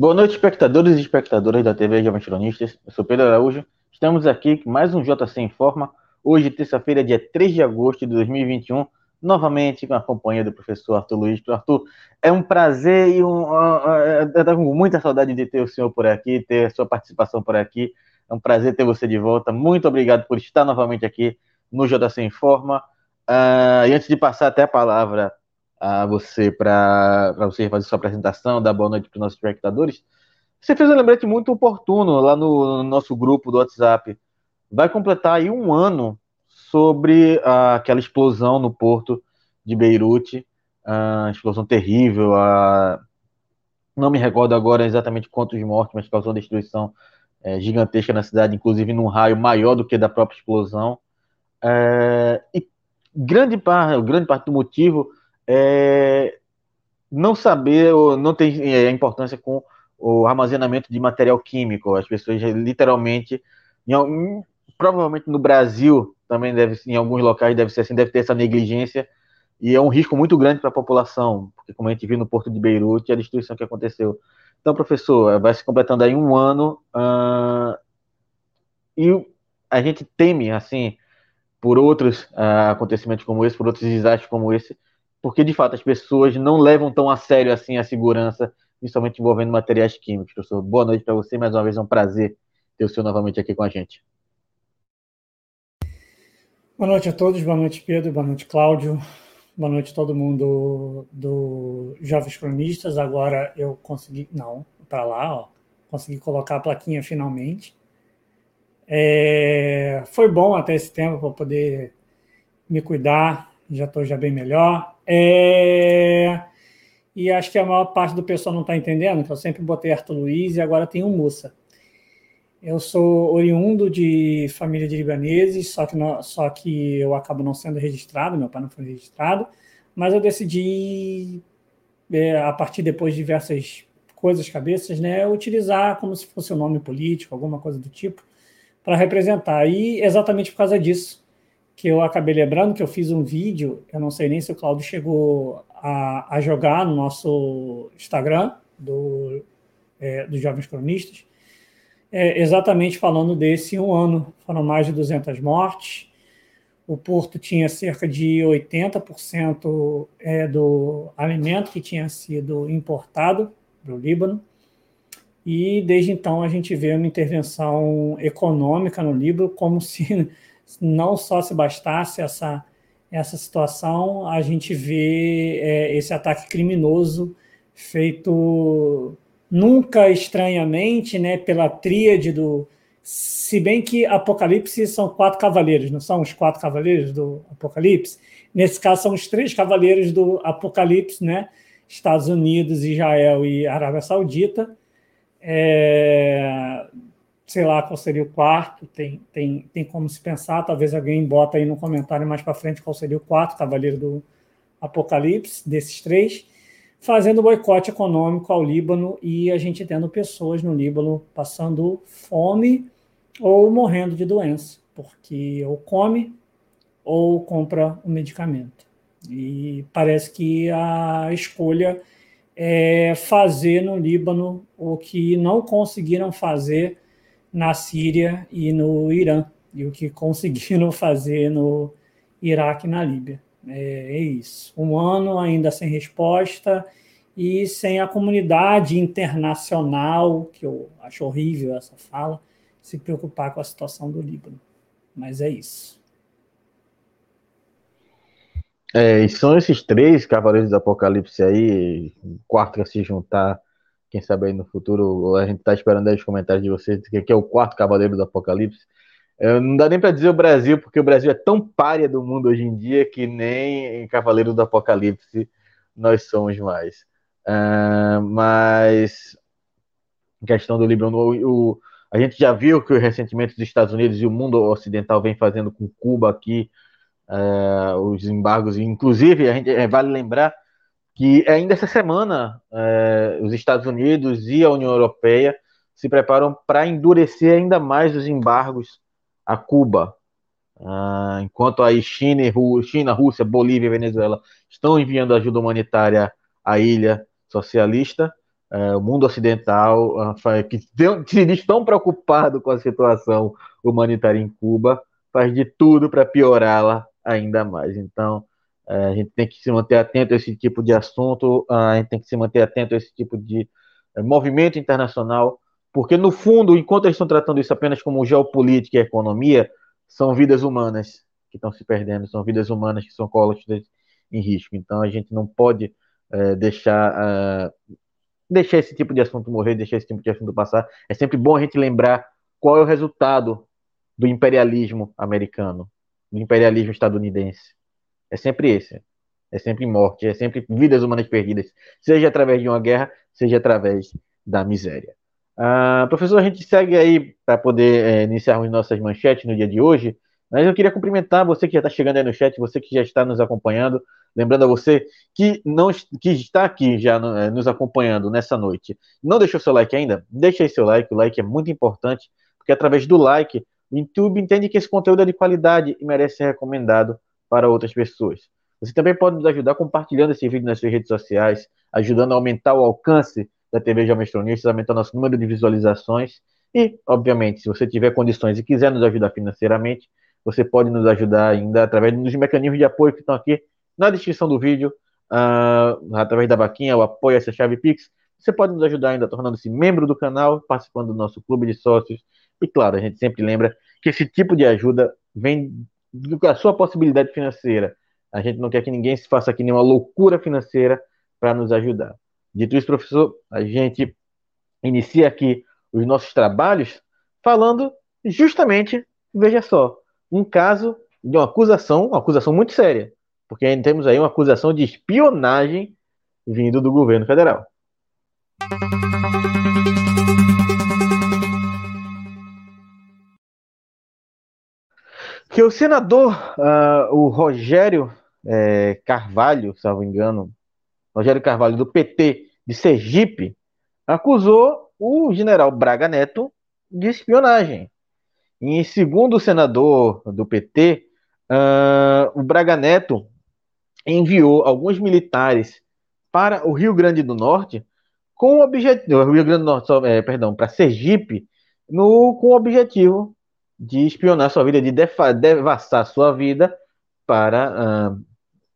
Boa noite, espectadores e espectadoras da TV Jovens Cronistas. Eu sou Pedro Araújo. Estamos aqui com mais um JC em Forma. Hoje, terça-feira, dia 3 de agosto de 2021. Novamente com a companhia do professor Arthur Luiz. Arthur, é um prazer e um, uh, uh, eu com muita saudade de ter o senhor por aqui, ter a sua participação por aqui. É um prazer ter você de volta. Muito obrigado por estar novamente aqui no JC em Forma. Uh, e antes de passar até a palavra a você para você fazer sua apresentação, dar boa noite para os nossos espectadores. Você fez um lembrete muito oportuno lá no, no, nosso grupo do WhatsApp. Vai completar aí um ano sobre uh, aquela explosão no porto de Beirute, uh, explosão terrível. Uh, não me recordo agora exatamente quantos mortos, mas causou destruição é, gigantesca na cidade, inclusive num raio maior do que da própria explosão. É, e grande parte, grande parte do motivo é, não saber ou não tem é, a importância com o armazenamento de material químico. As pessoas literalmente, em, provavelmente no Brasil também deve, em alguns locais deve ser assim, deve ter essa negligência e é um risco muito grande para a população, porque como a gente viu no porto de Beirute, a destruição que aconteceu. Então, professor, vai se completando aí um ano uh, e a gente teme, assim, por outros uh, acontecimentos como esse, por outros desastres como esse, porque de fato as pessoas não levam tão a sério assim a segurança, principalmente envolvendo materiais químicos. Professor, boa noite para você, mais uma vez é um prazer ter o senhor novamente aqui com a gente. Boa noite a todos, boa noite Pedro, boa noite Cláudio, boa noite todo mundo do Jovens Cronistas. Agora eu consegui, não, para lá, ó, consegui colocar a plaquinha finalmente. É, foi bom até esse tempo para poder me cuidar, já estou já bem melhor. É... E acho que a maior parte do pessoal não está entendendo, que eu sempre botei Arthur Luiz e agora um Mussa. Eu sou oriundo de família de libaneses, só que, não, só que eu acabo não sendo registrado, meu pai não foi registrado, mas eu decidi, é, a partir depois de diversas coisas, cabeças, né, utilizar como se fosse um nome político, alguma coisa do tipo, para representar. E exatamente por causa disso, que eu acabei lembrando que eu fiz um vídeo, eu não sei nem se o Claudio chegou a, a jogar no nosso Instagram do, é, dos Jovens Cronistas, é, exatamente falando desse um ano. Foram mais de 200 mortes, o porto tinha cerca de 80% é, do alimento que tinha sido importado do Líbano, e desde então a gente vê uma intervenção econômica no Líbano como se não só se bastasse essa, essa situação, a gente vê é, esse ataque criminoso feito nunca estranhamente né, pela tríade do. Se bem que Apocalipse são quatro cavaleiros, não são os quatro cavaleiros do Apocalipse? Nesse caso, são os três cavaleiros do Apocalipse, né? Estados Unidos, Israel e Arábia Saudita. É, sei lá qual seria o quarto, tem, tem, tem como se pensar, talvez alguém bota aí no comentário mais para frente qual seria o quarto cavaleiro do Apocalipse, desses três, fazendo boicote econômico ao Líbano e a gente tendo pessoas no Líbano passando fome ou morrendo de doença, porque ou come ou compra o um medicamento. E parece que a escolha é fazer no Líbano o que não conseguiram fazer na Síria e no Irã, e o que conseguiram fazer no Iraque e na Líbia. É, é isso. Um ano ainda sem resposta e sem a comunidade internacional, que eu acho horrível essa fala, se preocupar com a situação do Líbano. Mas é isso. É, e são esses três cavaleiros do Apocalipse aí, quarto a se juntar quem sabe aí no futuro a gente tá esperando aí os comentários de vocês, que é o quarto Cavaleiro do Apocalipse. É, não dá nem para dizer o Brasil, porque o Brasil é tão párea do mundo hoje em dia que nem em Cavaleiro do Apocalipse nós somos mais. Uh, mas questão do Líbano, o, o, a gente já viu que recentemente os Estados Unidos e o mundo ocidental vem fazendo com Cuba aqui uh, os embargos, inclusive a gente vale lembrar que ainda essa semana é, os Estados Unidos e a União Europeia se preparam para endurecer ainda mais os embargos a Cuba. Uh, enquanto aí China, China, Rússia, Bolívia e Venezuela estão enviando ajuda humanitária à ilha socialista, uh, o mundo ocidental, uh, que se diz tão preocupado com a situação humanitária em Cuba, faz de tudo para piorá-la ainda mais. Então, a gente tem que se manter atento a esse tipo de assunto, a gente tem que se manter atento a esse tipo de eh, movimento internacional, porque no fundo, enquanto eles estão tratando isso apenas como geopolítica e economia, são vidas humanas que estão se perdendo, são vidas humanas que são colocadas em risco. Então a gente não pode é, deixar, uh, deixar esse tipo de assunto morrer, deixar esse tipo de assunto passar. É sempre bom a gente lembrar qual é o resultado do imperialismo americano, do imperialismo estadunidense. É sempre esse. É sempre morte, é sempre vidas humanas perdidas, seja através de uma guerra, seja através da miséria. Uh, professor, a gente segue aí para poder é, iniciarmos nossas manchetes no dia de hoje, mas eu queria cumprimentar você que já está chegando aí no chat, você que já está nos acompanhando, lembrando a você que não que está aqui já é, nos acompanhando nessa noite. Não deixou seu like ainda? Deixa aí seu like, o like é muito importante, porque através do like o YouTube entende que esse conteúdo é de qualidade e merece ser recomendado para outras pessoas. Você também pode nos ajudar compartilhando esse vídeo nas suas redes sociais, ajudando a aumentar o alcance da TV Jovens Cronistas, aumentar nosso número de visualizações. E, obviamente, se você tiver condições e quiser nos ajudar financeiramente, você pode nos ajudar ainda através dos mecanismos de apoio que estão aqui na descrição do vídeo, uh, através da vaquinha, o apoio essa chave Pix. Você pode nos ajudar ainda tornando-se membro do canal, participando do nosso clube de sócios. E claro, a gente sempre lembra que esse tipo de ajuda vem da sua possibilidade financeira. A gente não quer que ninguém se faça aqui nenhuma loucura financeira para nos ajudar. Dito isso, professor, a gente inicia aqui os nossos trabalhos falando justamente, veja só, um caso de uma acusação, uma acusação muito séria, porque temos aí uma acusação de espionagem vindo do governo federal. Que o senador, uh, o Rogério é, Carvalho, salvo engano, Rogério Carvalho, do PT de Sergipe, acusou o general Braga Neto de espionagem. E segundo o senador do PT, uh, ah, o Braga Neto enviou alguns militares para o Rio Grande do Norte com o objetivo, Rio Grande do Norte, é, perdão, para Sergipe, no, com o objetivo de espionar sua vida, de devassar sua vida para, uh,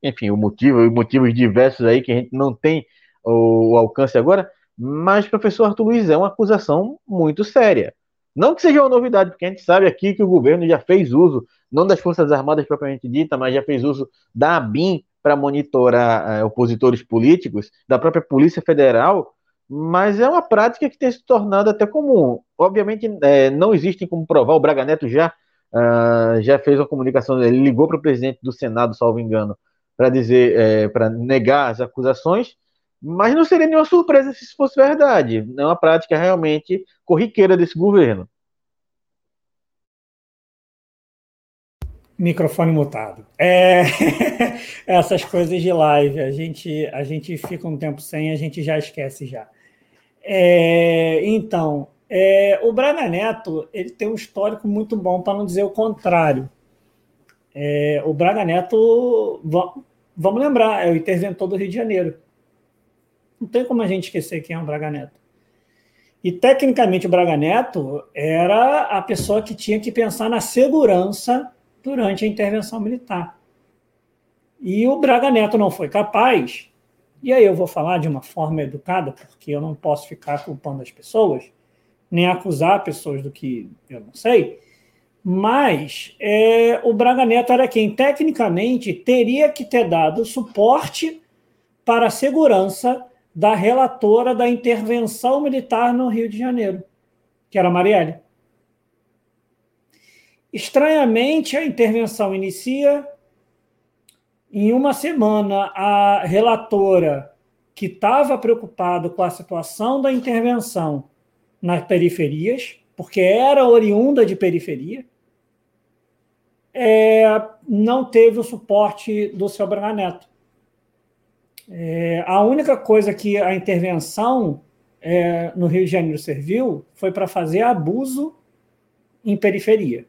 enfim, o motivo, motivos diversos aí que a gente não tem o, o alcance agora, mas, professor Arthur Luiz, é uma acusação muito séria. Não que seja uma novidade, porque a gente sabe aqui que o governo já fez uso, não das Forças Armadas propriamente dita, mas já fez uso da ABIN para monitorar é, opositores políticos, da própria Polícia Federal, mas é uma prática que tem se tornado até comum. Obviamente, é, não existem como provar, o Braga Neto já, uh, já fez uma comunicação, ele ligou para o presidente do Senado, salvo engano, para dizer, é, para negar as acusações, mas não seria nenhuma surpresa se isso fosse verdade. É uma prática realmente corriqueira desse governo. Microfone mutado. É... Essas coisas de live, a gente, a gente fica um tempo sem, a gente já esquece já. É... Então, é... o Braga Neto ele tem um histórico muito bom, para não dizer o contrário. É... O Braga Neto, vamos lembrar, é o interventor do Rio de Janeiro. Não tem como a gente esquecer quem é o Braga Neto. E, tecnicamente, o Braga Neto era a pessoa que tinha que pensar na segurança durante a intervenção militar. E o Braga Neto não foi capaz, e aí eu vou falar de uma forma educada, porque eu não posso ficar culpando as pessoas, nem acusar pessoas do que eu não sei, mas é, o Braga Neto era quem, tecnicamente, teria que ter dado suporte para a segurança da relatora da intervenção militar no Rio de Janeiro, que era a Marielle. Estranhamente, a intervenção inicia. Em uma semana, a relatora, que estava preocupada com a situação da intervenção nas periferias, porque era oriunda de periferia, é, não teve o suporte do seu Braga Neto. É, a única coisa que a intervenção é, no Rio de Janeiro serviu foi para fazer abuso em periferia.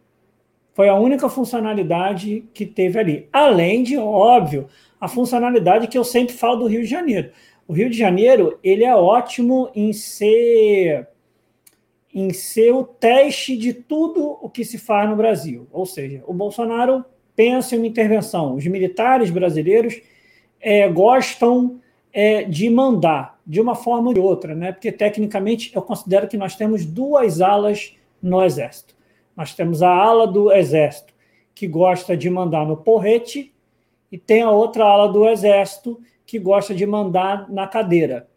Foi a única funcionalidade que teve ali. Além de, óbvio, a funcionalidade que eu sempre falo do Rio de Janeiro. O Rio de Janeiro ele é ótimo em ser em ser o teste de tudo o que se faz no Brasil. Ou seja, o Bolsonaro pensa em uma intervenção. Os militares brasileiros é, gostam é, de mandar de uma forma ou de outra, né? porque tecnicamente eu considero que nós temos duas alas no Exército. Nós temos a ala do Exército que gosta de mandar no porrete e tem a outra ala do Exército que gosta de mandar na cadeira.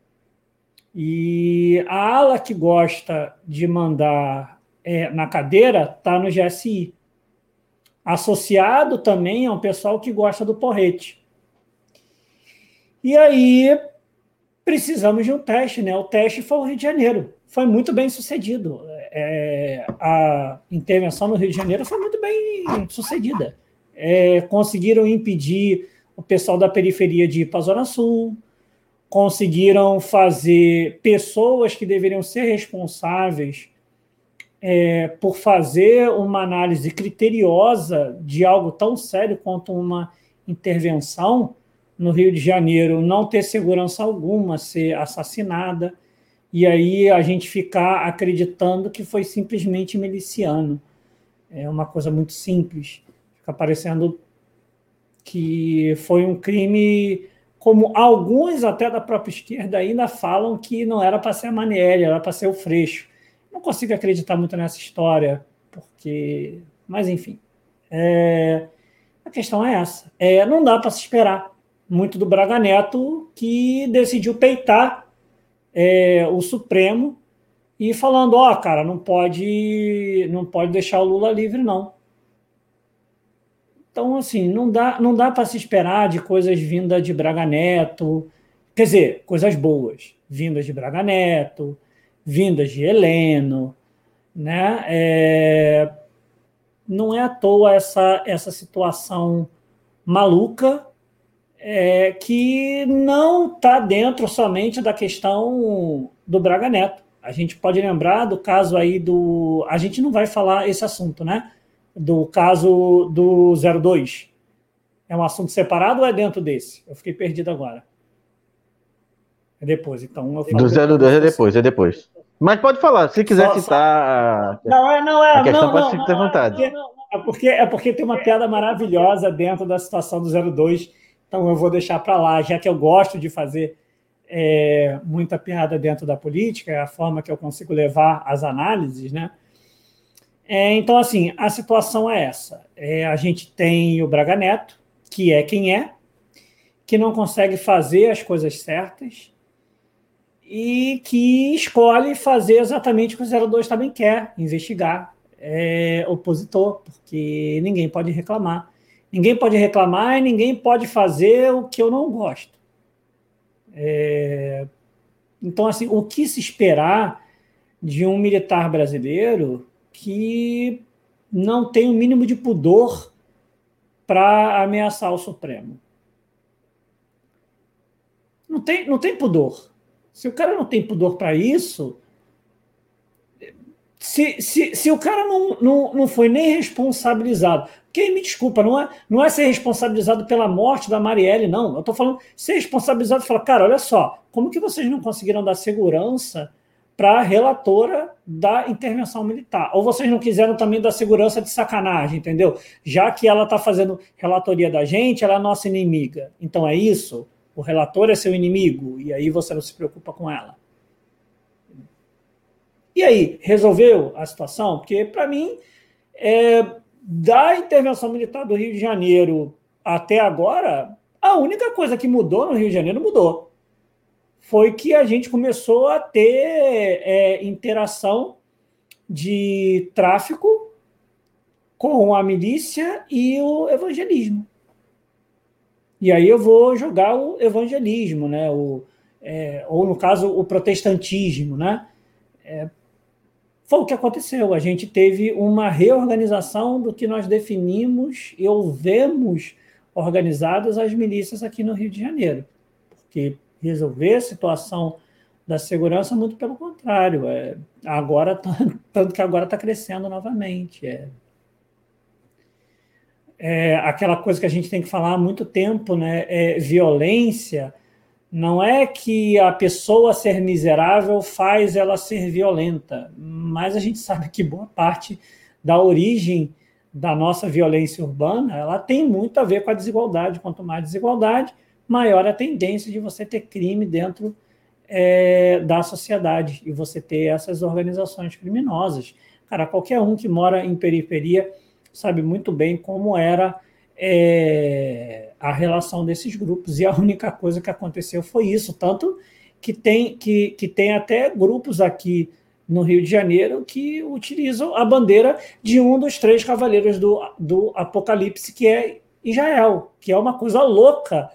E a ala que gosta de mandar é, na cadeira está no GSI. Associado também a um pessoal que gosta do porrete. E aí precisamos de um teste, né? O teste foi o Rio de Janeiro. Foi muito bem sucedido. É, a intervenção no Rio de Janeiro foi muito bem sucedida. É, conseguiram impedir o pessoal da periferia de ir para a Zona Sul, conseguiram fazer pessoas que deveriam ser responsáveis é, por fazer uma análise criteriosa de algo tão sério quanto uma intervenção no Rio de Janeiro, não ter segurança alguma, ser assassinada, e aí a gente ficar acreditando que foi simplesmente miliciano. É uma coisa muito simples. Fica parecendo que foi um crime como alguns até da própria esquerda ainda falam que não era para ser a Manieri, era para ser o Freixo. Não consigo acreditar muito nessa história, porque. Mas, enfim. É... A questão é essa. É, não dá para se esperar muito do Braga Neto, que decidiu peitar é, o Supremo e falando: ó, oh, cara, não pode, não pode deixar o Lula livre, não. Então, assim, não dá, não dá para se esperar de coisas vindas de Braga Neto, quer dizer, coisas boas, vindas de Braga Neto, vindas de Heleno, né? É, não é à toa essa, essa situação maluca é, que não está dentro somente da questão do Braga Neto. A gente pode lembrar do caso aí do. A gente não vai falar esse assunto, né? do caso do 02? É um assunto separado ou é dentro desse? Eu fiquei perdido agora. É depois, então. Eu do 02 é depois, é depois. Mas pode falar, se quiser só, citar. Só... Não, é, não é. A questão não, pode não, ficar à vontade. É porque, é porque tem uma piada maravilhosa dentro da situação do 02, então eu vou deixar para lá, já que eu gosto de fazer é, muita piada dentro da política, é a forma que eu consigo levar as análises, né? É, então, assim, a situação é essa. É, a gente tem o Braga Neto, que é quem é, que não consegue fazer as coisas certas e que escolhe fazer exatamente o que o 02 também quer, investigar é, opositor, porque ninguém pode reclamar. Ninguém pode reclamar e ninguém pode fazer o que eu não gosto. É, então, assim, o que se esperar de um militar brasileiro que não tem o mínimo de pudor para ameaçar o Supremo. Não tem, não tem pudor. Se o cara não tem pudor para isso, se, se, se o cara não, não, não foi nem responsabilizado, quem me desculpa, não é, não é ser responsabilizado pela morte da Marielle, não. Eu estou falando ser responsabilizado e falar, cara, olha só, como que vocês não conseguiram dar segurança para a relatora da intervenção militar. Ou vocês não quiseram também da segurança de sacanagem, entendeu? Já que ela está fazendo relatoria da gente, ela é nossa inimiga. Então é isso? O relator é seu inimigo, e aí você não se preocupa com ela. E aí, resolveu a situação? Porque, para mim, é, da intervenção militar do Rio de Janeiro até agora, a única coisa que mudou no Rio de Janeiro mudou foi que a gente começou a ter é, interação de tráfico com a milícia e o evangelismo. E aí eu vou jogar o evangelismo, né? O, é, ou no caso o protestantismo, né? É, foi o que aconteceu. A gente teve uma reorganização do que nós definimos e ouvemos organizadas as milícias aqui no Rio de Janeiro, porque resolver a situação da segurança, muito pelo contrário. É, agora, tá, tanto que agora está crescendo novamente. É. é, aquela coisa que a gente tem que falar há muito tempo, né? É, violência não é que a pessoa ser miserável faz ela ser violenta, mas a gente sabe que boa parte da origem da nossa violência urbana ela tem muito a ver com a desigualdade. Quanto mais desigualdade, maior a tendência de você ter crime dentro é, da sociedade e você ter essas organizações criminosas. Cara, qualquer um que mora em periferia sabe muito bem como era é, a relação desses grupos. E a única coisa que aconteceu foi isso. Tanto que tem, que, que tem até grupos aqui no Rio de Janeiro que utilizam a bandeira de um dos três cavaleiros do, do Apocalipse, que é Israel, que é uma coisa louca.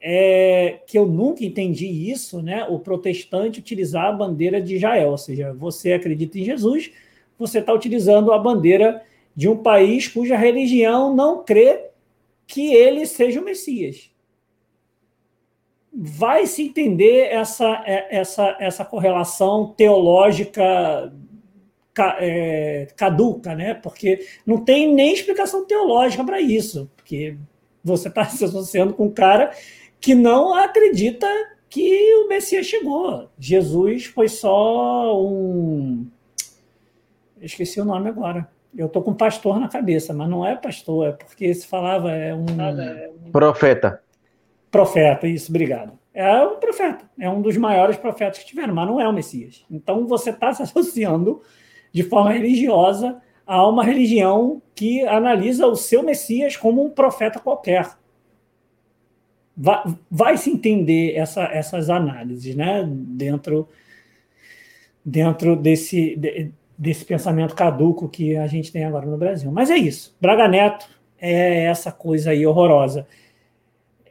É, que eu nunca entendi isso, né? O protestante utilizar a bandeira de Israel, ou seja, você acredita em Jesus, você está utilizando a bandeira de um país cuja religião não crê que ele seja o Messias. Vai se entender essa, é, essa, essa correlação teológica é, caduca, né? Porque não tem nem explicação teológica para isso, porque você está se associando com um cara que não acredita que o Messias chegou. Jesus foi só um. esqueci o nome agora. Eu estou com pastor na cabeça, mas não é pastor, é porque se falava é um, é um... profeta. Profeta, isso, obrigado. É um profeta, é um dos maiores profetas que tiveram, mas não é o Messias. Então você está se associando de forma religiosa a uma religião que analisa o seu Messias como um profeta qualquer. Vai, vai se entender essa, essas análises, né? Dentro, dentro desse, desse pensamento caduco que a gente tem agora no Brasil. Mas é isso. Braga Neto é essa coisa aí horrorosa.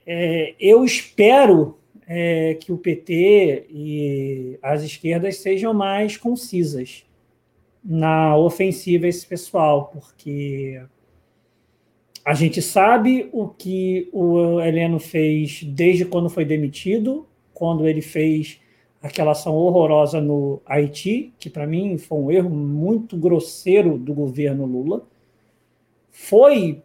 É, eu espero é, que o PT e as esquerdas sejam mais concisas na ofensiva a esse pessoal, porque a gente sabe o que o Heleno fez desde quando foi demitido, quando ele fez aquela ação horrorosa no Haiti, que para mim foi um erro muito grosseiro do governo Lula, foi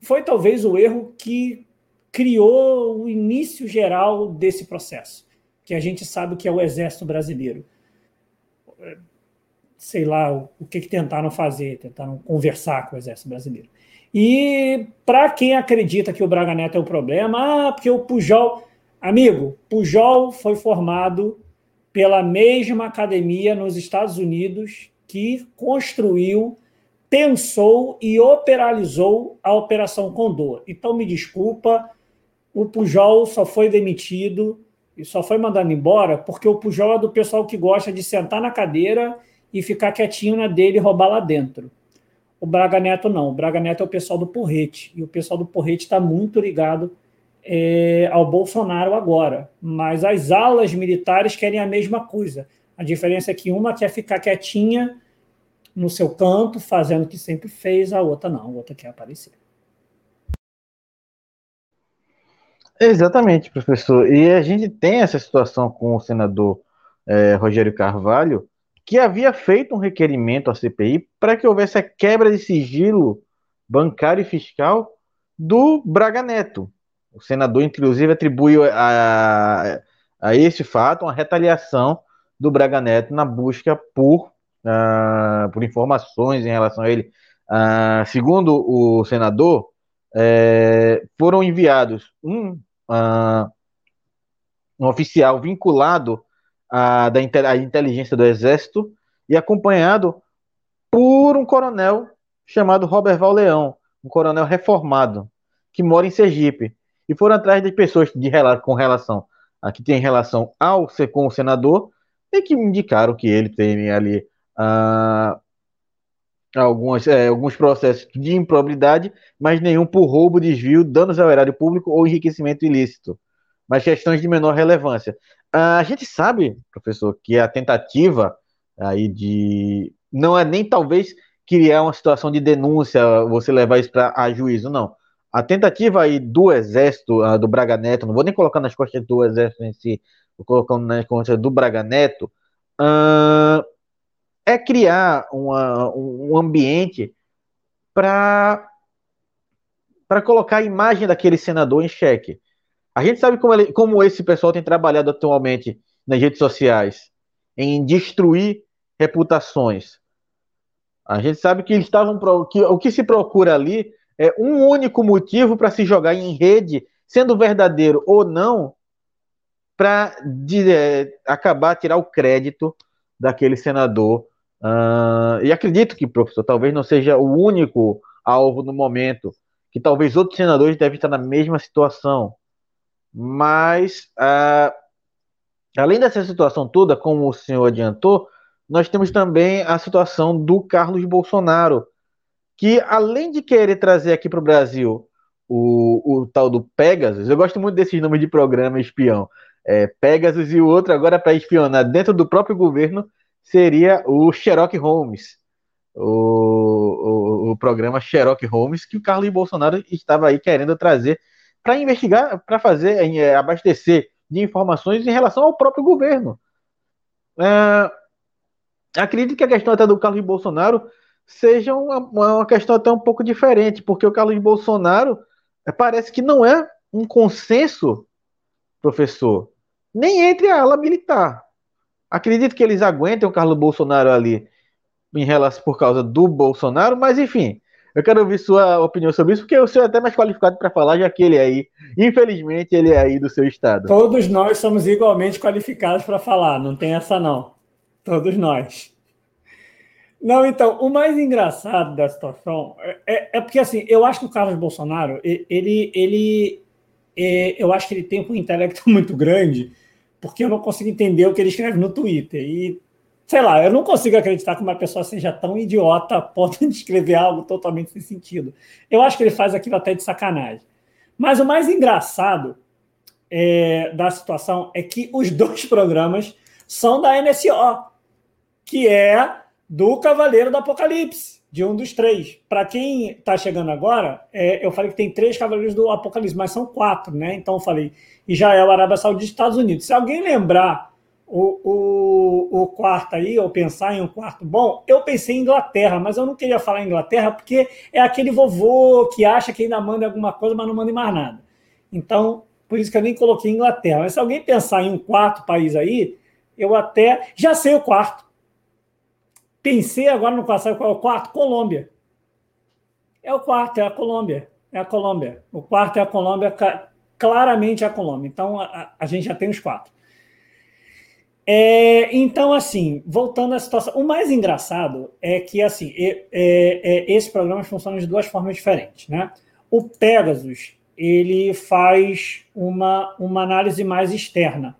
foi talvez o erro que criou o início geral desse processo, que a gente sabe que é o exército brasileiro. Sei lá o que, que tentaram fazer, tentaram conversar com o exército brasileiro. E para quem acredita que o Braga Neto é o problema, ah, porque o Pujol. Amigo, Pujol foi formado pela mesma academia nos Estados Unidos que construiu, pensou e operalizou a Operação Condor. Então, me desculpa, o Pujol só foi demitido e só foi mandado embora porque o Pujol é do pessoal que gosta de sentar na cadeira e ficar quietinho na dele e roubar lá dentro. O Braga Neto não. O Braga Neto é o pessoal do porrete. E o pessoal do porrete está muito ligado é, ao Bolsonaro agora, mas as alas militares querem a mesma coisa. A diferença é que uma quer ficar quietinha no seu canto, fazendo o que sempre fez, a outra não, a outra quer aparecer. Exatamente, professor. E a gente tem essa situação com o senador é, Rogério Carvalho, que havia feito um requerimento à CPI para que houvesse a quebra de sigilo bancário e fiscal do Braga Neto. O senador, inclusive, atribui a, a esse fato uma retaliação do Braga Neto na busca por, uh, por informações em relação a ele. Uh, segundo o senador, é, foram enviados um, uh, um oficial vinculado à, da, à inteligência do Exército e acompanhado por um coronel chamado Robert Val Leão, um coronel reformado, que mora em Sergipe e foram atrás de pessoas de, com relação a que tem relação ao ser com o senador e que indicaram que ele tem ali ah, algumas, é, alguns processos de improbidade, mas nenhum por roubo, desvio, danos ao erário público ou enriquecimento ilícito, mas questões de menor relevância. Ah, a gente sabe, professor, que a tentativa aí de não é nem talvez criar uma situação de denúncia, você levar isso para a juízo, não a tentativa aí do exército, uh, do Braga Neto, não vou nem colocar nas costas do exército em si, vou colocando nas costas do Braga Neto, uh, é criar uma, um ambiente para para colocar a imagem daquele senador em xeque. A gente sabe como, ele, como esse pessoal tem trabalhado atualmente nas redes sociais em destruir reputações. A gente sabe que eles estavam que o que se procura ali é um único motivo para se jogar em rede, sendo verdadeiro ou não, para é, acabar tirar o crédito daquele senador. Uh, e acredito que, professor, talvez não seja o único alvo no momento, que talvez outros senadores devem estar na mesma situação. Mas, uh, além dessa situação toda, como o senhor adiantou, nós temos também a situação do Carlos Bolsonaro, que além de querer trazer aqui para o Brasil o tal do Pegasus, eu gosto muito desses nomes de programa espião, é, Pegasus e o outro agora para espionar dentro do próprio governo seria o Sherlock Holmes, o, o, o programa Sherlock Holmes que o Carlos Bolsonaro estava aí querendo trazer para investigar, para fazer, é, abastecer de informações em relação ao próprio governo. É, acredito que a questão até do Carlos Bolsonaro seja uma, uma questão até um pouco diferente, porque o Carlos Bolsonaro é, parece que não é um consenso, professor, nem entre a ala militar. Acredito que eles aguentem o Carlos Bolsonaro ali em relação por causa do Bolsonaro, mas enfim, eu quero ouvir sua opinião sobre isso, porque o senhor é até mais qualificado para falar, já que ele é aí, infelizmente, ele é aí do seu estado. Todos nós somos igualmente qualificados para falar, não tem essa não. Todos nós. Não, então, o mais engraçado da situação é, é, é porque, assim, eu acho que o Carlos Bolsonaro, ele, ele, é, eu acho que ele tem um intelecto muito grande, porque eu não consigo entender o que ele escreve no Twitter. E sei lá, eu não consigo acreditar que uma pessoa seja tão idiota a ponto de escrever algo totalmente sem sentido. Eu acho que ele faz aquilo até de sacanagem. Mas o mais engraçado é, da situação é que os dois programas são da NSO, que é do Cavaleiro do Apocalipse, de um dos três. Para quem está chegando agora, é, eu falei que tem três Cavaleiros do Apocalipse, mas são quatro, né? Então eu falei Israel, Arábia Saudita e Estados Unidos. Se alguém lembrar o, o, o quarto aí, ou pensar em um quarto bom, eu pensei em Inglaterra, mas eu não queria falar Inglaterra porque é aquele vovô que acha que ainda manda alguma coisa, mas não manda mais nada. Então, por isso que eu nem coloquei Inglaterra. Mas se alguém pensar em um quarto país aí, eu até já sei o quarto. Pensei agora no passado qual é o quarto? Colômbia. É o quarto, é a Colômbia. É a Colômbia. O quarto é a Colômbia, claramente é a Colômbia. Então a, a gente já tem os quatro. É, então, assim, voltando à situação, o mais engraçado é que, assim, é, é, esses programas funcionam de duas formas diferentes, né? O Pegasus, ele faz uma, uma análise mais externa,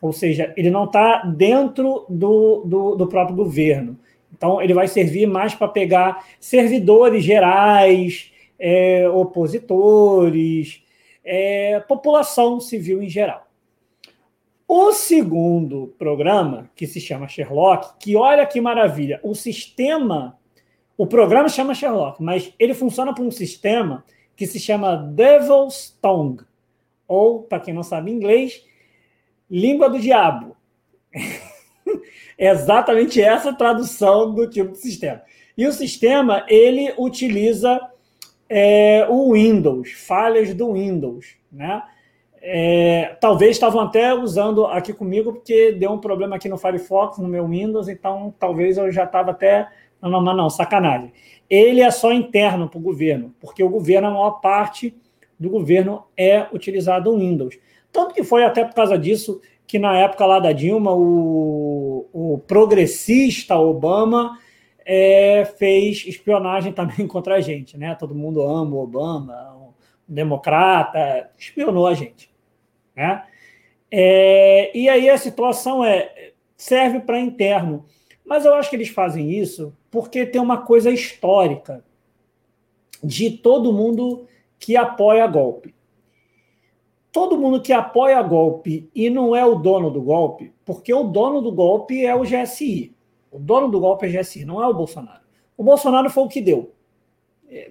ou seja, ele não está dentro do, do, do, próprio governo. Então, ele vai servir mais para pegar servidores gerais, é, opositores, é, população civil em geral. O segundo programa, que se chama Sherlock, que olha que maravilha, o sistema, o programa chama Sherlock, mas ele funciona por um sistema que se chama Devil's Tongue, ou, para quem não sabe inglês, língua do diabo. é exatamente essa tradução do tipo de sistema. E o sistema, ele utiliza é, o Windows, falhas do Windows, né? É, talvez estavam até usando aqui comigo, porque deu um problema aqui no Firefox, no meu Windows, então talvez eu já estava até. Não, não, não, sacanagem. Ele é só interno para o governo, porque o governo, a maior parte do governo é utilizado o Windows. Tanto que foi até por causa disso que na época lá da Dilma, o, o progressista Obama é, fez espionagem também contra a gente, né? Todo mundo ama o Obama, o democrata, espionou a gente. Né? É, e aí a situação é serve para interno. Mas eu acho que eles fazem isso porque tem uma coisa histórica de todo mundo que apoia golpe. Todo mundo que apoia golpe e não é o dono do golpe, porque o dono do golpe é o GSI. O dono do golpe é o GSI, não é o Bolsonaro. O Bolsonaro foi o que deu. É,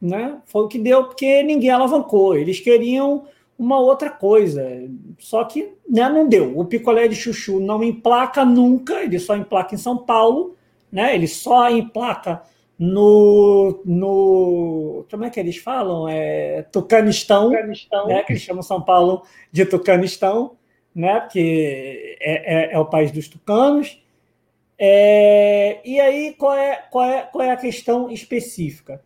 né? Foi o que deu porque ninguém alavancou. Eles queriam uma outra coisa. Só que né, não deu. O picolé de chuchu não emplaca nunca, ele só emplaca em São Paulo, né? Ele só emplaca no. no como é que eles falam? É, Tucanistão, Tucanistão. Né, que eles chamam São Paulo de Tucanistão, né, porque é, é, é o país dos tucanos. É, e aí, qual é, qual, é, qual é a questão específica?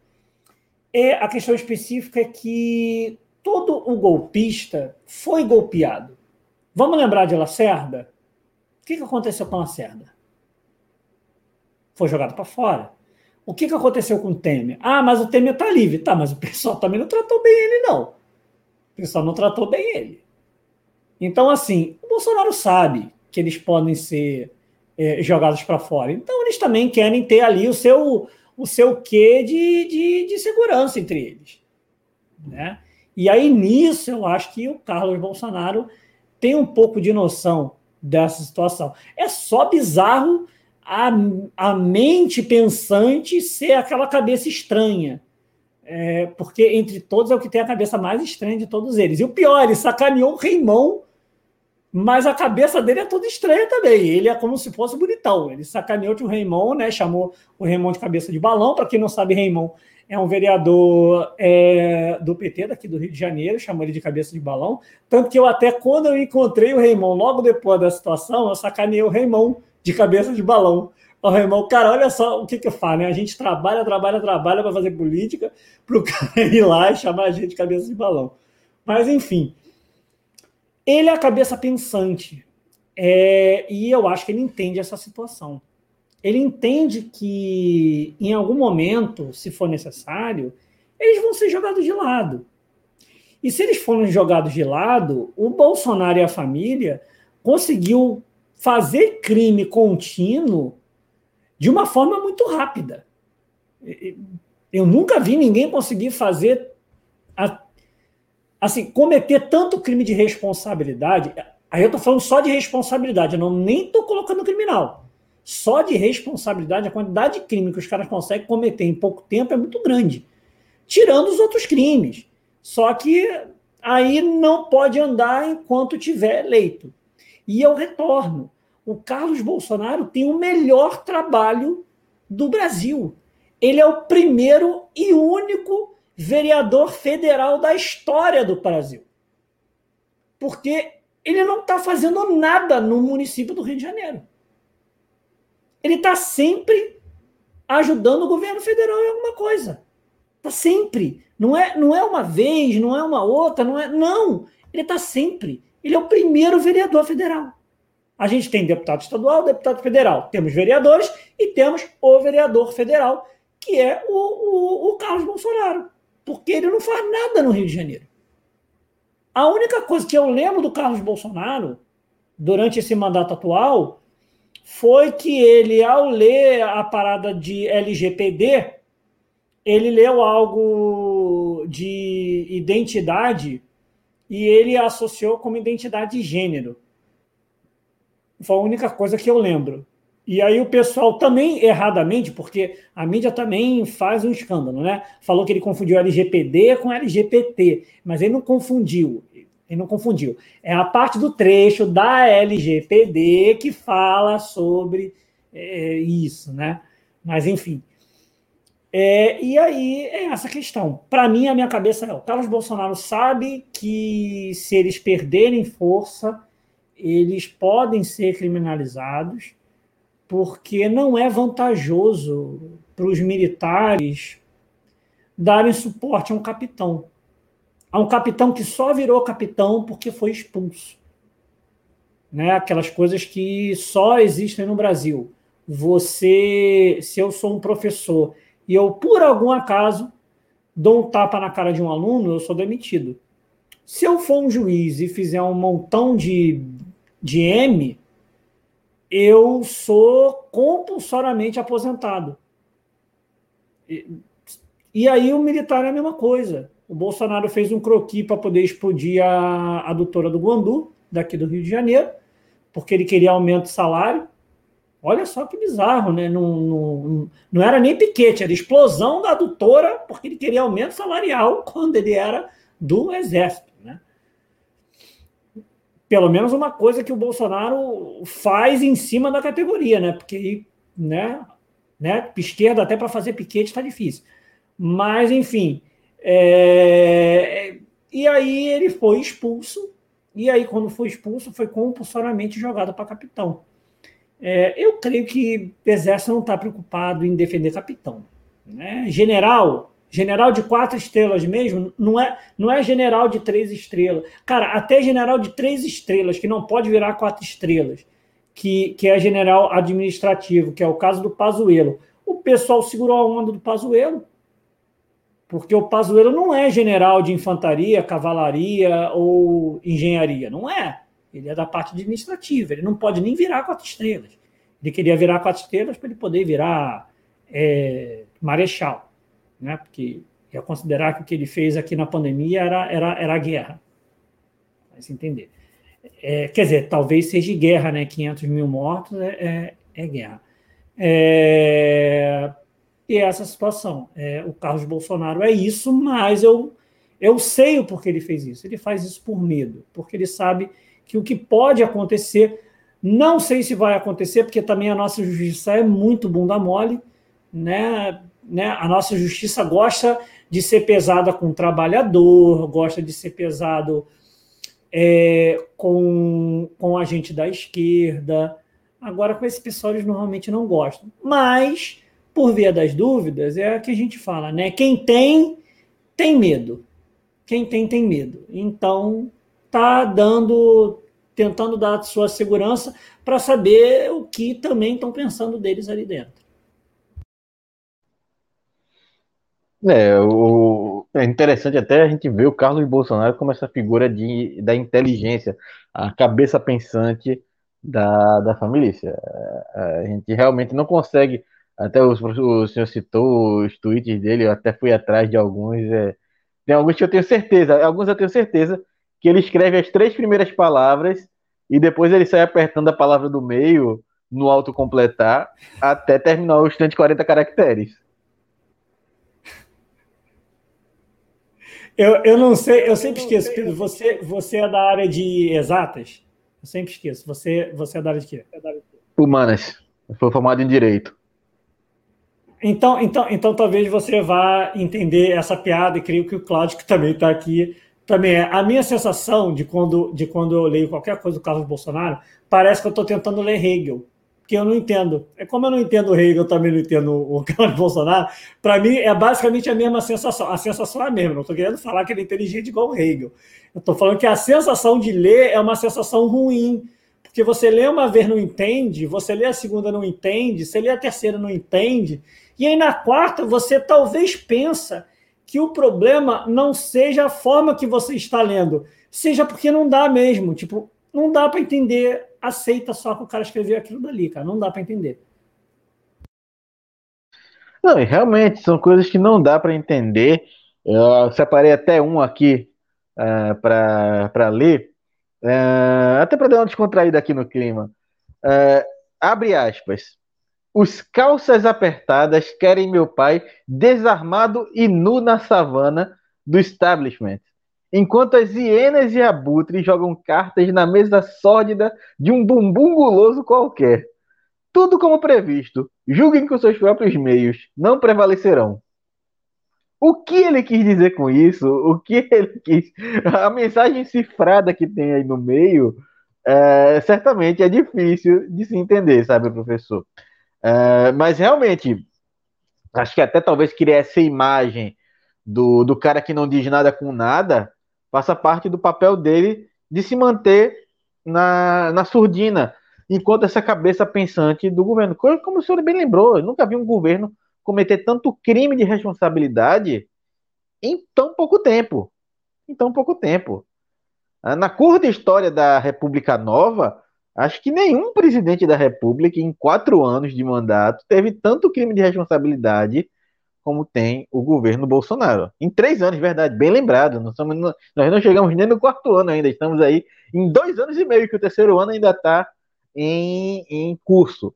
É, a questão específica é que todo o golpista foi golpeado. Vamos lembrar de Lacerda? O que, que aconteceu com Lacerda? Foi jogado para fora. O que, que aconteceu com o Temer? Ah, mas o Temer está livre. Tá, mas o pessoal também não tratou bem ele, não. O pessoal não tratou bem ele. Então, assim, o Bolsonaro sabe que eles podem ser é, jogados para fora. Então, eles também querem ter ali o seu, o seu quê de, de, de segurança entre eles. Né? E aí, nisso, eu acho que o Carlos Bolsonaro tem um pouco de noção dessa situação. É só bizarro a, a mente pensante ser aquela cabeça estranha. É, porque entre todos é o que tem a cabeça mais estranha de todos eles. E o pior, ele sacaneou o Reimão, mas a cabeça dele é toda estranha também. Ele é como se fosse bonitão. Ele sacaneou o Reimão, né? Chamou o Reimão de cabeça de balão. Para quem não sabe, Reimão é um vereador é, do PT daqui do Rio de Janeiro, chamou ele de cabeça de balão. Tanto que eu até, quando eu encontrei o Reimão, logo depois da situação, eu sacaneei o Reimão de cabeça de balão. O Reimão, cara, olha só o que que falo, né? A gente trabalha, trabalha, trabalha para fazer política, para o cara ir lá e chamar a gente de cabeça de balão. Mas, enfim, ele é a cabeça pensante. É, e eu acho que ele entende essa situação ele entende que em algum momento, se for necessário, eles vão ser jogados de lado. E se eles forem jogados de lado, o Bolsonaro e a família conseguiu fazer crime contínuo de uma forma muito rápida. Eu nunca vi ninguém conseguir fazer assim, cometer tanto crime de responsabilidade. Aí eu estou falando só de responsabilidade, eu não nem estou colocando criminal. Só de responsabilidade, a quantidade de crime que os caras conseguem cometer em pouco tempo é muito grande. Tirando os outros crimes. Só que aí não pode andar enquanto tiver eleito. E eu retorno. O Carlos Bolsonaro tem o melhor trabalho do Brasil. Ele é o primeiro e único vereador federal da história do Brasil. Porque ele não está fazendo nada no município do Rio de Janeiro ele está sempre ajudando o governo federal em alguma coisa. Está sempre. Não é, não é uma vez, não é uma outra, não é. Não! Ele está sempre. Ele é o primeiro vereador federal. A gente tem deputado estadual, deputado federal. Temos vereadores e temos o vereador federal, que é o, o, o Carlos Bolsonaro. Porque ele não faz nada no Rio de Janeiro. A única coisa que eu lembro do Carlos Bolsonaro, durante esse mandato atual, foi que ele, ao ler a parada de LGPD, ele leu algo de identidade e ele associou como identidade de gênero. Foi a única coisa que eu lembro. E aí o pessoal também erradamente, porque a mídia também faz um escândalo, né? Falou que ele confundiu LGPD com LGBT, mas ele não confundiu. Ele não confundiu. É a parte do trecho da LGPD que fala sobre é, isso, né? Mas, enfim. É, e aí é essa questão. Para mim, a minha cabeça é: o Carlos Bolsonaro sabe que se eles perderem força, eles podem ser criminalizados, porque não é vantajoso para os militares darem suporte a um capitão a um capitão que só virou capitão porque foi expulso. Né? Aquelas coisas que só existem no Brasil. Você, se eu sou um professor e eu, por algum acaso, dou um tapa na cara de um aluno, eu sou demitido. Se eu for um juiz e fizer um montão de, de M, eu sou compulsoriamente aposentado. E, e aí o militar é a mesma coisa. O Bolsonaro fez um croqui para poder explodir a, a doutora do Guandu, daqui do Rio de Janeiro, porque ele queria aumento de salário. Olha só que bizarro, né? Não, não, não era nem piquete, era explosão da adutora, porque ele queria aumento salarial quando ele era do Exército. Né? Pelo menos uma coisa que o Bolsonaro faz em cima da categoria, né? Porque né, né, esquerda até para fazer piquete está difícil. Mas, enfim, É, e aí ele foi expulso, e aí, quando foi expulso, foi compulsoriamente jogado para capitão. É, eu creio que o Exército não está preocupado em defender capitão. Né? General, general de quatro estrelas mesmo, não é, não é general de três estrelas. Cara, até general de três estrelas, que não pode virar quatro estrelas, que, que é general administrativo, que é o caso do Pazuello. O pessoal segurou a onda do Pazuello, porque o Pazuello não é general de infantaria, cavalaria ou engenharia, não é. Ele é da parte administrativa, ele não pode nem virar quatro estrelas. Ele queria virar quatro estrelas para ele poder virar é, marechal, né? porque ia considerar que o que ele fez aqui na pandemia era, era, era guerra. Vai se entender. É, quer dizer, talvez seja guerra, né? 500 mil mortos é, é, é guerra. É, e é essa situação. É, o Carlos Bolsonaro é isso, mas eu, eu sei o porquê ele fez isso. Ele faz isso por medo, porque ele sabe que o que pode acontecer, não sei se vai acontecer, porque também a nossa justiça é muito bunda mole, né? né? A nossa justiça gosta de ser pesada com o trabalhador, gosta de ser pesado é, com, com a gente da esquerda. Agora, com esse pessoal, eles normalmente não gostam. Mas por via das dúvidas, é a que a gente fala, né? Quem tem, tem medo. Quem tem, tem medo. Então, tá dando, tentando dar sua segurança para saber o que também estão pensando deles ali dentro. É, o, é interessante até a gente ver o Carlos Bolsonaro como essa figura de, da inteligência, a cabeça pensante da, da família. É, a gente realmente não consegue até o, o senhor citou os tweets dele, eu até fui atrás de alguns. É, tem alguns que eu tenho certeza, alguns eu tenho certeza que ele escreve as três primeiras palavras e depois ele sai apertando a palavra do meio no autocompletar até terminar os 140 caracteres. Eu, eu não sei, eu sempre esqueço, Pedro, você, você é da área de exatas? Eu sempre esqueço. Você, você é da área de quê? Humanas. Eu fui formado em Direito. Então, então, então talvez você vá entender essa piada, e creio que o Cláudio, que também está aqui, também é. A minha sensação de quando, de quando eu leio qualquer coisa do Carlos Bolsonaro, parece que eu estou tentando ler Hegel, que eu não entendo. É como eu não entendo o Hegel, eu também não entendo o Carlos Bolsonaro. Para mim, é basicamente a mesma sensação. A sensação é a mesma. Não estou querendo falar que ele é inteligente igual o Hegel. Eu estou falando que a sensação de ler é uma sensação ruim. Porque você lê uma vez não entende, você lê a segunda não entende, você lê a terceira não entende, e aí na quarta você talvez pensa que o problema não seja a forma que você está lendo, seja porque não dá mesmo, tipo, não dá para entender, aceita só que o cara escreveu aquilo dali, cara, não dá para entender. Não, e realmente são coisas que não dá para entender. Eu separei até um aqui uh, é, para ler, uh, até para dar uma descontraída aqui no clima. Uh, abre aspas. Os calças apertadas querem meu pai desarmado e nu na savana do establishment, enquanto as hienas e abutres jogam cartas na mesa sórdida de um bumbum guloso qualquer. Tudo como previsto. Julguem com seus próprios meios, não prevalecerão. O que ele quis dizer com isso? O que ele quis? A mensagem cifrada que tem aí no meio, é, certamente é difícil de se entender, sabe, professor? É, mas realmente, acho que até talvez criar essa imagem do, do cara que não diz nada com nada faça parte do papel dele de se manter na, na surdina, enquanto essa cabeça pensante do governo. Como o senhor bem lembrou, eu nunca vi um governo cometer tanto crime de responsabilidade em tão pouco tempo. Em tão pouco tempo. Na curta história da República Nova, Acho que nenhum presidente da República, em quatro anos de mandato, teve tanto crime de responsabilidade como tem o governo Bolsonaro. Em três anos, verdade, bem lembrado. Nós, somos, nós não chegamos nem no quarto ano ainda, estamos aí em dois anos e meio, que o terceiro ano ainda está em, em curso.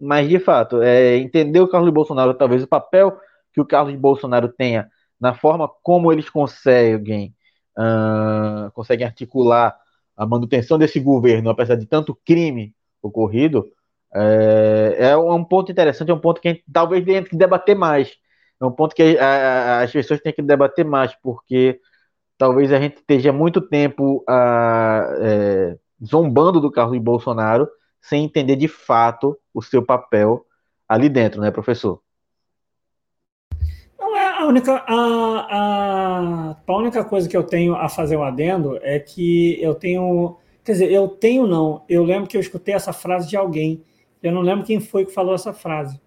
Mas, de fato, é, entender o Carlos Bolsonaro, talvez o papel que o Carlos Bolsonaro tenha na forma como eles conseguem, uh, conseguem articular a manutenção desse governo, apesar de tanto crime ocorrido, é, é um ponto interessante, é um ponto que gente talvez tenha que debater mais é um ponto que a, a, as pessoas têm que debater mais, porque talvez a gente esteja muito tempo a, é, zombando do Carlos Bolsonaro sem entender de fato o seu papel ali dentro, né, professor? A única a, a, a única coisa que eu tenho a fazer um adendo é que eu tenho, quer dizer, eu tenho não, eu lembro que eu escutei essa frase de alguém, eu não lembro quem foi que falou essa frase.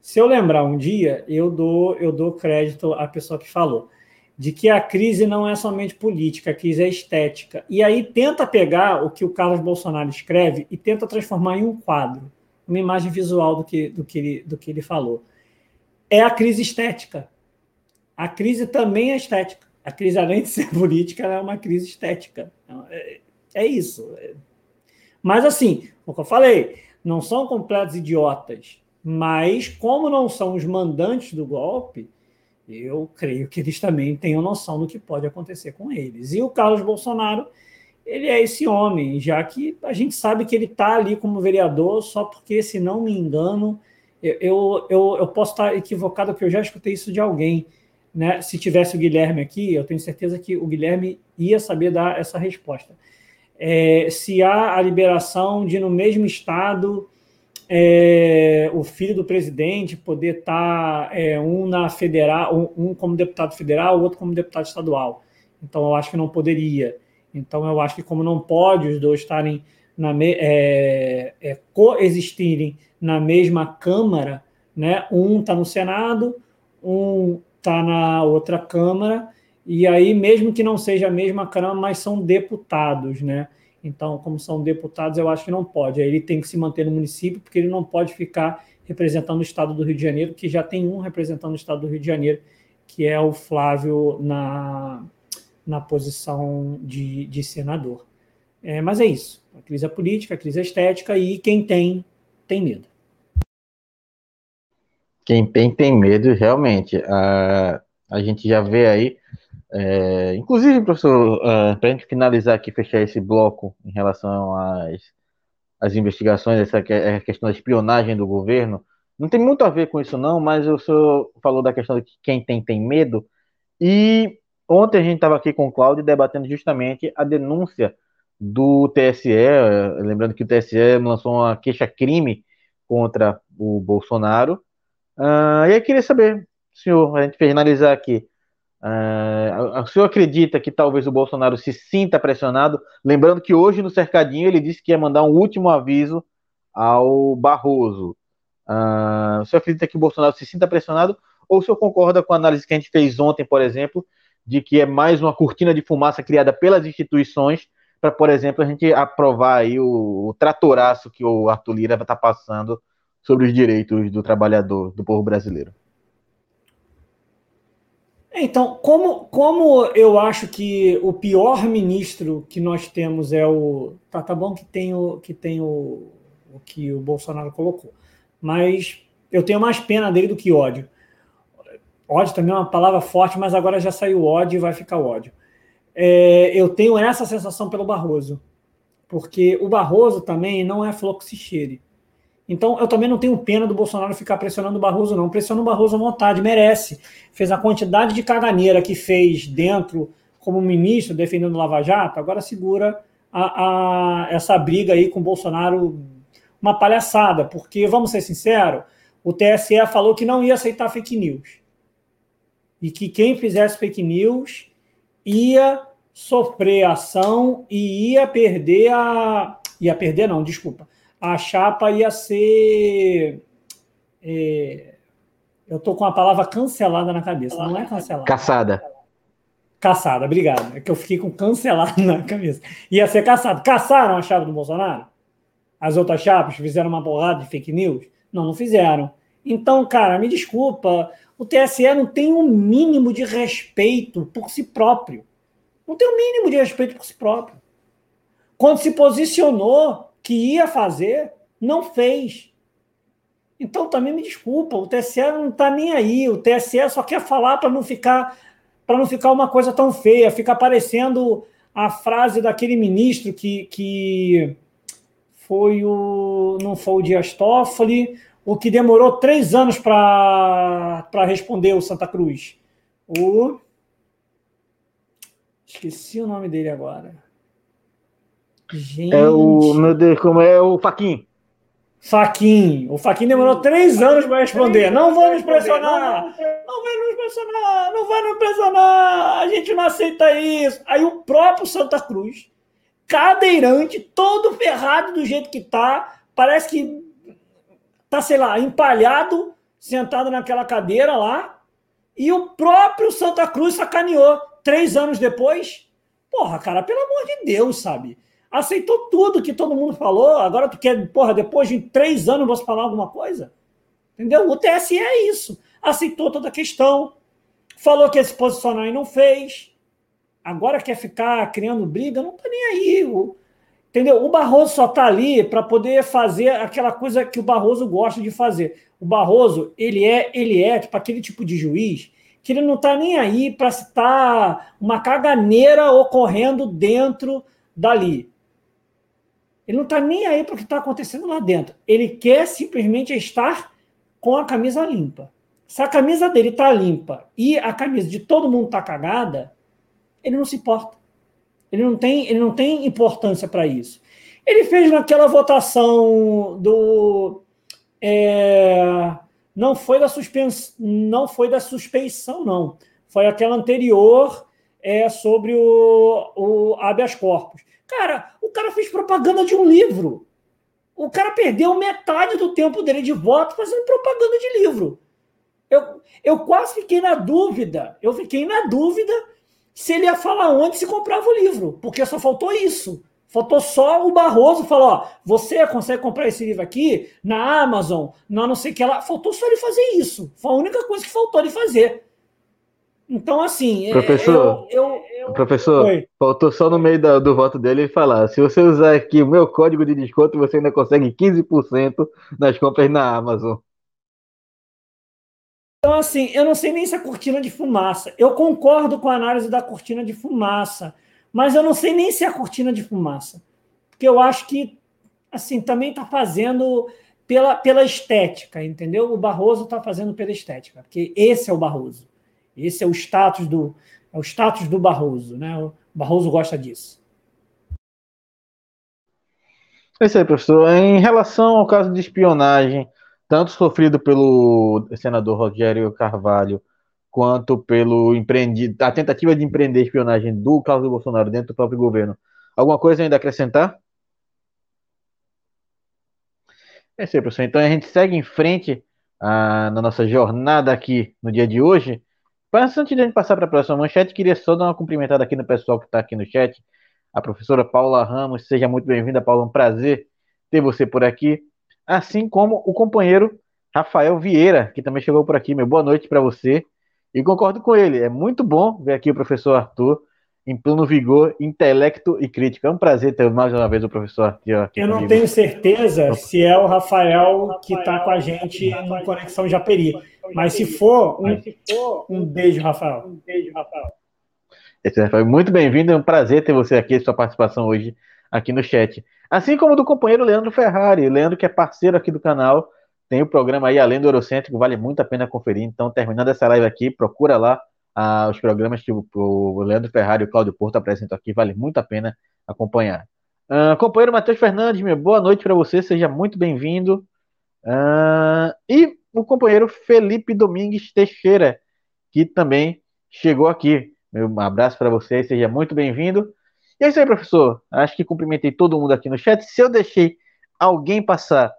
Se eu lembrar um dia, eu dou eu dou crédito à pessoa que falou de que a crise não é somente política, a crise é estética. E aí tenta pegar o que o Carlos Bolsonaro escreve e tenta transformar em um quadro, uma imagem visual do que, do que, ele, do que ele falou. É a crise estética. A crise também é estética. A crise, além de ser política, é uma crise estética. Então, é, é isso. Mas, assim, o que eu falei, não são completos idiotas, mas, como não são os mandantes do golpe, eu creio que eles também tenham noção do que pode acontecer com eles. E o Carlos Bolsonaro, ele é esse homem, já que a gente sabe que ele está ali como vereador, só porque, se não me engano, eu, eu, eu posso estar equivocado, porque eu já escutei isso de alguém. Né? Se tivesse o Guilherme aqui, eu tenho certeza que o Guilherme ia saber dar essa resposta. É, se há a liberação de, no mesmo estado, é, o filho do presidente poder estar tá, é, um na federal, um, como deputado federal, o outro como deputado estadual. Então eu acho que não poderia. Então eu acho que como não pode os dois estarem na é, é, coexistirem na mesma câmara, né? Um está no Senado, um está na outra câmara e aí mesmo que não seja a mesma câmara, mas são deputados, né? Então, como são deputados, eu acho que não pode. Aí ele tem que se manter no município, porque ele não pode ficar representando o estado do Rio de Janeiro, que já tem um representando o estado do Rio de Janeiro, que é o Flávio na, na posição de, de senador. É, mas é isso. A crise é política, a crise é estética, e quem tem, tem medo. Quem tem, tem medo, realmente. A, a gente já vê aí é, inclusive, professor, uh, para a gente finalizar aqui, fechar esse bloco em relação às, às investigações, essa é, questão da espionagem do governo, não tem muito a ver com isso não, mas o senhor falou da questão de que quem tem, tem medo, e ontem a gente estava aqui com o Cláudio debatendo justamente a denúncia do TSE, lembrando que o TSE lançou uma queixa-crime contra o Bolsonaro, uh, e eu queria saber, senhor, a gente finalizar aqui, Uh, o senhor acredita que talvez o Bolsonaro se sinta pressionado? Lembrando que hoje no cercadinho ele disse que ia mandar um último aviso ao Barroso. Uh, o senhor acredita que o Bolsonaro se sinta pressionado? Ou o senhor concorda com a análise que a gente fez ontem, por exemplo, de que é mais uma cortina de fumaça criada pelas instituições para, por exemplo, a gente aprovar aí o, o tratoraço que o Arthur Lira está passando sobre os direitos do trabalhador, do povo brasileiro? Então, como, como eu acho que o pior ministro que nós temos é o. Tá, tá bom que tem o que tem o, o que o Bolsonaro colocou, mas eu tenho mais pena dele do que ódio. Ódio também é uma palavra forte, mas agora já saiu ódio e vai ficar ódio. É, eu tenho essa sensação pelo Barroso, porque o Barroso também não é se cheire. Então, eu também não tenho pena do Bolsonaro ficar pressionando o Barroso, não. Pressiona o Barroso à vontade, merece. Fez a quantidade de caganeira que fez dentro, como ministro, defendendo o Lava Jato, agora segura a, a, essa briga aí com o Bolsonaro, uma palhaçada, porque, vamos ser sinceros, o TSE falou que não ia aceitar fake news. E que quem fizesse fake news ia sofrer ação e ia perder a. Ia perder, não, desculpa a chapa ia ser. É, eu estou com a palavra cancelada na cabeça, não é cancelada. Caçada. Caçada, obrigado. É que eu fiquei com cancelado na cabeça. Ia ser caçado. Caçaram a chapa do Bolsonaro? As outras chapas fizeram uma porrada de fake news? Não, não fizeram. Então, cara, me desculpa, o TSE não tem um mínimo de respeito por si próprio. Não tem um mínimo de respeito por si próprio. Quando se posicionou que ia fazer, não fez. Então também me desculpa, o TSE não está nem aí, o TSE só quer falar para não ficar para não ficar uma coisa tão feia, fica parecendo a frase daquele ministro que, que foi o não foi o Dias Toffoli, o que demorou três anos para responder o Santa Cruz? O. Esqueci o nome dele agora. Gente. É o. Meu Deus, como é o Faquin. Faquin. O Faquin demorou três anos para responder. Não vamos pressionar. Não vai nos pressionar. Não vai nos pressionar. A gente não aceita isso. Aí o próprio Santa Cruz, cadeirante, todo ferrado do jeito que tá, parece que tá, sei lá, empalhado, sentado naquela cadeira lá. E o próprio Santa Cruz sacaneou. Três anos depois. Porra, cara, pelo amor de Deus, sabe? Aceitou tudo que todo mundo falou. Agora tu quer, porra, depois de três anos você falar alguma coisa? Entendeu? O TSE é isso. Aceitou toda a questão. Falou que ia se posicionar e não fez. Agora quer ficar criando briga? Não tá nem aí. O, entendeu? O Barroso só tá ali para poder fazer aquela coisa que o Barroso gosta de fazer. O Barroso, ele é, ele é tipo aquele tipo de juiz que ele não tá nem aí para estar uma caganeira ocorrendo dentro dali. Ele não está nem aí para o que está acontecendo lá dentro. Ele quer simplesmente estar com a camisa limpa. Se a camisa dele está limpa e a camisa de todo mundo está cagada, ele não se importa. Ele não tem, ele não tem importância para isso. Ele fez naquela votação do. É, não foi da suspensão, não foi da suspeição, não. Foi aquela anterior é, sobre o, o habeas corpus. Cara, cara fez propaganda de um livro. O cara perdeu metade do tempo dele de voto fazendo propaganda de livro. Eu, eu quase fiquei na dúvida. Eu fiquei na dúvida se ele ia falar onde se comprava o livro, porque só faltou isso. Faltou só o Barroso falar: ó, você consegue comprar esse livro aqui na Amazon, na não sei o que lá. Faltou só ele fazer isso. Foi a única coisa que faltou ele fazer. Então, assim. Professor, eu, eu, eu... professor faltou só no meio da, do voto dele falar: se você usar aqui o meu código de desconto, você ainda consegue 15% nas compras na Amazon. Então, assim, eu não sei nem se é cortina de fumaça. Eu concordo com a análise da cortina de fumaça, mas eu não sei nem se é cortina de fumaça. Porque eu acho que, assim, também está fazendo pela, pela estética, entendeu? O Barroso está fazendo pela estética, porque esse é o Barroso. Esse é o status do, é o status do Barroso, né? O Barroso gosta disso. É isso aí, professor. Em relação ao caso de espionagem, tanto sofrido pelo senador Rogério Carvalho, quanto pelo empreendido, a tentativa de empreender espionagem do Carlos Bolsonaro dentro do próprio governo, alguma coisa ainda a acrescentar? É isso aí, professor. Então a gente segue em frente ah, na nossa jornada aqui no dia de hoje. Mas antes de a gente passar para a próxima manchete, queria só dar uma cumprimentada aqui no pessoal que está aqui no chat. A professora Paula Ramos, seja muito bem-vinda, Paula. Um prazer ter você por aqui. Assim como o companheiro Rafael Vieira, que também chegou por aqui. Meu boa noite para você. E concordo com ele. É muito bom ver aqui o professor Arthur em pleno vigor, intelecto e crítica. É um prazer ter mais uma vez o professor Arthur aqui. Eu não comigo. tenho certeza se é o Rafael que está com a gente no Conexão Japeri. Mas se for, um, um beijo, Rafael. Um beijo, Rafael. Foi muito bem-vindo, é um prazer ter você aqui, sua participação hoje aqui no chat. Assim como do companheiro Leandro Ferrari, Leandro que é parceiro aqui do canal, tem o programa aí Além do Eurocêntrico, vale muito a pena conferir. Então, terminando essa live aqui, procura lá ah, os programas que o, o, Leandro Ferrari e o Cláudio Porto apresentam aqui, vale muito a pena acompanhar. Ah, companheiro Matheus Fernandes, meu, boa noite para você, seja muito bem-vindo. Ah, e o companheiro Felipe Domingues Teixeira, que também chegou aqui. Meu um abraço para você, seja muito bem-vindo. E é isso aí, professor. Acho que cumprimentei todo mundo aqui no chat. Se eu deixei alguém passar,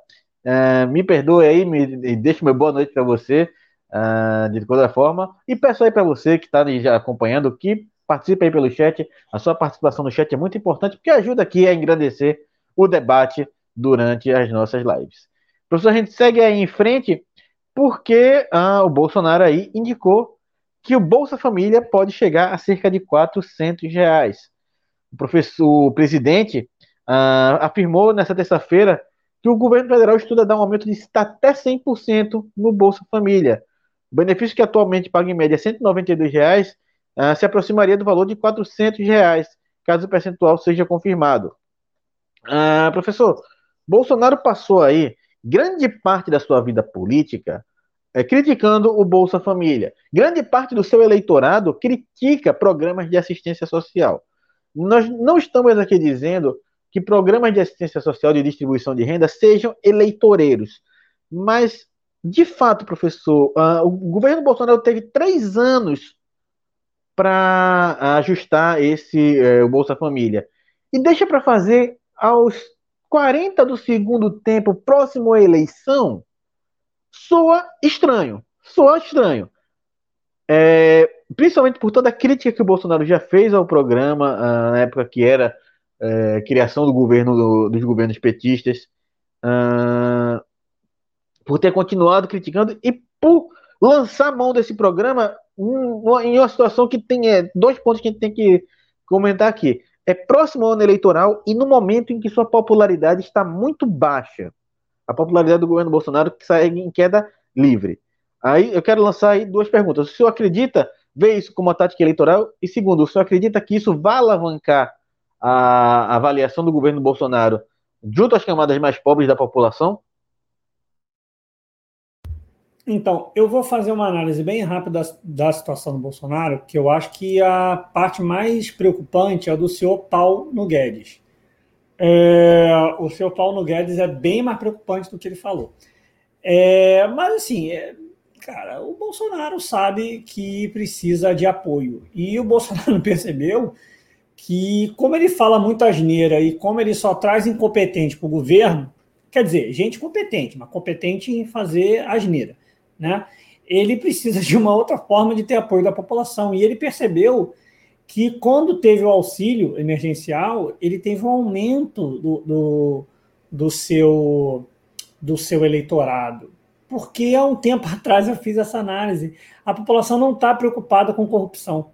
uh, me perdoe aí, me deixe uma boa noite para você, uh, de toda forma. E peço aí para você que está acompanhando que participe aí pelo chat. A sua participação no chat é muito importante porque ajuda aqui a engrandecer o debate durante as nossas lives. Professor, a gente segue aí em frente porque ah, o Bolsonaro aí indicou que o Bolsa Família pode chegar a cerca de 400 reais. O, professor, o presidente ah, afirmou nessa terça-feira que o governo federal estuda dar um aumento de até 100% no Bolsa Família. O benefício que atualmente paga em média 192 reais, ah, se aproximaria do valor de 400 reais, caso o percentual seja confirmado. Ah, professor, Bolsonaro passou aí grande parte da sua vida política é, criticando o Bolsa Família. Grande parte do seu eleitorado critica programas de assistência social. Nós não estamos aqui dizendo que programas de assistência social de distribuição de renda sejam eleitoreiros, mas de fato, professor, uh, o governo Bolsonaro teve três anos para ajustar esse uh, Bolsa Família e deixa para fazer aos 40 do segundo tempo, próximo à eleição, soa estranho. Soa estranho. É, principalmente por toda a crítica que o Bolsonaro já fez ao programa, uh, na época que era é, criação do governo do, dos governos petistas, uh, por ter continuado criticando e por lançar mão desse programa em uma situação que tem é, dois pontos que a gente tem que comentar aqui é próximo ano eleitoral e no momento em que sua popularidade está muito baixa. A popularidade do governo Bolsonaro que sai em queda livre. Aí eu quero lançar aí duas perguntas. O senhor acredita, vê isso como uma tática eleitoral? E segundo, o senhor acredita que isso vai alavancar a avaliação do governo Bolsonaro junto às camadas mais pobres da população? Então, eu vou fazer uma análise bem rápida da, situação do Bolsonaro, que eu acho que a parte mais preocupante é a do senhor Paulo Guedes. É, o senhor Paulo Guedes é bem mais preocupante do que ele falou. É, mas, assim, é, cara, o Bolsonaro sabe que precisa de apoio. E o Bolsonaro percebeu que, como ele fala muita asneira e como ele só traz incompetente para o governo, quer dizer, gente competente, mas competente em fazer asneira né? Ele precisa de uma outra forma de ter apoio da população. E ele percebeu que quando teve o auxílio emergencial, ele teve um aumento do, do, do seu, do seu eleitorado. Porque há um tempo atrás eu fiz essa análise. A população não está preocupada com corrupção.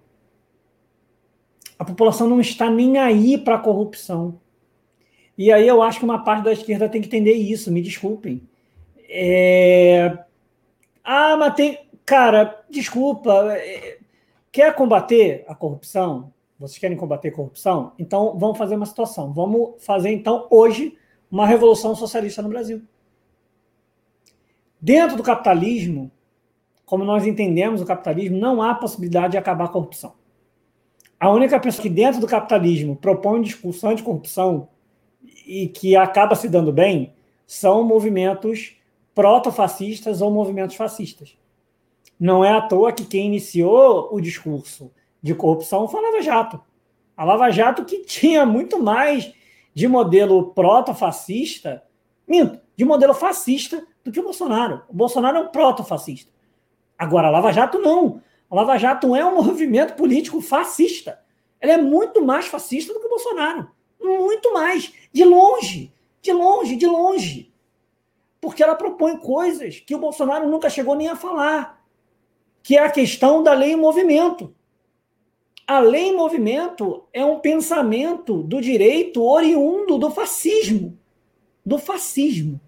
A população não está nem aí para a corrupção. E aí eu acho que uma parte da esquerda tem que entender isso, me desculpem. É, ah, mas tem. Cara, desculpa. É, quer combater a corrupção? Vocês querem combater a corrupção? Então vamos fazer uma situação. Vamos fazer, então, hoje, uma revolução socialista no Brasil. Dentro do capitalismo, como nós entendemos o capitalismo, não há possibilidade de acabar a corrupção. A única pessoa que dentro do capitalismo propõe discussão de corrupção e que acaba se dando bem são movimentos proto-fascistas ou movimentos fascistas. Não é à toa que quem iniciou o discurso de corrupção foi a Lava Jato. A Lava Jato que tinha muito mais de modelo proto-fascista, de modelo fascista do que o Bolsonaro. O Bolsonaro é um proto-fascista. Agora, a Lava Jato não. A Lava Jato é um movimento político fascista. Ela é muito mais fascista do que o Bolsonaro. Muito mais. De longe. De longe, de longe porque ela propõe coisas que o Bolsonaro nunca chegou nem a falar, que é a questão da lei em movimento. A lei em movimento é um pensamento do direito oriundo do fascismo, do fascismo.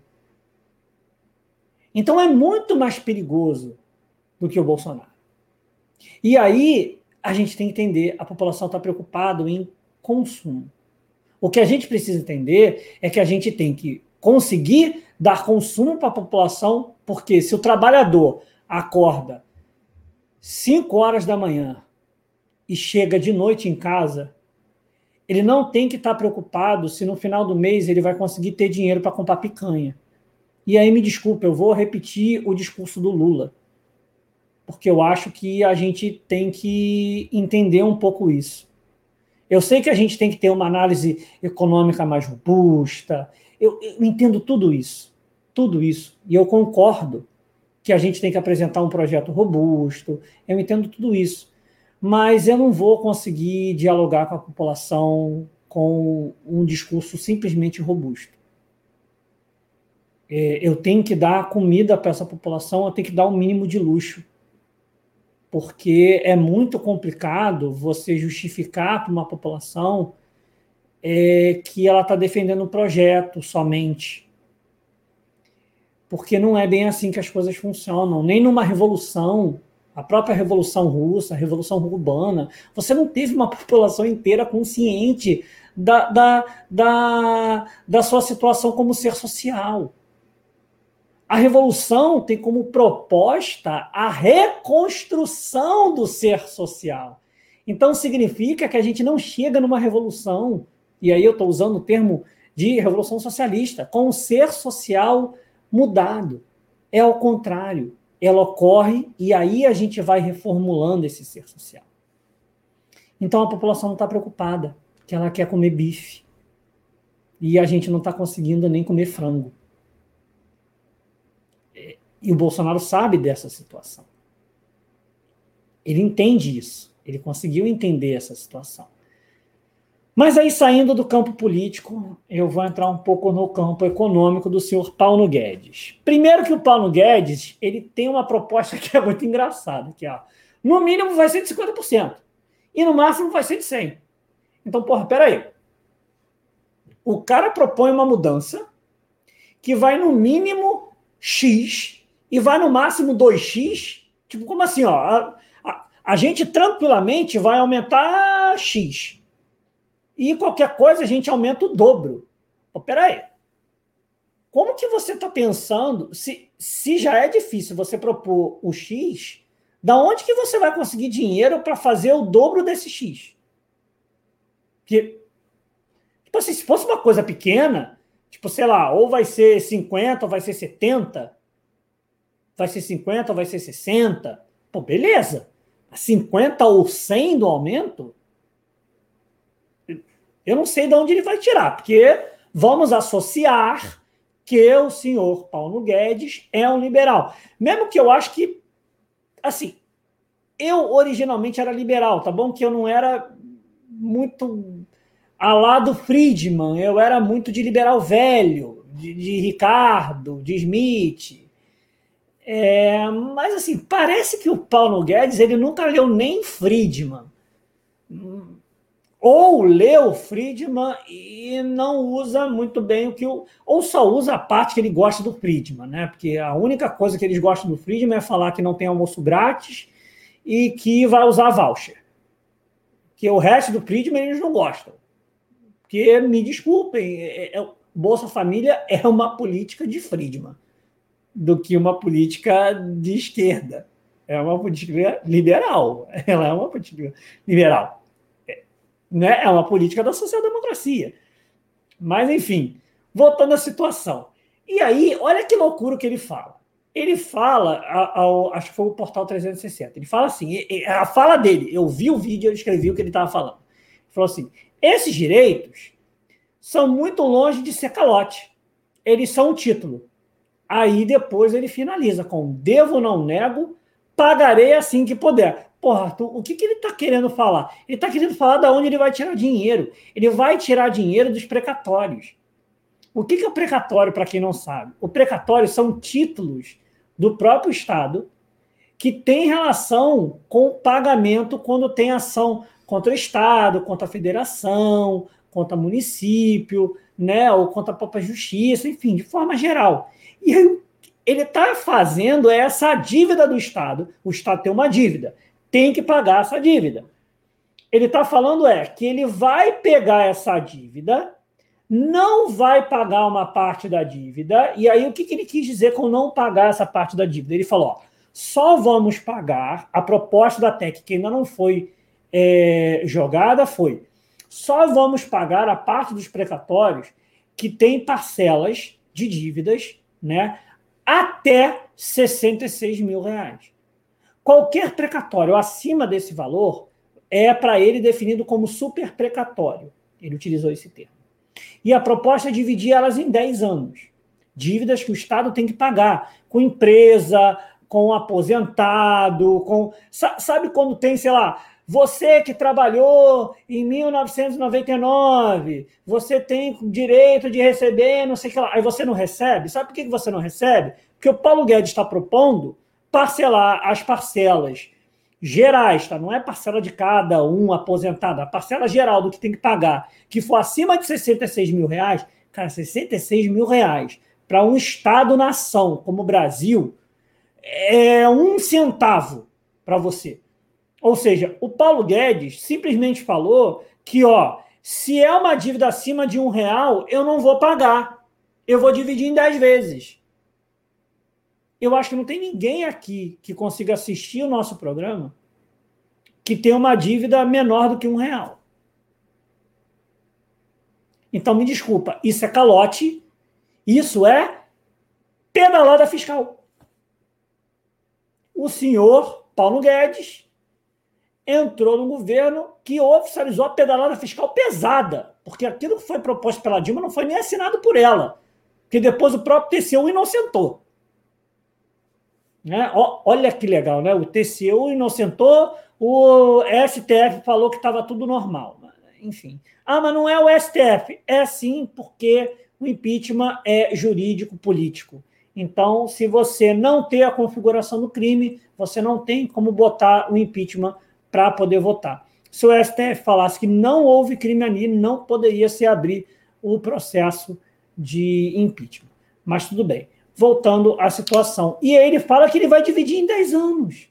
Então é muito mais perigoso do que o Bolsonaro. E aí a gente tem que entender, a população está preocupada em consumo. O que a gente precisa entender é que a gente tem que conseguir dar consumo para a população, porque se o trabalhador acorda 5 horas da manhã e chega de noite em casa, ele não tem que estar preocupado se no final do mês ele vai conseguir ter dinheiro para comprar picanha. E aí me desculpa, eu vou repetir o discurso do Lula, porque eu acho que a gente tem que entender um pouco isso. Eu sei que a gente tem que ter uma análise econômica mais robusta, eu, eu entendo tudo isso, tudo isso, e eu concordo que a gente tem que apresentar um projeto robusto, eu entendo tudo isso, mas eu não vou conseguir dialogar com a população com um discurso simplesmente robusto. É, eu tenho que dar comida para essa população, eu tenho que dar um mínimo de luxo. Porque é muito complicado você justificar para uma população é, que ela está defendendo um projeto somente. Porque não é bem assim que as coisas funcionam. Nem numa revolução, a própria Revolução Russa, a Revolução Urbana, você não teve uma população inteira consciente da, da, da, da sua situação como ser social. A revolução tem como proposta a reconstrução do ser social. Então, significa que a gente não chega numa revolução, e aí eu estou usando o termo de revolução socialista, com o ser social mudado. É ao contrário. Ela ocorre e aí a gente vai reformulando esse ser social. Então a população não está preocupada, que ela quer comer bife. E a gente não está conseguindo nem comer frango. E o Bolsonaro sabe dessa situação. Ele entende isso. Ele conseguiu entender essa situação. Mas aí, saindo do campo político, eu vou entrar um pouco no campo econômico do senhor Paulo Guedes. Primeiro que o Paulo Guedes, ele tem uma proposta que é muito engraçada, que é, no mínimo vai ser de 50%, e no máximo vai ser de 100%. Então, porra, peraí. O cara propõe uma mudança que vai no mínimo X e vai no máximo 2X. Tipo, como assim, ó? A, a, a gente tranquilamente vai aumentar X e qualquer coisa a gente aumenta o dobro. Oh, peraí. Como que você está pensando, se, se já é difícil você propor o X, da onde que você vai conseguir dinheiro para fazer o dobro desse X? Porque, tipo assim, se fosse uma coisa pequena, tipo, sei lá, ou vai ser 50, ou vai ser 70, vai ser 50, ou vai ser 60, pô, beleza. 50 ou 100 do aumento, eu não sei de onde ele vai tirar, porque vamos associar que o senhor Paulo Guedes é um liberal. Mesmo que eu acho que, assim, eu originalmente era liberal, tá bom? Que eu não era muito a lá do Friedman, eu era muito de liberal velho, de, de Ricardo, de Smith. É, mas assim, parece que o Paulo Guedes ele nunca leu nem Friedman ou lê o Friedman e não usa muito bem o que o. Ou só usa a parte que ele gosta do Friedman, né? Porque a única coisa que eles gostam do Friedman é falar que não tem almoço grátis e que vai usar voucher. Que o resto do Friedman eles não gostam. Porque, me desculpem, é, é, Bolsa Família é uma política de Friedman do que uma política de esquerda. É uma política liberal. Ela é uma política liberal né? É uma política da social-democracia. Mas, enfim, voltando à situação. E aí, olha que loucura que ele fala. Ele fala, ao, acho que foi o Portal 360, ele fala assim, a fala dele, eu vi o vídeo, eu escrevi o que ele estava falando. Ele falou assim, esses direitos são muito longe de ser calote. Eles são um título. Aí depois ele finaliza com devo, não nego, pagarei assim que puder. Porra, Arthur, o que, que ele está querendo falar? Ele está querendo falar da onde ele vai tirar dinheiro. Ele vai tirar dinheiro dos precatórios. O que, que é o precatório, para quem não sabe? O precatório são títulos do próprio Estado que tem relação com o pagamento quando tem ação contra o Estado, contra a federação, contra o município, né, ou contra a própria justiça, enfim, de forma geral. E aí, ele está fazendo essa dívida do Estado. O Estado tem uma dívida tem que pagar essa dívida. Ele está falando é que ele vai pegar essa dívida, não vai pagar uma parte da dívida, e aí o que, que ele quis dizer com não pagar essa parte da dívida? Ele falou: ó, só vamos pagar a proposta da TEC, que ainda não foi é, jogada, foi só vamos pagar a parte dos precatórios que tem parcelas de dívidas né, até 66 mil reais. Qualquer precatório acima desse valor é para ele definido como super precatório. Ele utilizou esse termo. E a proposta é dividir elas em 10 anos. Dívidas que o Estado tem que pagar com empresa, com aposentado, com. Sabe quando tem, sei lá, você que trabalhou em 1999, você tem direito de receber, não sei o que lá. Aí você não recebe. Sabe por que você não recebe? Porque o Paulo Guedes está propondo parcelar as parcelas gerais, tá? Não é parcela de cada um aposentado, a parcela geral do que tem que pagar, que for acima de 66 mil reais, cara, 66 mil reais para um Estado-nação como o Brasil é um centavo para você. Ou seja, o Paulo Guedes simplesmente falou que, ó, se é uma dívida acima de um real, eu não vou pagar. Eu vou dividir em 10 vezes. Eu acho que não tem ninguém aqui que consiga assistir o nosso programa que tenha uma dívida menor do que um real. Então, me desculpa, isso é calote, isso é pedalada fiscal. O senhor Paulo Guedes entrou no governo que oficializou a pedalada fiscal pesada, porque aquilo que foi proposto pela Dilma não foi nem assinado por ela, que depois o próprio TCU inocentou. Né? Olha que legal, né? O TCU inocentou, o STF falou que estava tudo normal. Enfim. Ah, mas não é o STF. É sim, porque o impeachment é jurídico-político. Então, se você não tem a configuração do crime, você não tem como botar o impeachment para poder votar. Se o STF falasse que não houve crime ali, não poderia se abrir o processo de impeachment. Mas tudo bem. Voltando à situação. E aí ele fala que ele vai dividir em 10 anos.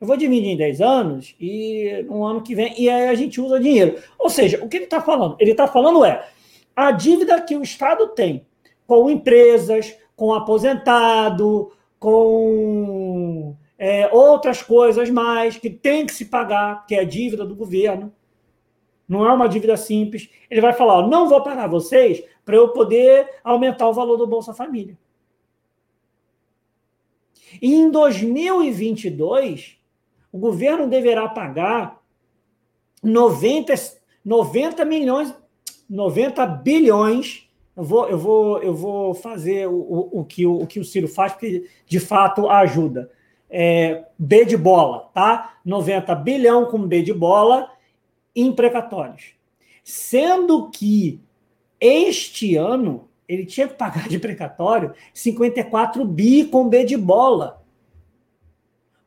Eu vou dividir em 10 anos e no ano que vem, e aí a gente usa dinheiro. Ou seja, o que ele está falando? Ele está falando é a dívida que o Estado tem com empresas, com aposentado, com é, outras coisas mais que tem que se pagar, que é a dívida do governo. Não é uma dívida simples. Ele vai falar: ó, não vou pagar vocês para eu poder aumentar o valor do Bolsa Família. E em 2022, o governo deverá pagar 90, 90 milhões, 90 bilhões eu vou, eu vou, eu vou fazer o, o, o, que, o, o que o Ciro faz, porque de fato ajuda. É, B de bola, tá? 90 bilhão com B de bola em precatórios. Sendo que este ano ele tinha que pagar de precatório 54 bi com B de bola.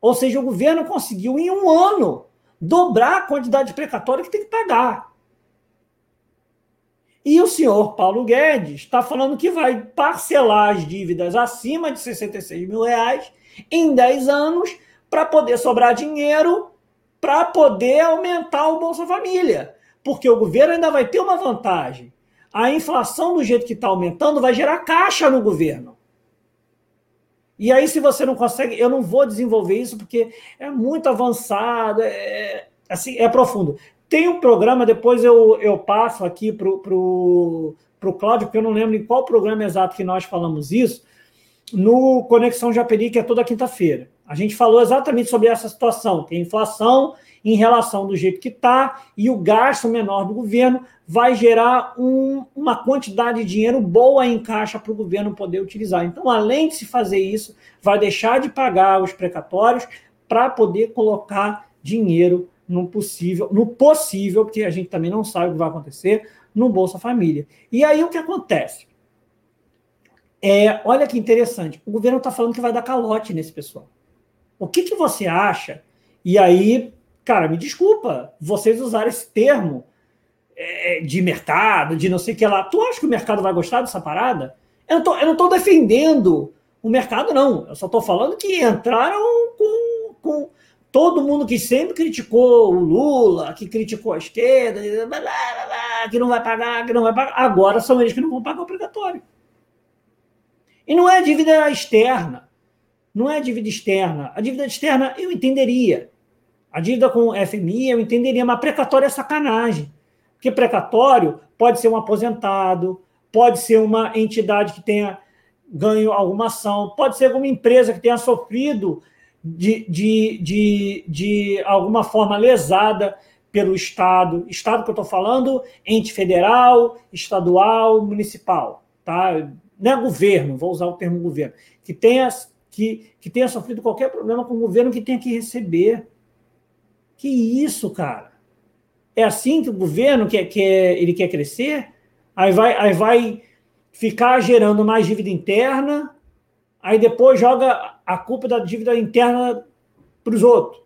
Ou seja, o governo conseguiu em um ano dobrar a quantidade de precatório que tem que pagar. E o senhor Paulo Guedes está falando que vai parcelar as dívidas acima de 66 mil reais em 10 anos para poder sobrar dinheiro para poder aumentar o Bolsa Família. Porque o governo ainda vai ter uma vantagem. A inflação, do jeito que está aumentando, vai gerar caixa no governo. E aí, se você não consegue, eu não vou desenvolver isso porque é muito avançado, é, assim, é profundo. Tem um programa, depois eu, eu passo aqui para o pro, pro Cláudio, porque eu não lembro em qual programa exato que nós falamos isso, no Conexão Japeri, que é toda quinta-feira. A gente falou exatamente sobre essa situação, que a inflação em relação do jeito que está e o gasto menor do governo vai gerar um, uma quantidade de dinheiro boa em caixa para o governo poder utilizar. Então, além de se fazer isso, vai deixar de pagar os precatórios para poder colocar dinheiro no possível, no possível, porque a gente também não sabe o que vai acontecer, no Bolsa Família. E aí o que acontece? É, olha que interessante, o governo está falando que vai dar calote nesse pessoal. O que, que você acha? E aí, cara, me desculpa, vocês usaram esse termo é, de mercado, de não sei o que lá. Tu acha que o mercado vai gostar dessa parada? Eu, não estou defendendo o mercado, não. Eu só estou falando que entraram com, com todo mundo que sempre criticou o Lula, que criticou a esquerda, que não vai pagar, que não vai pagar, agora são eles que não vão pagar o obrigatório. E não é dívida externa. Não é dívida externa. A dívida externa eu entenderia. A dívida com FMI eu entenderia, mas precatório é sacanagem. Porque precatório pode ser um aposentado, pode ser uma entidade que tenha ganho alguma ação, pode ser alguma empresa que tenha sofrido de, de, de, de alguma forma lesada pelo Estado. Estado que eu estou falando, ente federal, estadual, municipal. Tá? Não é governo, vou usar o termo governo, que tenha, que, que tenha sofrido qualquer problema com o governo que tenha que receber. Que isso, cara? É assim que o governo quer, quer, ele quer crescer? Aí vai, aí vai ficar gerando mais dívida interna, aí depois joga a culpa da dívida interna para os outros.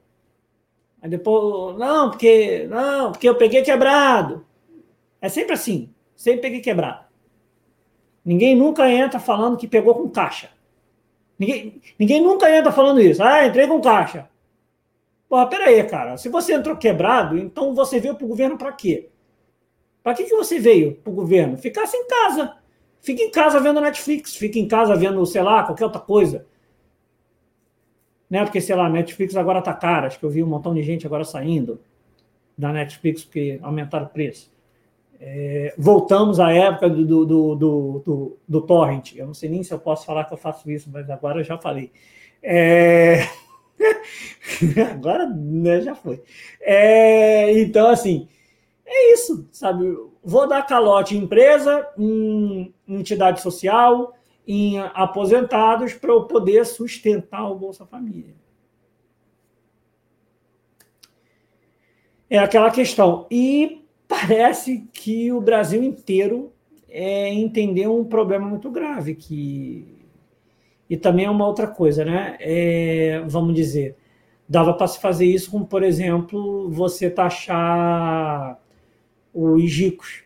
Aí depois, não, porque não, porque eu peguei quebrado. É sempre assim, sempre peguei quebrado. Ninguém nunca entra falando que pegou com caixa. Ninguém, ninguém nunca entra falando isso. Ah, entrei com caixa. Peraí, cara. Se você entrou quebrado, então você veio para o governo para quê? Para que, que você veio para o governo? Ficasse em casa. Fica em casa vendo Netflix, fica em casa vendo, sei lá, qualquer outra coisa. Né? Porque, sei lá, Netflix agora tá cara. Acho que eu vi um montão de gente agora saindo da Netflix porque aumentaram o preço. É, voltamos à época do, do, do, do, do torrent. Eu não sei nem se eu posso falar que eu faço isso, mas agora eu já falei. É... agora né, já foi. É, então, assim, é isso, sabe? Vou dar calote em empresa, em entidade social, em aposentados, para eu poder sustentar o Bolsa Família. É aquela questão. E parece que o Brasil inteiro é, entendeu um problema muito grave, que e também é uma outra coisa, né? É, vamos dizer, dava para se fazer isso com, por exemplo, você taxar os ricos,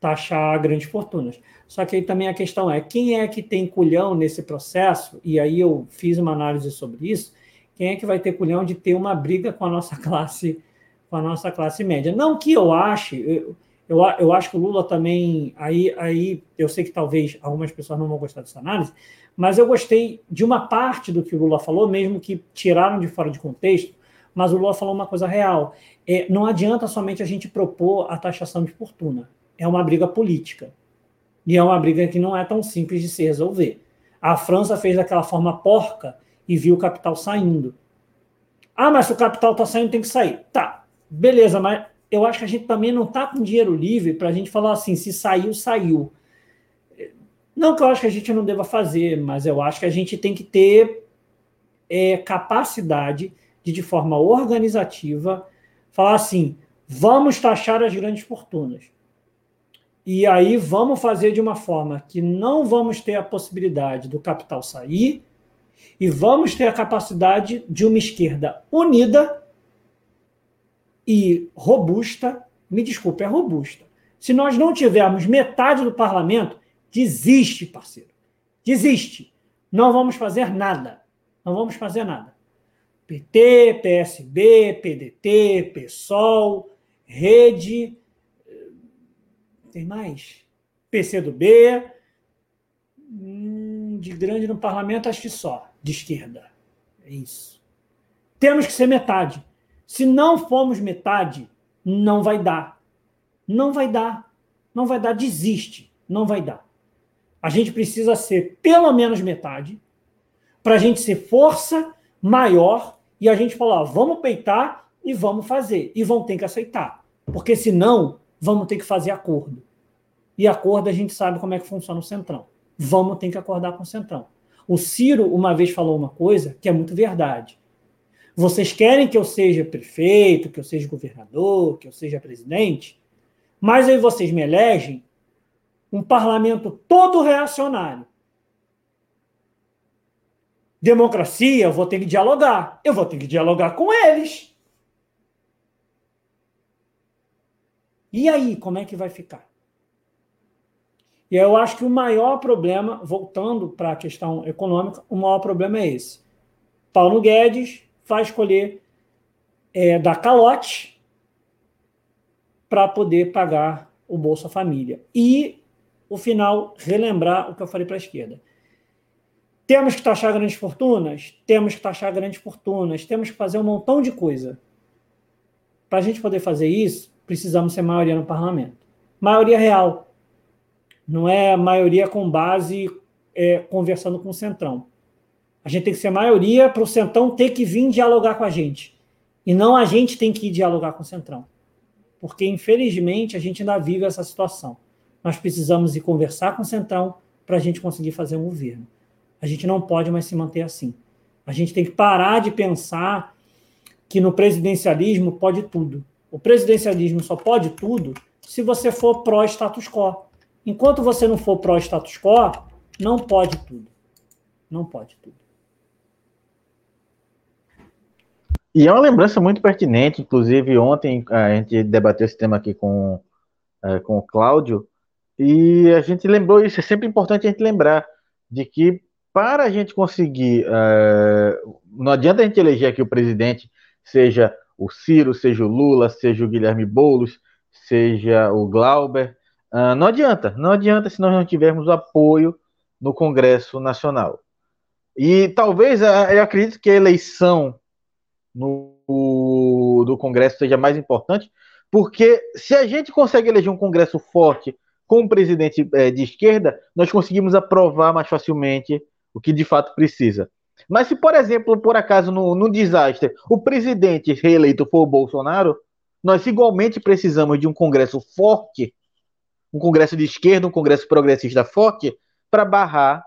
taxar grandes fortunas. Só que aí também a questão é quem é que tem culhão nesse processo, e aí eu fiz uma análise sobre isso, quem é que vai ter culhão de ter uma briga com a nossa classe, com a nossa classe média? Não que eu ache, eu, eu, eu acho que o Lula também, aí, aí eu sei que talvez algumas pessoas não vão gostar dessa análise, mas eu gostei de uma parte do que o Lula falou, mesmo que tiraram de fora de contexto, mas o Lula falou uma coisa real. É, não adianta somente a gente propor a taxação de fortuna. É uma briga política. E é uma briga que não é tão simples de se resolver. A França fez daquela forma porca e viu o capital saindo. Ah, mas se o capital está saindo, tem que sair. Tá, beleza, mas eu acho que a gente também não está com dinheiro livre para a gente falar assim: se saiu, saiu. Não que eu acho que a gente não deva fazer, mas eu acho que a gente tem que ter é, capacidade de, de forma organizativa, falar assim: vamos taxar as grandes fortunas. E aí vamos fazer de uma forma que não vamos ter a possibilidade do capital sair e vamos ter a capacidade de uma esquerda unida e robusta. Me desculpe, é robusta. Se nós não tivermos metade do parlamento, Desiste, parceiro. Desiste. Não vamos fazer nada. Não vamos fazer nada. PT, PSB, PDT, PSOL, Rede, tem mais? PCdoB, hum, de grande no parlamento, acho que só, de esquerda. É isso. Temos que ser metade. Se não formos metade, não vai dar. Não vai dar. Não vai dar. Desiste. Não vai dar. A gente precisa ser pelo menos metade para a gente ser força maior e a gente falar, vamos peitar e vamos fazer. E vão ter que aceitar. Porque senão, vamos ter que fazer acordo. E acordo a gente sabe como é que funciona o Centrão. Vamos ter que acordar com o Centrão. O Ciro uma vez falou uma coisa que é muito verdade. Vocês querem que eu seja prefeito, que eu seja governador, que eu seja presidente, mas aí vocês me elegem um parlamento todo reacionário. Democracia, eu vou ter que dialogar. Eu vou ter que dialogar com eles. E aí, como é que vai ficar? E eu acho que o maior problema, voltando para a questão econômica, o maior problema é esse. Paulo Guedes faz escolher é, dar calote para poder pagar o Bolsa Família. E o final relembrar o que eu falei para a esquerda. Temos que taxar grandes fortunas? Temos que taxar grandes fortunas, temos que fazer um montão de coisa. Para a gente poder fazer isso, precisamos ser maioria no parlamento. Maioria real. Não é maioria com base é, conversando com o Centrão. A gente tem que ser maioria para o Centrão ter que vir dialogar com a gente. E não a gente tem que ir dialogar com o Centrão. Porque, infelizmente, a gente ainda vive essa situação nós precisamos ir conversar com o Centrão para a gente conseguir fazer um governo. A gente não pode mais se manter assim. A gente tem que parar de pensar que no presidencialismo pode tudo. O presidencialismo só pode tudo se você for pró-status quo. Enquanto você não for pró-status quo, não pode tudo. Não pode tudo. E é uma lembrança muito pertinente, inclusive ontem a gente debateu esse tema aqui com, é, com o Cláudio, e a gente lembrou isso, é sempre importante a gente lembrar de que para a gente conseguir. Uh, não adianta a gente eleger aqui o presidente, seja o Ciro, seja o Lula, seja o Guilherme Boulos, seja o Glauber. Uh, não adianta, não adianta se nós não tivermos apoio no Congresso Nacional. E talvez eu acredito que a eleição no, do Congresso seja mais importante, porque se a gente consegue eleger um Congresso forte com um presidente é, de esquerda, nós conseguimos aprovar mais facilmente o que de fato precisa. Mas se, por exemplo, por acaso, no, no desastre, o presidente reeleito for o Bolsonaro, nós igualmente precisamos de um Congresso forte, um Congresso de esquerda, um Congresso progressista forte, para barrar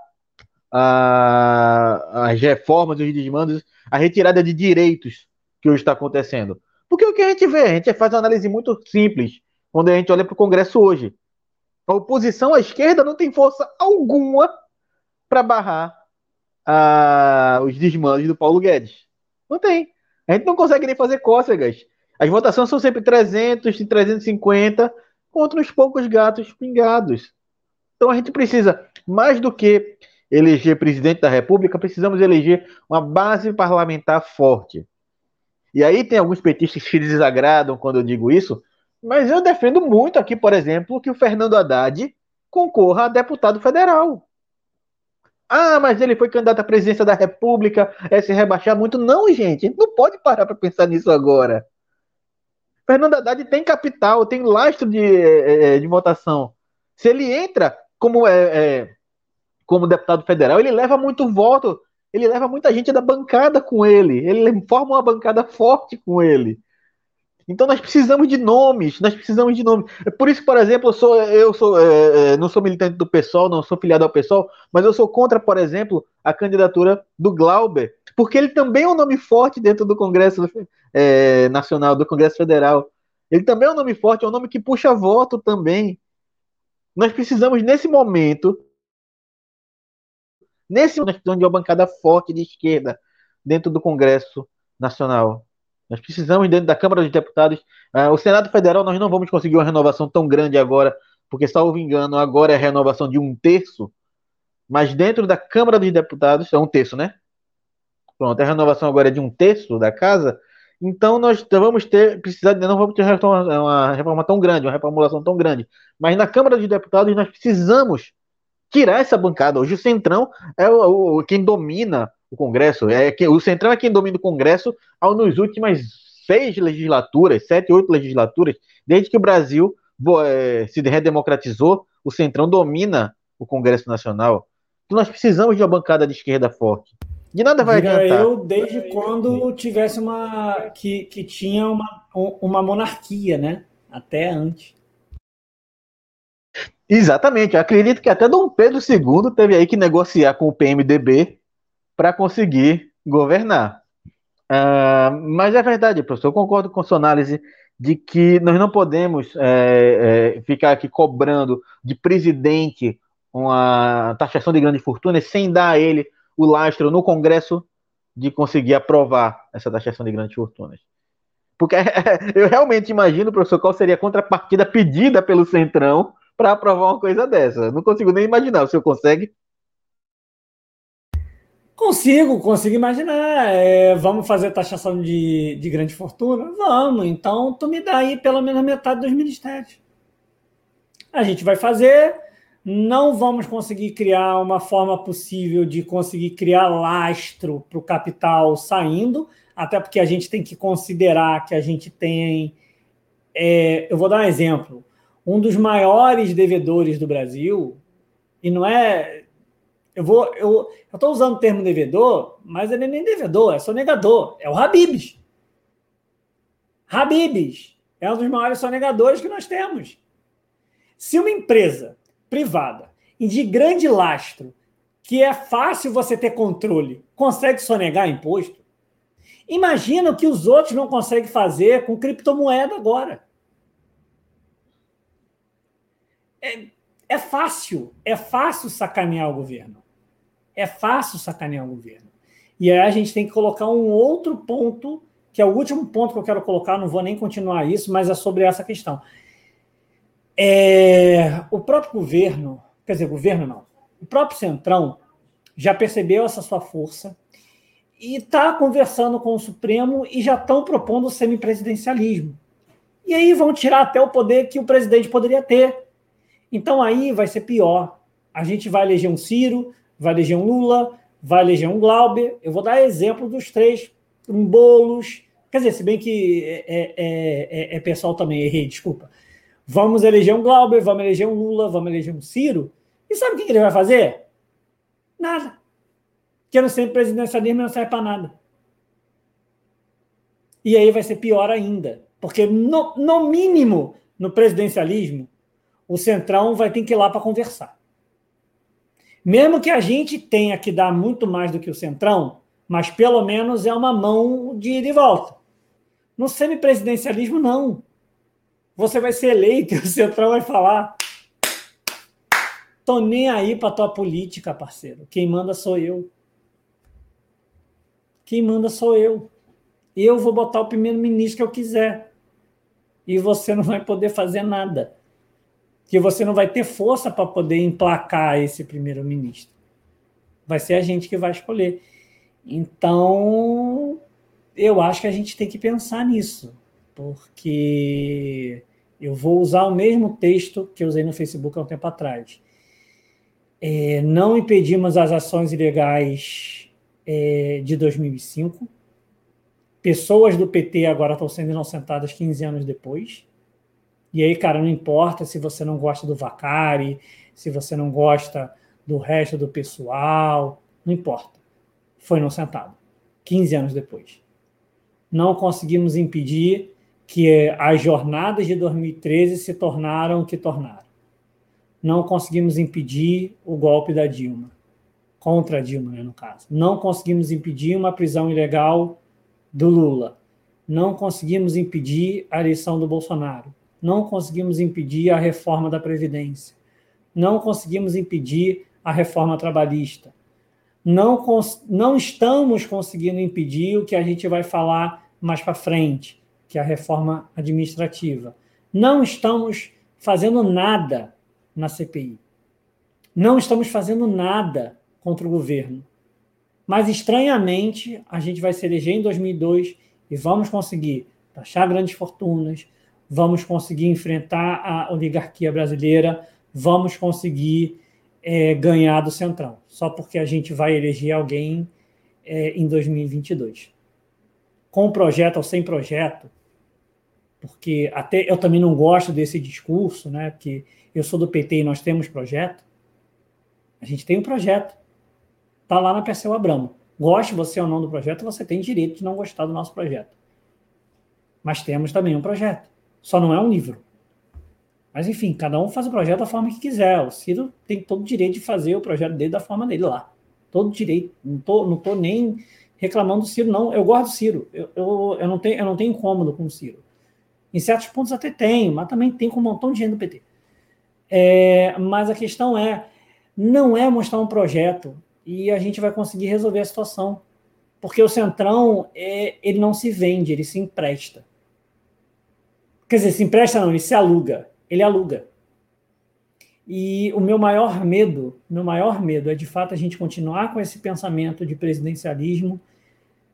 a, as reformas, os desmandos, a retirada de direitos que hoje está acontecendo. Porque o que a gente vê, a gente faz uma análise muito simples quando a gente olha para o Congresso hoje. A oposição à esquerda não tem força alguma para barrar os desmandos do Paulo Guedes. Não tem. A gente não consegue nem fazer cócegas. As votações são sempre 300 e 350 contra uns poucos gatos pingados. Então a gente precisa, mais do que eleger presidente da República, precisamos eleger uma base parlamentar forte. E aí tem alguns petistas que desagradam quando eu digo isso, mas eu defendo muito aqui, por exemplo, que o Fernando Haddad concorra a deputado federal. Ah, mas ele foi candidato à presidência da República, é se rebaixar muito. Não, gente, não pode parar para pensar nisso agora. Fernando Haddad tem capital, tem lastro de, é, é, de votação. Se ele entra como, é, é, como deputado federal, ele leva muito voto, ele leva muita gente da bancada com ele, ele forma uma bancada forte com ele. Então nós precisamos de nomes, nós precisamos de nomes. É por isso, por exemplo, eu sou, eu sou, é, é, não sou militante do PSOL, não sou filiado ao PSOL, mas eu sou contra, por exemplo, a candidatura do Glauber, porque ele também é um nome forte dentro do Congresso é, Nacional, do Congresso Federal. Ele também é um nome forte, é um nome que puxa voto também. Nós precisamos, nesse momento, nesse momento, de uma bancada forte de esquerda dentro do Congresso Nacional. Nós precisamos, dentro da Câmara dos Deputados, uh, o Senado Federal, nós não vamos conseguir uma renovação tão grande agora, porque, salvo engano, agora é a renovação de um terço, mas dentro da Câmara dos Deputados, é um terço, né? Pronto, a renovação agora é de um terço da casa, então nós vamos ter, precisar, não vamos ter uma reforma tão grande, uma reformulação tão grande, mas na Câmara dos Deputados nós precisamos tirar essa bancada. Hoje o Centrão é o, o quem domina o Congresso. É que o Centrão é quem domina o Congresso ao nos últimas seis legislaturas, sete, oito legislaturas, desde que o Brasil é, se redemocratizou, o Centrão domina o Congresso Nacional. Então nós precisamos de uma bancada de esquerda forte. De nada vai Diga adiantar. Eu desde quando tivesse uma que, que tinha uma, uma monarquia, né? Até antes. Exatamente. Eu acredito que até Dom Pedro II teve aí que negociar com o PMDB para conseguir governar. Uh, mas é verdade, professor, eu concordo com sua análise de que nós não podemos é, é, ficar aqui cobrando de presidente uma taxação de grandes fortunas sem dar a ele o lastro no Congresso de conseguir aprovar essa taxação de grandes fortunas. Porque eu realmente imagino, professor, qual seria a contrapartida pedida pelo Centrão para aprovar uma coisa dessa. não consigo nem imaginar. O senhor consegue? Consigo, consigo imaginar. É, vamos fazer taxação de, de grande fortuna? Vamos. Então, tu me dá aí pelo menos metade dos ministérios. A gente vai fazer. Não vamos conseguir criar uma forma possível de conseguir criar lastro para o capital saindo, até porque a gente tem que considerar que a gente tem. É, eu vou dar um exemplo. Um dos maiores devedores do Brasil, e não é eu vou, eu estou usando o termo devedor, mas ele é nem devedor, é sonegador. É o Habibs. Habibs é um dos maiores sonegadores que nós temos. Se uma empresa privada e de grande lastro, que é fácil você ter controle, consegue sonegar imposto, imagina o que os outros não conseguem fazer com criptomoeda agora. É, é fácil, é fácil sacanear o governo é fácil sacanear o governo. E aí a gente tem que colocar um outro ponto, que é o último ponto que eu quero colocar, não vou nem continuar isso, mas é sobre essa questão. É, o próprio governo, quer dizer, governo não, o próprio Centrão já percebeu essa sua força e está conversando com o Supremo e já estão propondo o semipresidencialismo. E aí vão tirar até o poder que o presidente poderia ter, Então aí vai ser pior. A gente vai eleger um Ciro, vai eleger um Lula, vai eleger um Glauber. Eu vou dar exemplo dos três, um Boulos. Quer dizer, se bem que é, é, é, é pessoal também, errei, desculpa. Vamos eleger um Glauber, vamos eleger um Lula, vamos eleger um Ciro. E sabe o que ele vai fazer? Nada. Porque não sempre presidencialismo não serve para nada. E aí vai ser pior ainda. Porque, no, no mínimo, no presidencialismo, o Centrão vai ter que ir lá para conversar. Mesmo que a gente tenha que dar muito mais do que o Centrão, mas pelo menos é uma mão de ida e volta. No semipresidencialismo, não. Você vai ser eleito e o Centrão vai falar: tô nem aí para tua política, parceiro. Quem manda sou eu. Quem manda sou eu. Eu vou botar o primeiro-ministro que eu quiser. E você não vai poder fazer nada que você não vai ter força para poder emplacar esse primeiro-ministro. Vai ser a gente que vai escolher. Então, eu acho que a gente tem que pensar nisso, porque eu vou usar o mesmo texto que eu usei no Facebook há um tempo atrás. É, não impedimos as ações ilegais é, de 2005. Pessoas do PT agora estão sendo inocentadas 15 anos depois. E aí, cara, não importa se você não gosta do Vacari, se você não gosta do resto do pessoal, não importa. Foi inocentado. 15 anos depois. Não conseguimos impedir que as jornadas de 2013 se tornaram o que tornaram. Não conseguimos impedir o golpe da Dilma. Contra a Dilma, né, no caso. Não conseguimos impedir uma prisão ilegal do Lula. Não conseguimos impedir a eleição do Bolsonaro não conseguimos impedir a reforma da Previdência, não conseguimos impedir a reforma trabalhista, não, não estamos conseguindo impedir o que a gente vai falar mais para frente, que é a reforma administrativa. Não estamos fazendo nada na CPI. Não estamos fazendo nada contra o governo. Mas, estranhamente, a gente vai se eleger em 2002 e vamos conseguir taxar grandes fortunas, vamos conseguir enfrentar a oligarquia brasileira, vamos conseguir é, ganhar do Centrão, só porque a gente vai eleger alguém é, em 2022. Com projeto ou sem projeto, porque até eu também não gosto desse discurso, né? Porque eu sou do PT e nós temos projeto. A gente tem um projeto. Está lá na Perseu Abramo. Goste você ou não do projeto, você tem direito de não gostar do nosso projeto. Mas temos também um projeto. Só não é um livro. Mas enfim, cada um faz o projeto da forma que quiser. O Ciro tem todo o direito de fazer o projeto dele da forma dele lá. Todo direito. Não tô, não tô nem reclamando do Ciro, não. Eu gosto do Ciro. Eu, eu, eu, não, tenho, eu não tenho incômodo com o Ciro. Em certos pontos até tenho, mas também tem com um montão de gente do PT. É, mas a questão é, não é mostrar um projeto e a gente vai conseguir resolver a situação. Porque o Centrão, é, ele não se vende, ele se empresta. Quer dizer, se empresta não, ele se aluga. Ele aluga. E o meu maior medo, meu maior medo é de fato a gente continuar com esse pensamento de presidencialismo,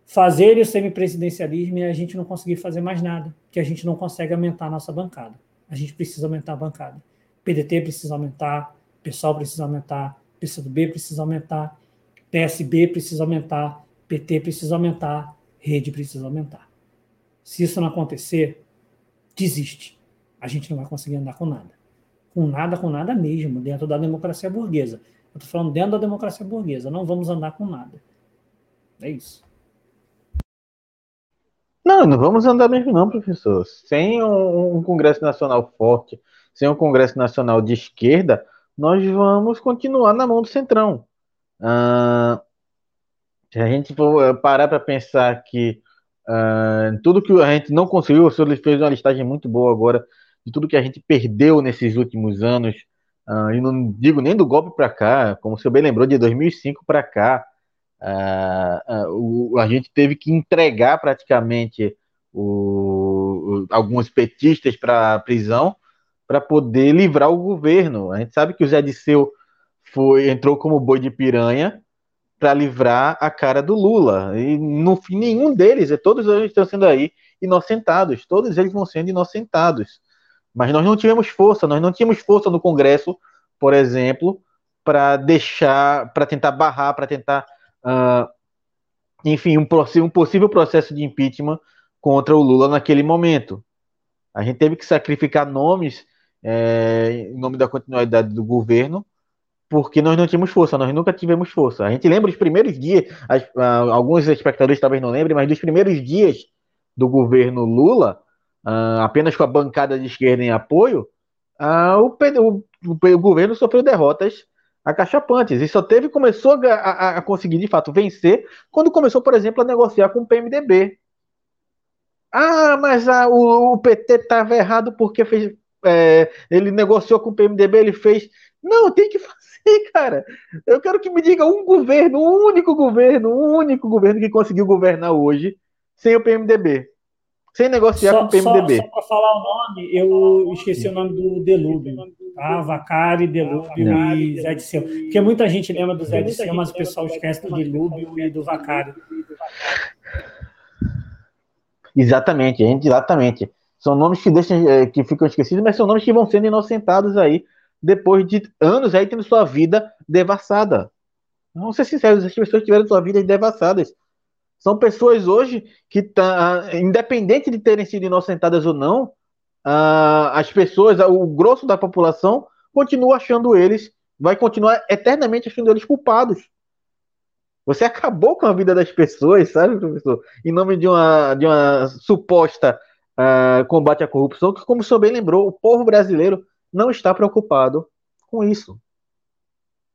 fazer o semipresidencialismo e a gente não conseguir fazer mais nada, que a gente não consegue aumentar a nossa bancada. A gente precisa aumentar a bancada. PDT precisa aumentar, PSOL precisa aumentar, PCdoB precisa aumentar, PSB precisa aumentar, PT precisa aumentar, rede precisa aumentar. Se isso não acontecer, desiste. A gente não vai conseguir andar com nada. Com nada, com nada mesmo, dentro da democracia burguesa. Eu estou falando dentro da democracia burguesa. Não vamos andar com nada. É isso. Não, não vamos andar mesmo não, professor. Sem um, um, Congresso Nacional forte, sem um Congresso Nacional de esquerda, nós vamos continuar na mão do Centrão. Ah, se a gente for eh, parar para pensar que Uh, tudo que a gente não conseguiu, o senhor fez uma listagem muito boa agora de tudo que a gente perdeu nesses últimos anos. Uh, e não digo nem do golpe para cá, como o senhor bem lembrou, de 2005 para cá. Uh, o, a gente teve que entregar praticamente o, o, alguns petistas para a prisão para poder livrar o governo. A gente sabe que o Zé Disseu foi, entrou como boi de piranha para livrar a cara do Lula. E no fim, nenhum deles, todos eles estão sendo aí inocentados, todos eles vão sendo inocentados. Mas nós não tivemos força, nós não tínhamos força no Congresso, por exemplo, para deixar, para tentar barrar, para tentar, uh, enfim, um, um possível processo de impeachment contra o Lula naquele momento. A gente teve que sacrificar nomes é, em nome da continuidade do governo, porque nós não tínhamos força, nós nunca tivemos força. A gente lembra os primeiros dias, as, uh, alguns espectadores talvez não lembrem, mas dos primeiros dias do governo Lula, uh, apenas com a bancada de esquerda em apoio, uh, o, o, o, governo sofreu derrotas acachapantes e só teve começou a, a, a, conseguir de fato vencer quando começou, por exemplo, a negociar com o PMDB. Ah, mas a, o, o PT estava errado porque fez, é, ele negociou com o PMDB, ele fez. Não, tem que cara. Eu quero que me diga um governo, um único governo, um único governo que conseguiu governar hoje sem o PMDB. Sem negociar só, com o PMDB. Só, só para falar o nome, eu esqueci o nome do Delúbio. Tá? Vacari, Delúbio Não. e Zé de Seu. Porque muita gente lembra do Zé de Seu, mas o pessoal esquece do Delúbio e do Vacari. Exatamente, gente, exatamente. São nomes que, deixam, é, que ficam esquecidos, mas são nomes que vão sendo inocentados aí depois de anos aí tendo sua vida devassada. Vamos ser sinceros, as pessoas tiveram sua vida devassadas. São pessoas hoje que, tá, independente de terem sido inocentadas ou não, uh, as pessoas, o grosso da população, continua achando eles, vai continuar eternamente achando eles culpados. Você acabou com a vida das pessoas, sabe, professor? Em nome de uma, de uma suposta uh, combate à corrupção, que, como o senhor bem lembrou, o povo brasileiro não está preocupado com isso.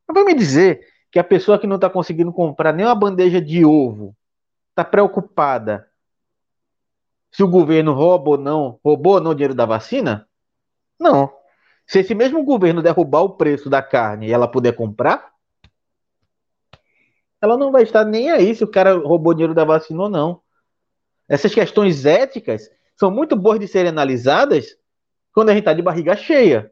Vai me dizer que a pessoa que não está conseguindo comprar nem uma bandeja de ovo está preocupada se o governo rouba ou não, roubou ou não o dinheiro da vacina? Não. Se esse mesmo governo derrubar o preço da carne e ela puder comprar, ela não vai estar nem aí se o cara roubou dinheiro da vacina ou não. Essas questões éticas são muito boas de serem analisadas quando a gente está de barriga cheia.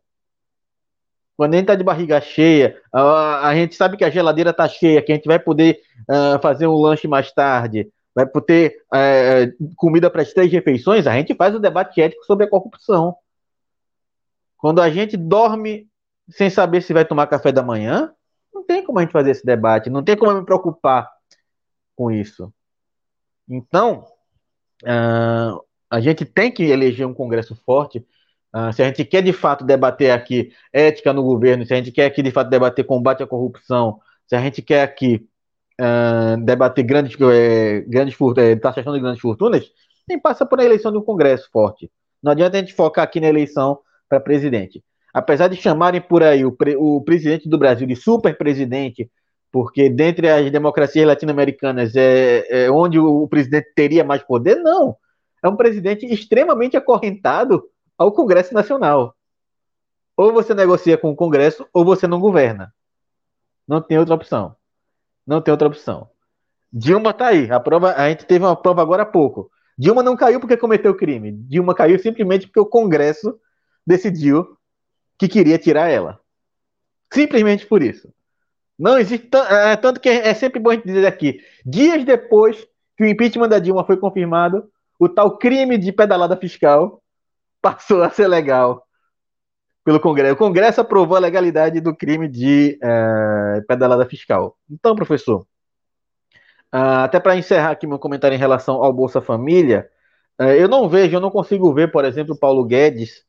Quando a gente está de barriga cheia, a, a, gente sabe que a geladeira está cheia, que a gente vai poder uh, fazer um lanche mais tarde, vai poder uh, comida para as três refeições, a gente faz o debate ético sobre a corrupção. Quando a gente dorme sem saber se vai tomar café da manhã, não tem como a gente fazer esse debate, não tem como me preocupar com isso. Então, uh, a gente tem que eleger um Congresso forte. Uh, se a gente quer de fato debater aqui ética no governo, se a gente quer aqui de fato debater combate à corrupção, se a gente quer aqui uh, debater grandes, é, grandes é, taxação de grandes fortunas, tem passa por a eleição de um Congresso forte. Não adianta a gente focar aqui na eleição para presidente apesar de chamarem por aí o, pre, o presidente do Brasil de super presidente, porque dentre as democracias latino-americanas é, é, onde o presidente teria mais poder, não. É um presidente extremamente acorrentado ao Congresso Nacional. Ou você negocia com o Congresso, ou você não governa. Não tem outra opção. Não tem outra opção. Dilma tá aí. A prova, a gente teve uma prova agora há pouco. Dilma não caiu porque cometeu crime. Dilma caiu simplesmente porque o Congresso decidiu que queria tirar ela. Simplesmente por isso. Não existe. É, tanto que é sempre bom dizer aqui. Dias depois que o impeachment da Dilma foi confirmado, o tal crime de pedalada fiscal passou a ser legal pelo Congresso. O Congresso aprovou a legalidade do crime de é, pedalada fiscal. Então, professor, uh, até para encerrar aqui meu comentário em relação ao Bolsa Família, uh, eu não vejo, eu não consigo ver, por exemplo, Paulo Guedes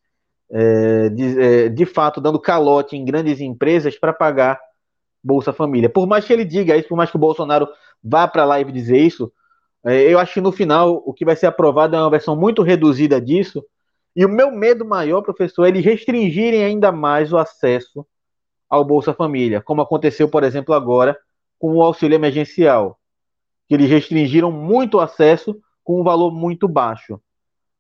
é, de, é, de, fato dando calote em grandes empresas para pagar Bolsa Família. Por mais que ele diga isso, por mais que o Bolsonaro vá para a live dizer isso, é, eu acho que no final o que vai ser aprovado é uma versão muito reduzida disso. E o meu medo maior, professor, é eles restringirem ainda mais o acesso ao Bolsa Família, como aconteceu, por exemplo, agora com o auxílio emergencial, que eles restringiram muito o acesso com um valor muito baixo.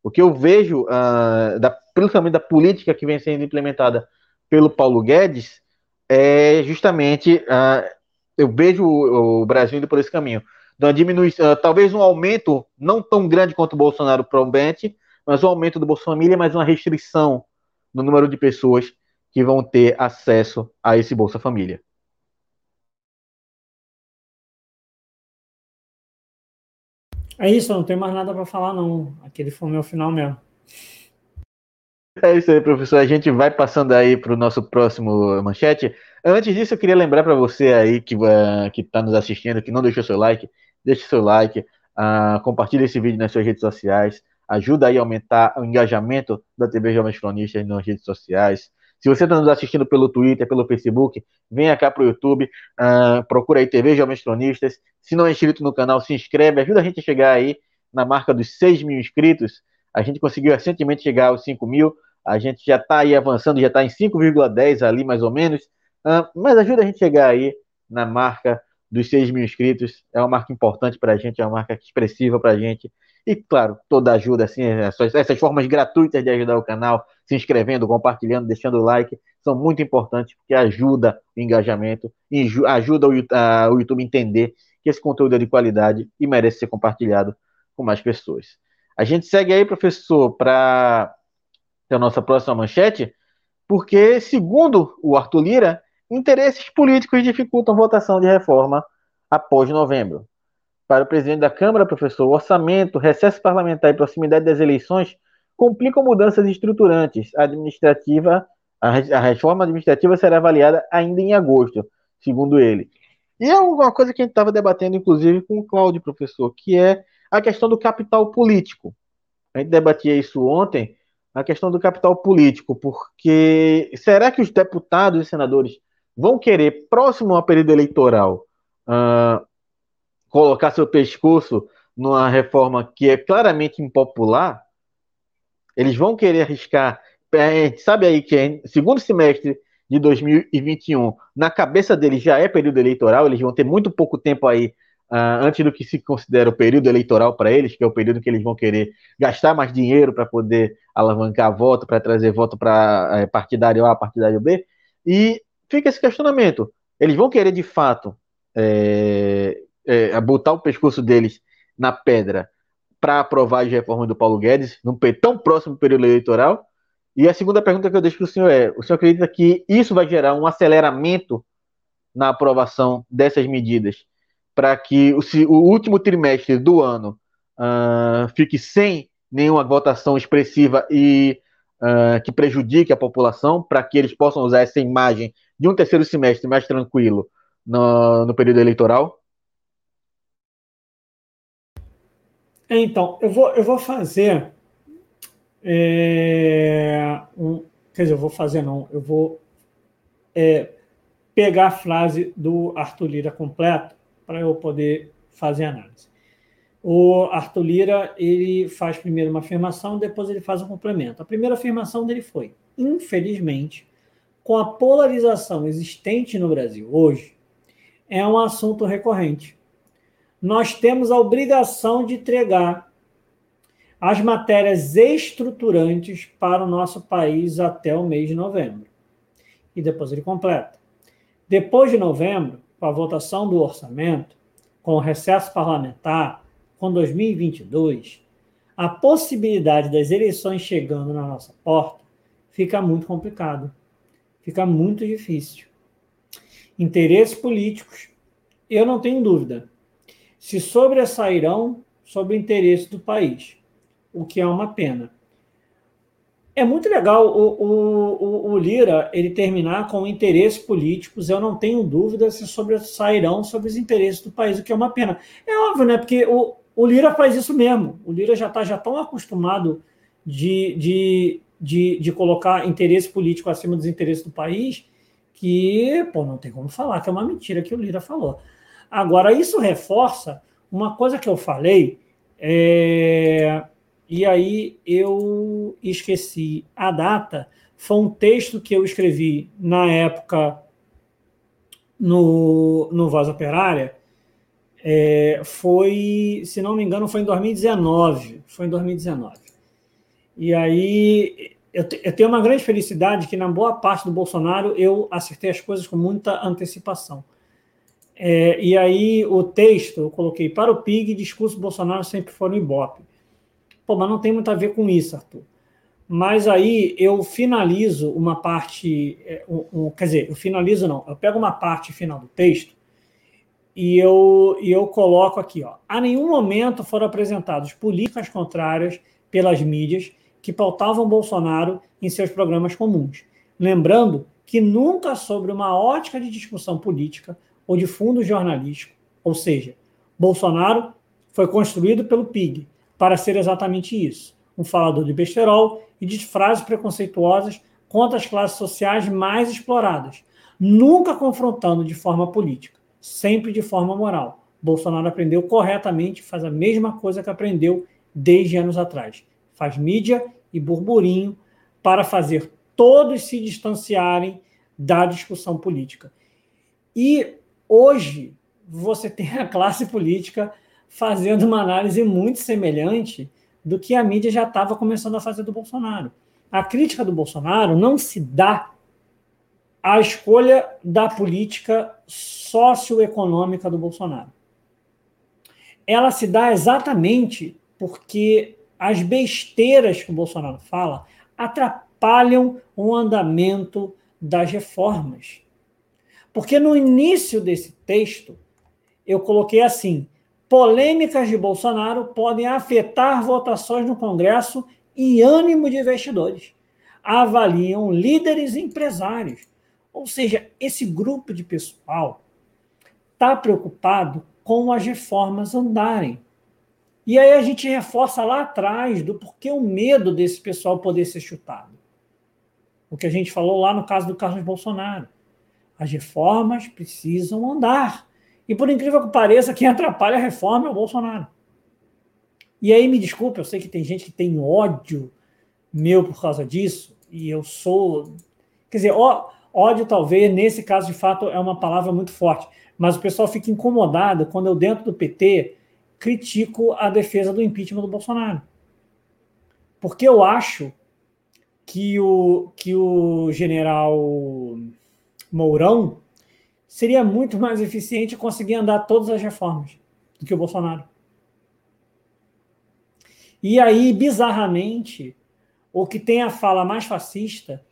O que eu vejo, uh, da, principalmente da política que vem sendo implementada pelo Paulo Guedes, é justamente, uh, eu vejo o, o, Brasil indo por esse caminho. Então, diminui, uh, talvez um aumento não tão grande quanto o Bolsonaro promete, mas um aumento do Bolsa Família, mas uma restrição no número de pessoas que vão ter acesso a esse Bolsa Família. É isso, não tem mais nada para falar, não. Aquele foi o meu final mesmo. É isso aí, professor. A gente vai passando aí para o nosso próximo manchete. Antes disso, eu queria lembrar para você aí que uh, está nos assistindo, que não deixou seu like, deixe seu like, uh, compartilhe esse vídeo nas suas redes sociais, ajuda aí a aumentar o engajamento da TV Jovens Cronistas nas redes sociais. Se você está nos assistindo pelo Twitter, pelo Facebook, venha cá para o YouTube, uh, procura aí TV Jovens Cronistas. Se não é inscrito no canal, se inscreve, ajuda a gente a chegar aí na marca dos 6 mil inscritos. A gente conseguiu recentemente chegar aos 5 mil. A gente já está aí avançando, já está em 5,10 ali mais ou menos. Uh, mas ajuda a gente a chegar aí na marca dos 6 mil inscritos. É uma marca importante para a gente, é uma marca expressiva para a gente. E, claro, toda ajuda, assim, essas, essas, formas gratuitas de ajudar o canal, se inscrevendo, compartilhando, deixando o like, são muito importantes porque ajuda o engajamento, ajuda o, a, o YouTube a entender que esse conteúdo é de qualidade e merece ser compartilhado com mais pessoas. A gente segue aí, professor, para a nossa próxima manchete, porque, segundo o Arthur Lira, interesses políticos dificultam votação de reforma após novembro. Para o presidente da Câmara, professor, orçamento, recesso parlamentar e proximidade das eleições complicam mudanças estruturantes. A administrativa, a reforma administrativa será avaliada ainda em agosto, segundo ele. E é uma coisa que a gente estava debatendo, inclusive, com o Cláudio, professor, que é a questão do capital político. A gente debatia isso ontem, a questão do capital político, porque será que os deputados e senadores vão querer, próximo ao período eleitoral, uh, colocar seu pescoço numa reforma que é claramente impopular? Eles vão querer arriscar. É, sabe aí que é segundo semestre de 2021, na cabeça deles já é período eleitoral, eles vão ter muito pouco tempo aí Uh, antes do que se considera o período eleitoral para eles, que é o período que eles vão querer gastar mais dinheiro para poder alavancar voto, para trazer voto para é, partidário A, partidário B, e fica esse questionamento. Eles vão querer, de fato, é, é, botar o pescoço deles na pedra para aprovar as reformas do Paulo Guedes, num tão próximo período eleitoral? E a segunda pergunta que eu deixo para o senhor é: o senhor acredita que isso vai gerar um aceleramento na aprovação dessas medidas? para que o, o, último trimestre do ano uh, fique sem nenhuma votação expressiva e uh, que prejudique a população, para que eles possam usar essa imagem de um terceiro semestre mais tranquilo no, no período eleitoral? Então, eu vou, eu vou fazer. É, um, quer dizer, eu vou fazer, não, eu vou é, pegar a frase do Arthur Lira completa para eu poder fazer análise. O Arthur Lira ele faz primeiro uma afirmação, depois ele faz um complemento. A primeira afirmação dele foi: infelizmente, com a polarização existente no Brasil hoje, é um assunto recorrente. Nós temos a obrigação de entregar as matérias estruturantes para o nosso país até o mês de novembro. E depois ele completa. Depois de novembro, com a votação do orçamento, com o recesso parlamentar, com 2022, a possibilidade das eleições chegando na nossa porta fica muito complicado, fica muito difícil. Interesses políticos, eu não tenho dúvida, se sobressairão sobre o interesse do país, o que é uma pena. É muito legal o, o, o, Lira ele terminar com interesses políticos. Eu não tenho dúvida se sobressairão sobre os interesses do país, o que é uma pena. É óbvio, né? Porque o, o Lira faz isso mesmo. O Lira já está já tão acostumado de, de, de, de colocar interesse político acima dos interesses do país que, pô, não tem como falar que é uma mentira que o Lira falou. Agora, isso reforça uma coisa que eu falei. É, e aí eu esqueci a data. Foi um texto que eu escrevi na época no, no Voz Operária. É, foi, se não me engano, foi em 2019. Foi em 2019. E aí eu, eu tenho uma grande felicidade que, na boa parte do Bolsonaro, eu acertei as coisas com muita antecipação. É, e aí o texto eu coloquei para o PIG, discurso Bolsonaro sempre foi no Ibope. Pô, mas não tem muito a ver com isso, Arthur. Mas aí eu finalizo uma parte, é, um, um, quer dizer, eu finalizo não, eu pego uma parte final do texto e eu, e eu coloco aqui, ó. A nenhum momento foram apresentados políticas contrárias pelas mídias que pautavam Bolsonaro em seus programas comuns. Lembrando que nunca sobre uma ótica de discussão política ou de fundo jornalístico, ou seja, Bolsonaro foi construído pelo PIG para ser exatamente isso, um falador de besterol e de frases preconceituosas contra as classes sociais mais exploradas, nunca confrontando de forma política, sempre de forma moral. Bolsonaro aprendeu corretamente, faz a mesma coisa que aprendeu desde anos atrás. Faz mídia e burburinho para fazer todos se distanciarem da discussão política. E hoje você tem a classe política fazendo uma análise muito semelhante do que a mídia já estava começando a fazer do Bolsonaro. A crítica do Bolsonaro não se dá à escolha da política socioeconômica do Bolsonaro. Ela se dá exatamente porque as besteiras que o Bolsonaro fala atrapalham o andamento das reformas. Porque no início desse texto, eu coloquei assim: polêmicas de Bolsonaro podem afetar votações no Congresso e ânimo de investidores. Avaliam líderes e empresários. Ou seja, esse grupo de pessoal está preocupado com as reformas andarem. E aí a gente reforça lá atrás do porquê o medo desse pessoal poder ser chutado. O que a gente falou lá no caso do Carlos Bolsonaro. As reformas precisam andar. E por incrível que pareça, quem atrapalha a reforma é o Bolsonaro. E aí, me desculpe, eu sei que tem gente que tem ódio meu por causa disso, e eu sou. Quer dizer, ódio, talvez, nesse caso, de fato, é uma palavra muito forte, mas o pessoal fica incomodado quando eu, dentro do PT, critico a defesa do impeachment do Bolsonaro. Porque eu acho que o, que o general Mourão seria muito mais eficiente conseguir andar todas as reformas do que o Bolsonaro. E aí, bizarramente, o que tem a fala mais fascista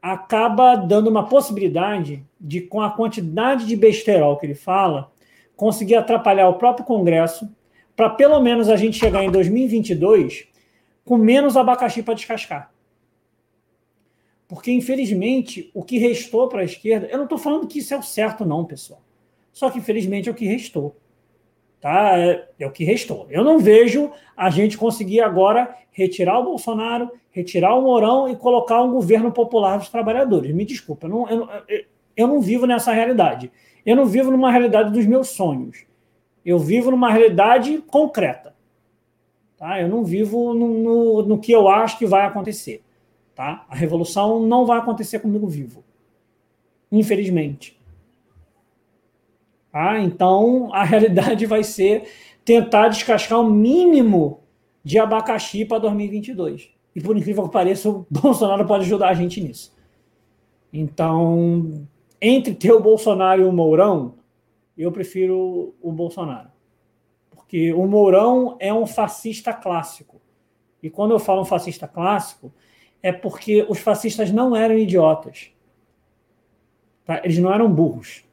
acaba dando uma possibilidade de, com a quantidade de besterol que ele fala, conseguir atrapalhar o próprio Congresso para pelo menos a gente chegar em 2022 com menos abacaxi para descascar. Porque, infelizmente, o que restou para a esquerda, eu não estou falando que isso é o certo, não, pessoal. Só que, infelizmente, é o que restou. Tá? É, é, o que restou. Eu não vejo a gente conseguir agora retirar o Bolsonaro, retirar o Mourão e colocar um governo popular dos trabalhadores. Me desculpa, eu não, eu, eu não vivo nessa realidade. Eu não vivo numa realidade dos meus sonhos. Eu vivo numa realidade concreta. Tá? Eu não vivo no, no, no que eu acho que vai acontecer. Tá? A revolução não vai acontecer comigo vivo. Infelizmente. Tá? Então, a realidade vai ser tentar descascar o mínimo de abacaxi para 2022. E por incrível que pareça, o Bolsonaro pode ajudar a gente nisso. Então, entre ter o Bolsonaro e o Mourão, eu prefiro o Bolsonaro. Porque o Mourão é um fascista clássico. E quando eu falo um fascista clássico, é porque os fascistas não eram idiotas. Tá? Eles não eram burros.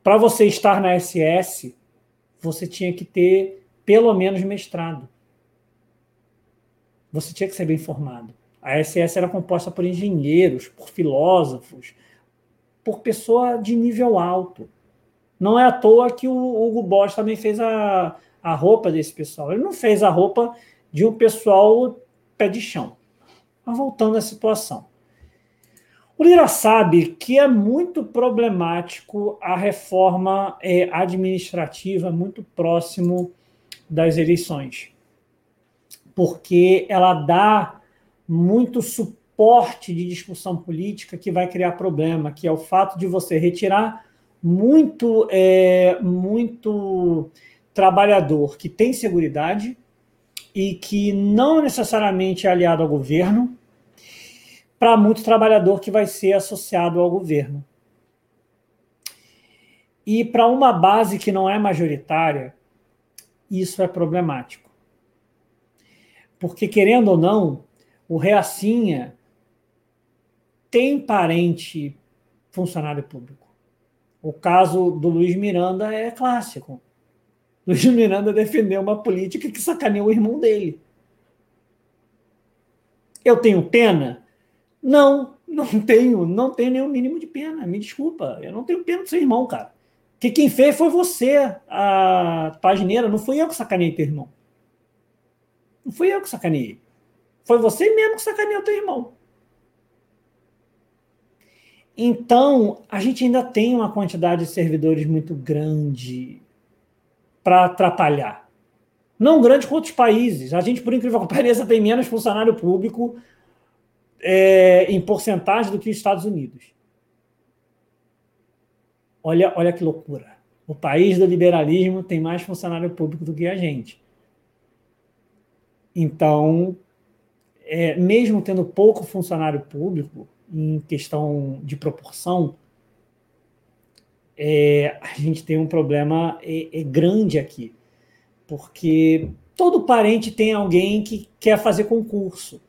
Para você estar na SS, você tinha que ter pelo menos mestrado. Você tinha que ser bem formado. A SS era composta por engenheiros, por filósofos, por pessoa de nível alto. Não é à toa que o Hugo Boss também fez a, a roupa desse pessoal. Ele não fez a roupa de um pessoal pé de chão. Mas voltando à situação. O Lira sabe que é muito problemático a reforma é, administrativa muito próximo das eleições, porque ela dá muito suporte de discussão política que vai criar problema, que é o fato de você retirar muito, é, muito trabalhador que tem segurança e que não necessariamente é aliado ao governo, para muito trabalhador que vai ser associado ao governo. E para uma base que não é majoritária, isso é problemático. Porque, querendo ou não, o Reacinha tem parente funcionário público. O caso do Luiz Miranda é clássico. Luiz Miranda defendeu uma política que sacaneou o irmão dele. Eu tenho pena? Não, não tenho, não tenho nenhum mínimo de pena. Me desculpa, eu não tenho pena do seu irmão, cara. Que quem fez foi você, a pagineira, não fui eu que sacanei teu irmão. Não fui eu que sacaneei. Foi você mesmo que sacaneou teu irmão. Então, a gente ainda tem uma quantidade de servidores muito grande para atrapalhar. Não grande quanto os países. A gente, por incrível que pareça, tem menos funcionário público é, em porcentagem do que os Estados Unidos. Olha, olha que loucura. O país do liberalismo tem mais funcionário público do que a gente. Então, é, mesmo tendo pouco funcionário público, em questão de proporção, é, a gente tem um problema é, é grande aqui. Porque todo parente tem alguém que quer fazer concurso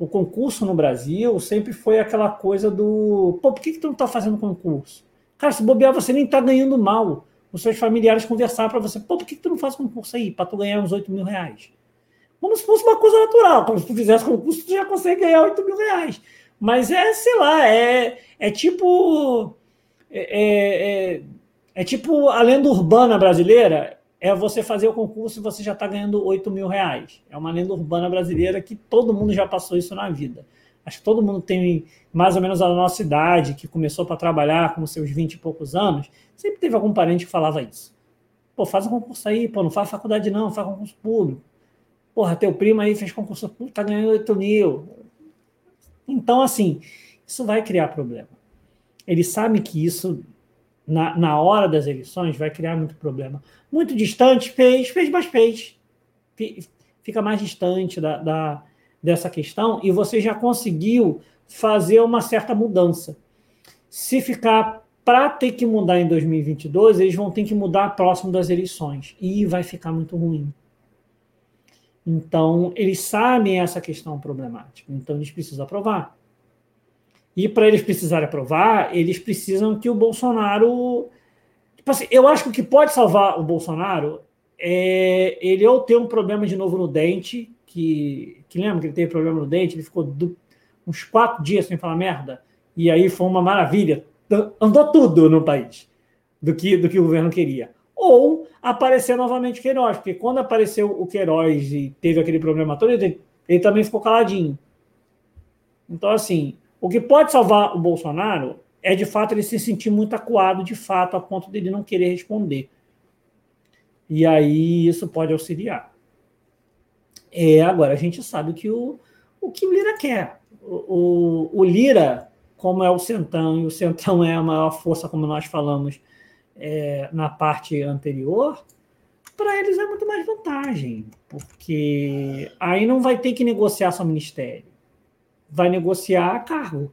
o concurso no Brasil sempre foi aquela coisa do pô, por que, que tu não está fazendo concurso? Cara, se bobear, você nem está ganhando mal. Os seus familiares conversar para você, pô, por que, que tu não faz concurso aí? Para tu ganhar uns 8 mil reais. Como se fosse uma coisa natural. Como se tu fizesse concurso, tu já consegue ganhar 8 mil reais. Mas é, sei lá, é, é tipo. É, é, é, é tipo a lenda urbana brasileira é você fazer o concurso e você já está ganhando 8 mil reais. É uma lenda urbana brasileira que todo mundo já passou isso na vida. Acho que todo mundo tem mais ou menos a nossa idade, que começou para trabalhar com seus 20 e poucos anos, sempre teve algum parente que falava isso. Pô, faz um concurso aí, pô, não faz faculdade não, faz concurso público. Porra, teu primo aí fez concurso público, tá ganhando 8 mil. Então, assim, isso vai criar problema. Eles sabem que isso na, na hora das eleições vai criar muito problema. Muito distante, fez, fez, mas fez. Fica mais distante da, da, dessa questão e você já conseguiu fazer uma certa mudança. Se ficar para ter que mudar em 2022, eles vão ter que mudar próximo das eleições e vai ficar muito ruim. Então, eles sabem essa questão problemática, então eles precisam aprovar. E para eles precisarem aprovar, eles precisam que o Bolsonaro. Tipo assim, eu acho que o que pode salvar o Bolsonaro é ele ou ter um problema de novo no dente, que, que lembra que ele teve problema no dente, ele ficou uns quatro dias sem falar merda, e aí foi uma maravilha. Andou tudo no país do que, do que o governo queria. Ou aparecer novamente o Queiroz, porque quando apareceu o Queiroz e teve aquele problema todo, ele, ele também ficou caladinho. Então, assim, o que pode salvar o Bolsonaro é, de fato, ele se sentir muito acuado, de fato, a ponto de ele não querer responder. E aí isso pode auxiliar. É, agora, a gente sabe que o, o que o Lira quer. O, o, o Lira, como é o Centrão, e o Centrão é a maior força, como nós falamos é, na parte anterior, para eles é muito mais vantagem, porque aí não vai ter que negociar só ministério vai negociar cargo.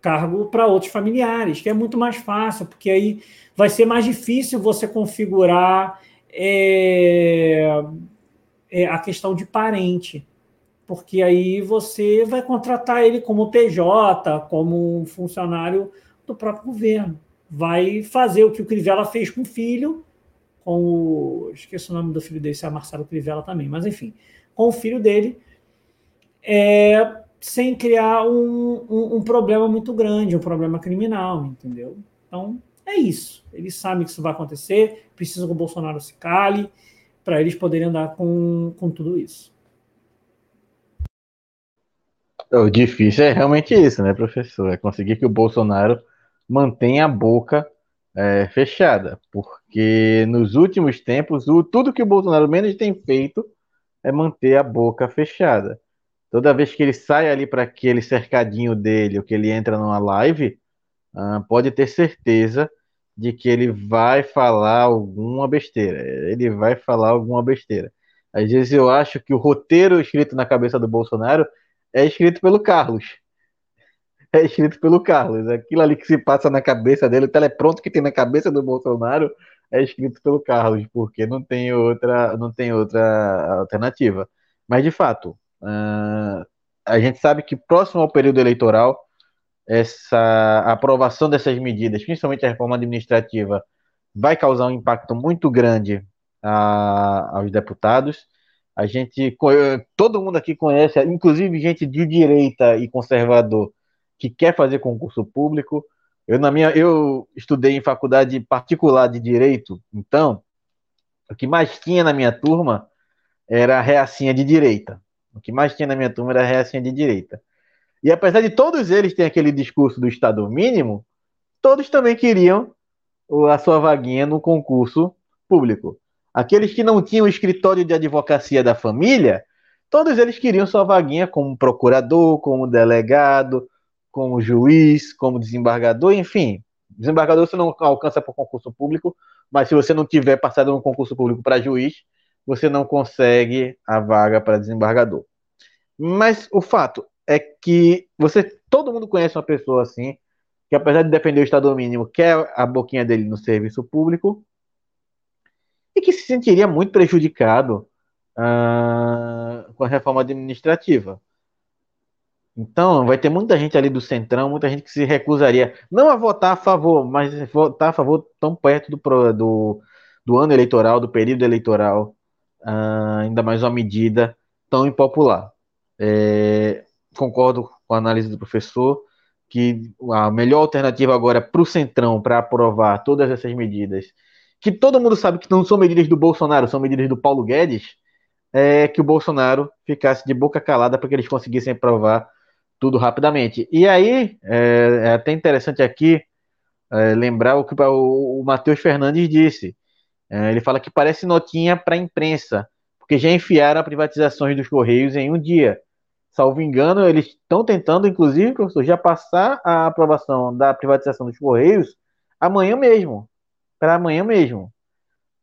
Cargo para outros familiares, que é muito mais fácil, porque aí vai ser mais difícil você configurar é, é, a questão de parente, porque aí você vai contratar ele como PJ, como funcionário do próprio governo. Vai fazer o que o Crivella fez com o filho, com o. Esqueci o nome do filho dele, se é Marcelo Crivella também, mas enfim, com o filho dele é, sem criar um, um, um, problema muito grande, um problema criminal, entendeu? Então, é isso. Eles sabem que isso vai acontecer, precisam que o Bolsonaro se cale para eles poderem andar com, com tudo isso. O difícil é realmente isso, né, professor? É conseguir que o Bolsonaro mantenha a boca é, fechada, porque nos últimos tempos, o, tudo que o Bolsonaro menos tem feito é manter a boca fechada. Toda vez que ele sai ali para aquele cercadinho dele, ou que ele entra numa live, uh, pode ter certeza de que ele vai falar alguma besteira. Ele vai falar alguma besteira. Às vezes eu acho que o roteiro escrito na cabeça do Bolsonaro é escrito pelo Carlos. É escrito pelo Carlos. Aquilo ali que se passa na cabeça dele, o telepronto que tem na cabeça do Bolsonaro é escrito pelo Carlos, porque não tem outra, não tem outra alternativa. Mas de fato, Uh, a gente sabe que próximo ao período eleitoral, essa aprovação dessas medidas, principalmente a reforma administrativa, vai causar um impacto muito grande a, aos deputados. A gente, todo mundo aqui conhece, inclusive gente de direita e conservador que quer fazer concurso público. Eu na minha, eu estudei em faculdade particular de direito, então o que mais tinha na minha turma era a reacinha de direita. O que mais tinha na minha turma era reacinha de direita. E apesar de todos eles terem aquele discurso do Estado mínimo, todos também queriam a sua vaguinha no concurso público. Aqueles que não tinham escritório de advocacia da família, todos eles queriam sua vaguinha como procurador, como delegado, como juiz, como desembargador, enfim. Desembargador você não alcança por concurso público, mas se você não tiver passado no concurso público para juiz, você não consegue a vaga para desembargador. Mas o fato é que você, todo mundo conhece uma pessoa assim, que apesar de defender o Estado mínimo, quer a boquinha dele no serviço público e que se sentiria muito prejudicado uh, com a reforma administrativa. Então, vai ter muita gente ali do Centrão, muita gente que se recusaria, não a votar a favor, mas votar a favor tão perto do, do, do ano eleitoral, do período eleitoral, uh, ainda mais uma medida tão impopular. É, concordo com a análise do professor que a melhor alternativa agora para o Centrão para aprovar todas essas medidas, que todo mundo sabe que não são medidas do Bolsonaro, são medidas do Paulo Guedes, é que o Bolsonaro ficasse de boca calada para que eles conseguissem aprovar tudo rapidamente. E aí, é, é até interessante aqui é, lembrar o que o, o Matheus Fernandes disse. É, ele fala que parece notinha para a imprensa, porque já enfiaram a privatizações dos Correios em um dia salvo engano, eles estão tentando, inclusive, professor, já passar a aprovação da privatização dos Correios amanhã mesmo. Para amanhã mesmo.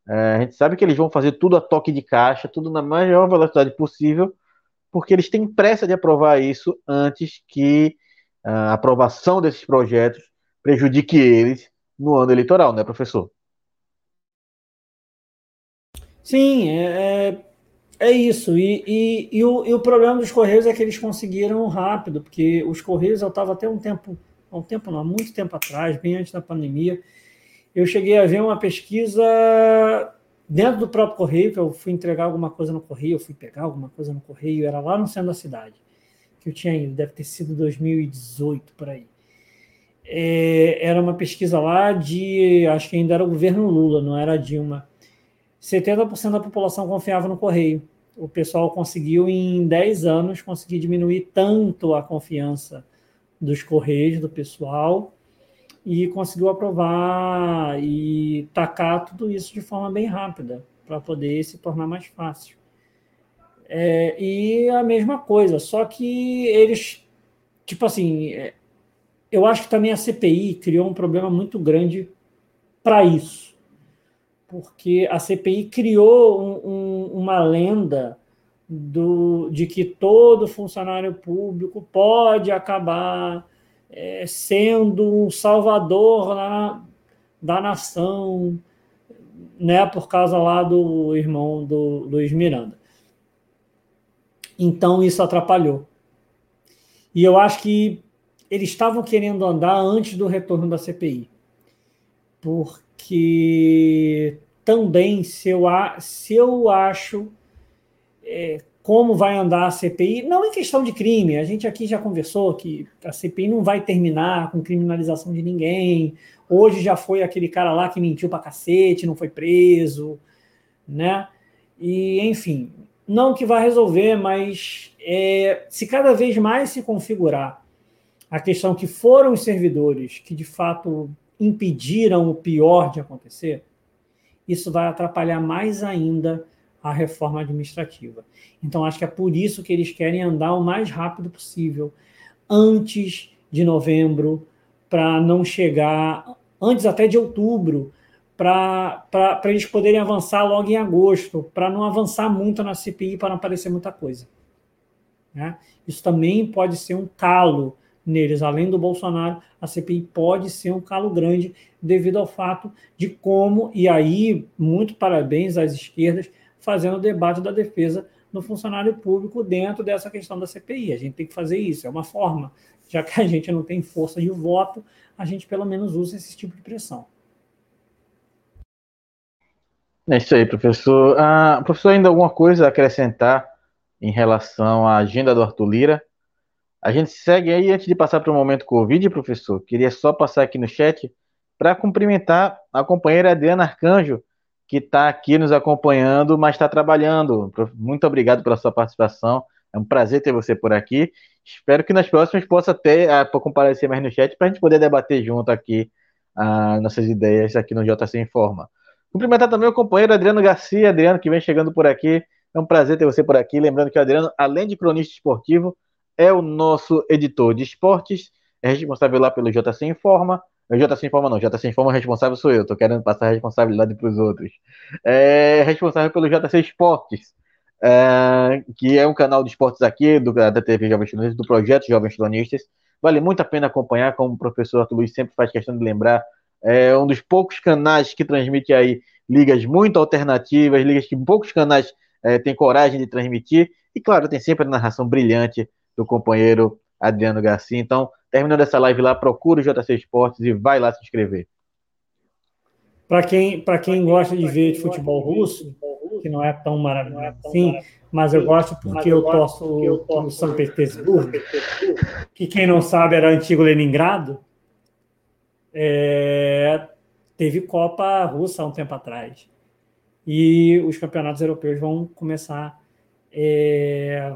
É, a gente sabe que eles vão fazer tudo a toque de caixa, tudo na maior velocidade possível, porque eles têm pressa de aprovar isso antes que a aprovação desses projetos prejudique eles no ano eleitoral, né, professor? Sim, é, é isso. E, e, e, o, e, o, problema dos Correios é que eles conseguiram rápido, porque os Correios, eu estava até um tempo, um tempo não, muito tempo atrás, bem antes da pandemia, eu cheguei a ver uma pesquisa dentro do próprio Correio, que eu fui entregar alguma coisa no Correio, eu fui pegar alguma coisa no Correio, era lá no centro da cidade, que eu tinha ido, deve ter sido 2018, por aí. É, era uma pesquisa lá de, acho que ainda era o governo Lula, não era Dilma, 70% da população confiava no correio. O pessoal conseguiu, em 10 anos, conseguir diminuir tanto a confiança dos correios, do pessoal, e conseguiu aprovar e tacar tudo isso de forma bem rápida, para poder se tornar mais fácil. É, e a mesma coisa, só que eles, tipo assim, é, eu acho que também a CPI criou um problema muito grande para isso porque a CPI criou um, um, uma lenda do, de que todo funcionário público pode acabar é, sendo um salvador na, da nação, né, por causa lá do irmão do Luiz Miranda. Então isso atrapalhou. E eu acho que eles estavam querendo andar antes do retorno da CPI. Porque que também, se eu, se eu acho é, como vai andar a CPI, não em questão de crime, a gente aqui já conversou que a CPI não vai terminar com criminalização de ninguém. Hoje já foi aquele cara lá que mentiu pra cacete, não foi preso, né? E, enfim, não que vai resolver, mas é, se cada vez mais se configurar a questão que foram os servidores que de fato impediram o pior de acontecer, isso vai atrapalhar mais ainda a reforma administrativa. Então, acho que é por isso que eles querem andar o mais rápido possível, antes de novembro, para não chegar, antes até de outubro, para eles poderem avançar logo em agosto, para não avançar muito na CPI, para não aparecer muita coisa. Né? Isso também pode ser um calo neles, além do Bolsonaro, a CPI pode ser um calo grande devido ao fato de como, e aí, muito parabéns às esquerdas, fazendo o debate da defesa no funcionário público dentro dessa questão da CPI. A gente tem que fazer isso, é uma forma. Já que a gente não tem força de voto, a gente pelo menos usa esse tipo de pressão. É isso aí, professor. Ah, professor, ainda alguma coisa a acrescentar em relação à agenda do Arthur Lira? A gente segue aí, antes de passar para o momento Covid, professor, queria só passar aqui no chat para cumprimentar a companheira Adriana Arcanjo, que está aqui nos acompanhando, mas está trabalhando. Muito obrigado pela sua participação. É um prazer ter você por aqui. Espero que nas próximas possa ter uh, comparecer mais no chat para a gente poder debater junto aqui uh, nossas ideias aqui no JC Informa. Cumprimentar também o companheiro Adriano Garcia, Adriano, que vem chegando por aqui. É um prazer ter você por aqui. Lembrando que o Adriano, além de cronista esportivo, é o nosso editor de esportes, é responsável lá pelo JC Informa. O JC Informa não, JC Informa responsável sou eu, estou querendo passar a responsabilidade para os outros. É responsável pelo JC Esportes, é, que é um canal de esportes aqui do, da TV Jovens Cronistas, do projeto Jovens Cronistas. Vale muito a pena acompanhar, como o professor Arthur Luiz sempre faz questão de lembrar. É um dos poucos canais que transmite aí ligas muito alternativas, ligas que poucos canais é, têm coragem de transmitir. E claro, tem sempre a narração brilhante do companheiro Adriano Garcia. Então, terminando essa live lá, procura o JC Esportes e vai lá se inscrever. Para quem, quem gosta de ver de futebol russo, que não é tão maravilhoso assim, mas eu gosto porque eu torço o São Petersburgo, que quem não sabe era antigo Leningrado, é, teve Copa Russa há um tempo atrás. E os campeonatos europeus vão começar é,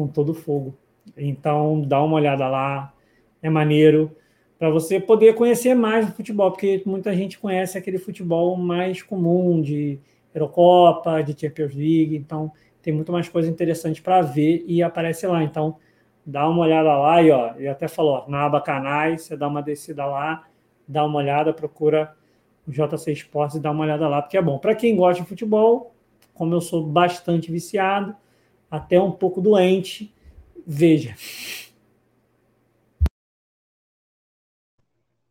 com todo fogo. Então, dá uma olhada lá, é maneiro para você poder conhecer mais o futebol, porque muita gente conhece aquele futebol mais comum de Eurocopa, de Champions League, então tem muito mais coisa interessante para ver e aparece lá. Então, dá uma olhada lá e ó, ele até falou, ó, na aba canais, você dá uma descida lá, dá uma olhada, procura o JC Esportes e dá uma olhada lá, porque é bom. Para quem gosta de futebol, como eu sou bastante viciado, até um pouco doente, veja.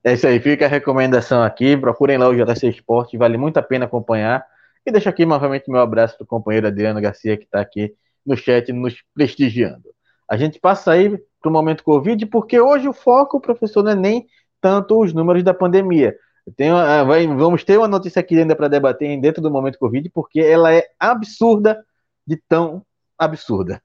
É isso aí, fica a recomendação aqui. Procurem lá o JC Esporte, vale muito a pena acompanhar. E deixo aqui novamente meu abraço para o companheiro Adriano Garcia, que está aqui no chat nos prestigiando. A gente passa aí para o momento Covid, porque hoje o foco, professor, não é nem tanto os números da pandemia. Tenho, ah, vamos ter uma notícia aqui ainda para debater dentro do momento Covid, porque ela é absurda de tão absurda.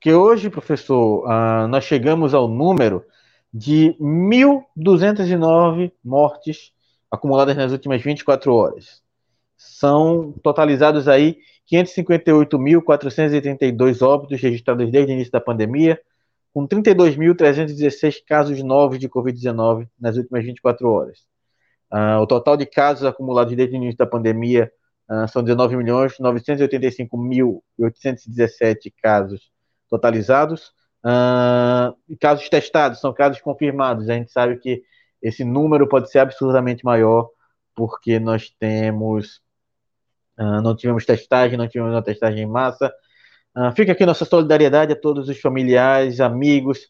Que hoje, professor, uh, nós chegamos ao número de 1.209 mortes acumuladas nas últimas 24 horas. São totalizados aí 558.482 óbitos registrados desde o início da pandemia, com 32.316 casos novos de Covid-19 nas últimas 24 horas. Uh, o total de casos acumulados desde o início da pandemia uh, são 19.985.817 casos totalizados. Uh, casos testados são casos confirmados. A gente sabe que esse número pode ser absurdamente maior porque nós temos não tivemos testagem, não tivemos uma testagem em massa. Fica aqui nossa solidariedade a todos os familiares, amigos,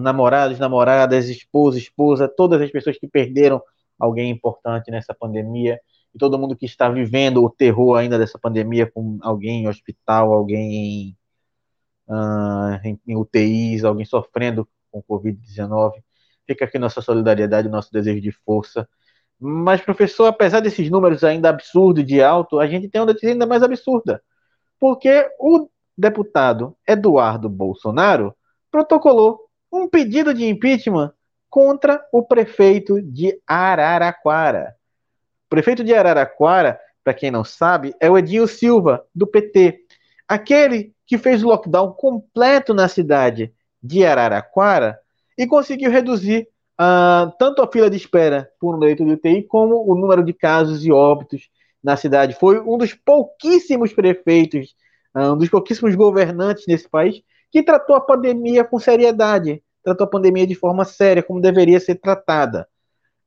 namorados, namoradas, esposa, esposa, todas as pessoas que perderam alguém importante nessa pandemia e todo mundo que está vivendo o terror ainda dessa pandemia com alguém em hospital, alguém em, uh, em, em UTIs, alguém sofrendo com Covid-19. Fica aqui nossa solidariedade, nosso desejo de força. Mas, professor, apesar desses números ainda absurdos de alto, a gente tem uma notícia ainda mais absurda. Porque o deputado Eduardo Bolsonaro protocolou um pedido de impeachment contra o prefeito de Araraquara. O prefeito de Araraquara, para quem não sabe, é o Edinho Silva, do PT. Aquele que fez o lockdown completo na cidade de Araraquara e conseguiu reduzir uh, tanto a fila de espera por um leito de UTI como o número de casos e óbitos na cidade. Foi um dos pouquíssimos prefeitos, uh, um dos pouquíssimos governantes nesse país que tratou a pandemia com seriedade tratou a pandemia de forma séria, como deveria ser tratada.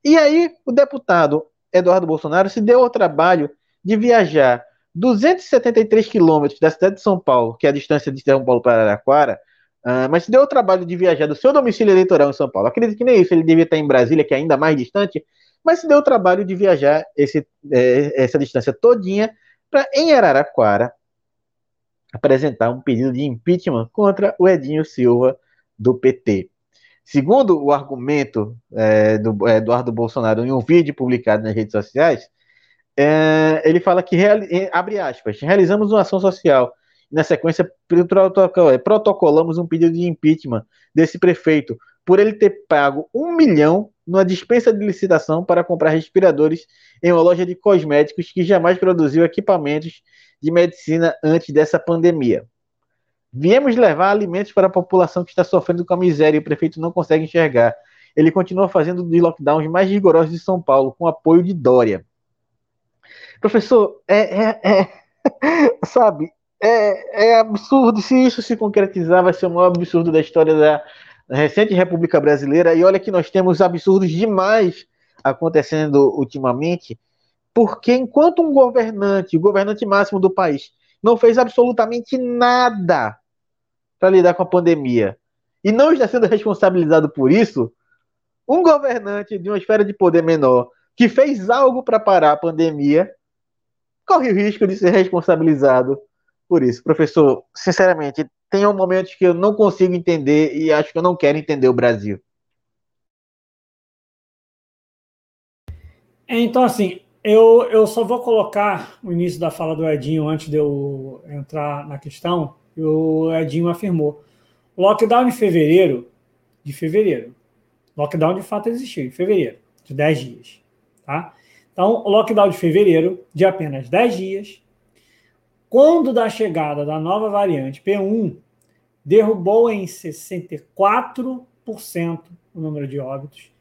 E aí, o deputado Eduardo Bolsonaro se deu ao trabalho de viajar 273 quilômetros da cidade de São Paulo, que é a distância de São Paulo para Araraquara, uh, mas se deu ao trabalho de viajar do seu domicílio eleitoral em São Paulo. Acredito que nem isso, ele devia estar em Brasília, que é ainda mais distante, mas se deu ao trabalho de viajar esse, é, essa distância todinha para em Araraquara apresentar um pedido de impeachment contra o Edinho Silva do PT. Segundo o argumento é, do Eduardo Bolsonaro em um vídeo publicado nas redes sociais, é, ele fala que, abre aspas, realizamos uma ação social. Na sequência, é, protocolamos um pedido de impeachment desse prefeito por ele ter pago um milhão numa dispensa de licitação para comprar respiradores em uma loja de cosméticos que jamais produziu equipamentos de medicina antes dessa pandemia. Viemos levar alimentos para a população que está sofrendo com a miséria e o prefeito não consegue enxergar. Ele continua fazendo de lockdowns mais rigorosos de São Paulo, com apoio de Dória. Professor, é, é, é sabe, é, é, absurdo. Se isso se concretizar, vai ser o maior absurdo da história da recente República Brasileira. E olha que nós temos absurdos demais acontecendo ultimamente, porque enquanto um governante, o governante máximo do país, não fez absolutamente nada para lidar com a pandemia e não está sendo responsabilizado por isso, um governante de uma esfera de poder menor que fez algo para parar a pandemia corre o risco de ser responsabilizado por isso. Professor, sinceramente, tem um momentos que eu não consigo entender e acho que eu não quero entender o Brasil. Então, assim, eu, eu só vou colocar o início da fala do Edinho antes de eu entrar na questão. O Edinho afirmou: lockdown em fevereiro, de fevereiro. Lockdown de fato existiu, em fevereiro, de 10 dias. Tá? Então, lockdown de fevereiro, de apenas 10 dias, quando da chegada da nova variante P1, derrubou em 64% o número de óbitos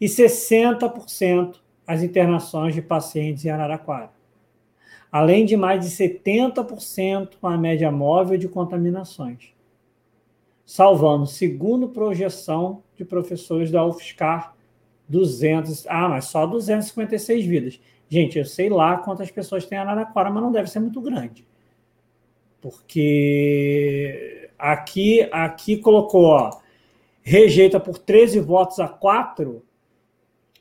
e 60% as internações de pacientes em Araraquara, além de mais de 70% a média móvel de contaminações, salvando, segundo projeção de professores da UFSCar, 200, ah, mas só 256 vidas. Gente, eu sei lá quantas pessoas tem em Araraquara, mas não deve ser muito grande. Porque aqui, aqui colocou, ó, rejeita por 13 votos a 4,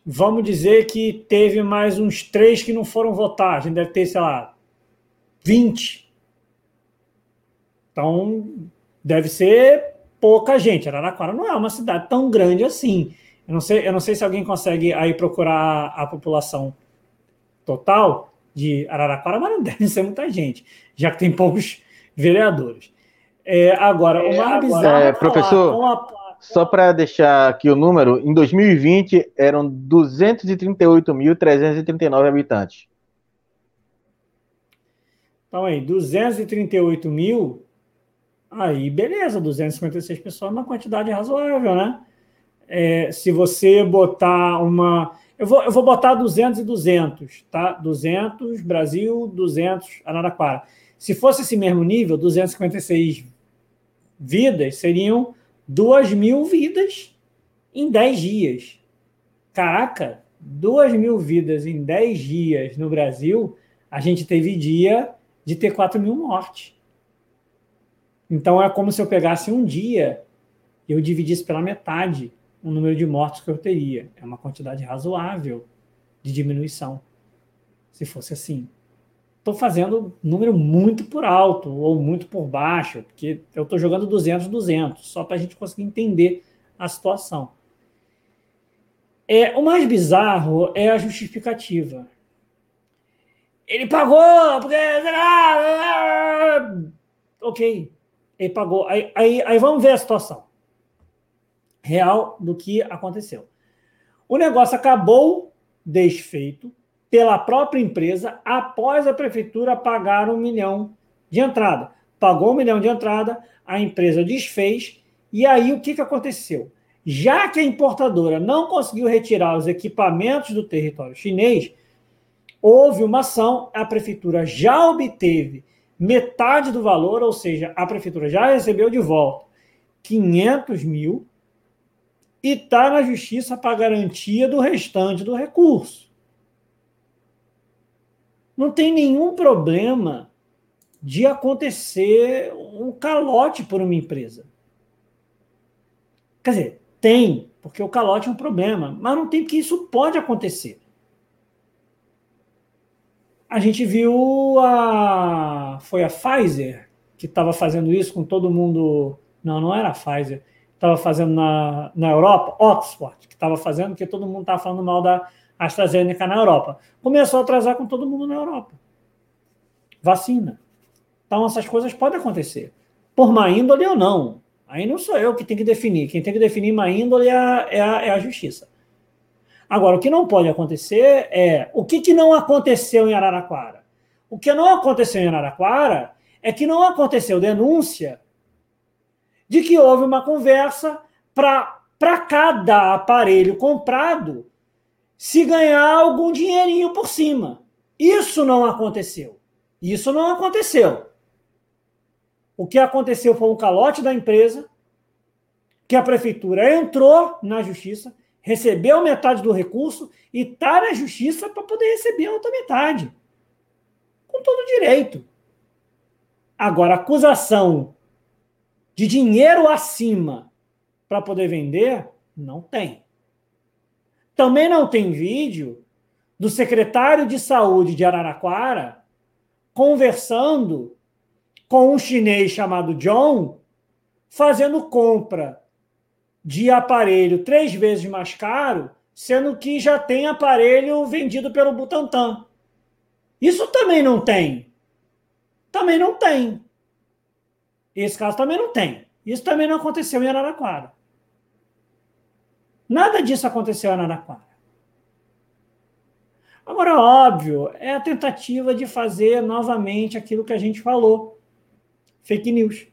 vamos dizer que teve mais uns três que não foram votar. A gente deve ter, sei lá, 20. Então, deve ser pouca gente. Araraquara não é uma cidade tão grande assim. Eu não sei, eu não sei se alguém consegue aí procurar a população total de Araraquara, mas não deve ser muita gente, já que tem poucos vereadores. É, agora, o mais bizarro. É, professor, a, só para deixar aqui o número, em 2020 eram 238.339 habitantes. Então aí, 238 mil, aí beleza, 256 pessoas é uma quantidade razoável, né? É, se você botar uma. Eu vou, eu vou botar 200 e 200, tá? 200 Brasil, 200 Araraquara. Se fosse esse mesmo nível, 256 vidas seriam duas mil vidas em dez dias. Caraca, duas mil vidas em dez dias no Brasil, a gente teve dia de ter quatro mil mortes. Então é como se eu pegasse um dia e eu dividisse pela metade o número de mortos que eu teria. É uma quantidade razoável de diminuição, se fosse assim estou fazendo número muito por alto ou muito por baixo, porque eu estou jogando 200, 200, só para a gente conseguir entender a situação. É, o mais bizarro é a justificativa. Ele pagou, porque. Ok, ele pagou. Aí, aí, aí vamos ver a situação real do que aconteceu. O negócio acabou desfeito, pela própria empresa após a prefeitura pagar um milhão de entrada. Pagou um milhão de entrada, a empresa desfez, e aí o que, que aconteceu? Já que a importadora não conseguiu retirar os equipamentos do território chinês, houve uma ação, a prefeitura já obteve metade do valor, ou seja, a prefeitura já recebeu de volta 500 mil e está na justiça para garantia do restante do recurso não tem nenhum problema de acontecer um calote por uma empresa. Quer dizer, tem, porque o calote é um problema, mas não tem porque isso pode acontecer. A gente viu a foi a Pfizer que estava fazendo isso com todo mundo. Não, não era a Pfizer. Estava fazendo na, na Europa, Oxford, que estava fazendo, porque todo mundo estava falando mal da AstraZeneca na Europa. Começou a atrasar com todo mundo na Europa. Vacina. Então, essas coisas podem acontecer. Por má índole ou não. Aí não sou eu que tenho que definir. Quem tem que definir má índole é a, é a, é a justiça. Agora, o que não pode acontecer é o que, que não aconteceu em Araraquara. O que não aconteceu em Araraquara é que não aconteceu denúncia de que houve uma conversa para cada aparelho comprado se ganhar algum dinheirinho por cima. Isso não aconteceu. Isso não aconteceu. O que aconteceu foi um calote da empresa, que a prefeitura entrou na justiça, recebeu metade do recurso e está na justiça para poder receber a outra metade. Com todo direito. Agora, acusação de dinheiro acima para poder vender, não tem. Também não tem vídeo do secretário de saúde de Araraquara conversando com um chinês chamado John, fazendo compra de aparelho três vezes mais caro, sendo que já tem aparelho vendido pelo Butantan. Isso também não tem. Também não tem. Esse caso também não tem. Isso também não aconteceu em Araraquara. Nada disso aconteceu em Araraquara. Agora, óbvio, é a tentativa de fazer novamente aquilo que a gente falou: fake news.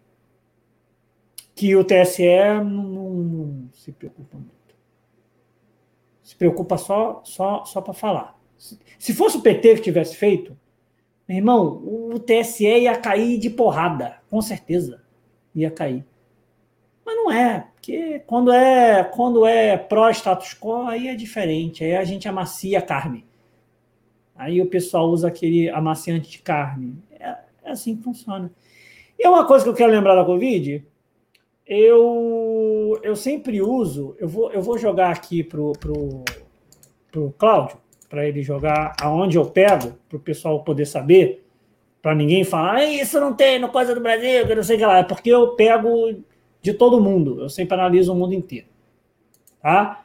Que o TSE não, não, não se preocupa muito. Se preocupa só, só, só para falar. Se fosse o PT que tivesse feito, meu irmão, o TSE ia cair de porrada, com certeza. Ia cair. Mas não é, porque quando é quando é pró-status quo, aí é diferente. Aí a gente amacia a carne. Aí o pessoal usa aquele amaciante de carne. É, é assim que funciona. E é uma coisa que eu quero lembrar da Covid. Eu, eu sempre uso. Eu vou, eu vou jogar aqui pro, pro, pro Cláudio, para ele jogar aonde eu pego, para o pessoal poder saber, para ninguém falar, isso não tem no Coisa do Brasil, que não sei o que lá. É porque eu pego de todo mundo. Eu sempre analiso o mundo inteiro. Tá?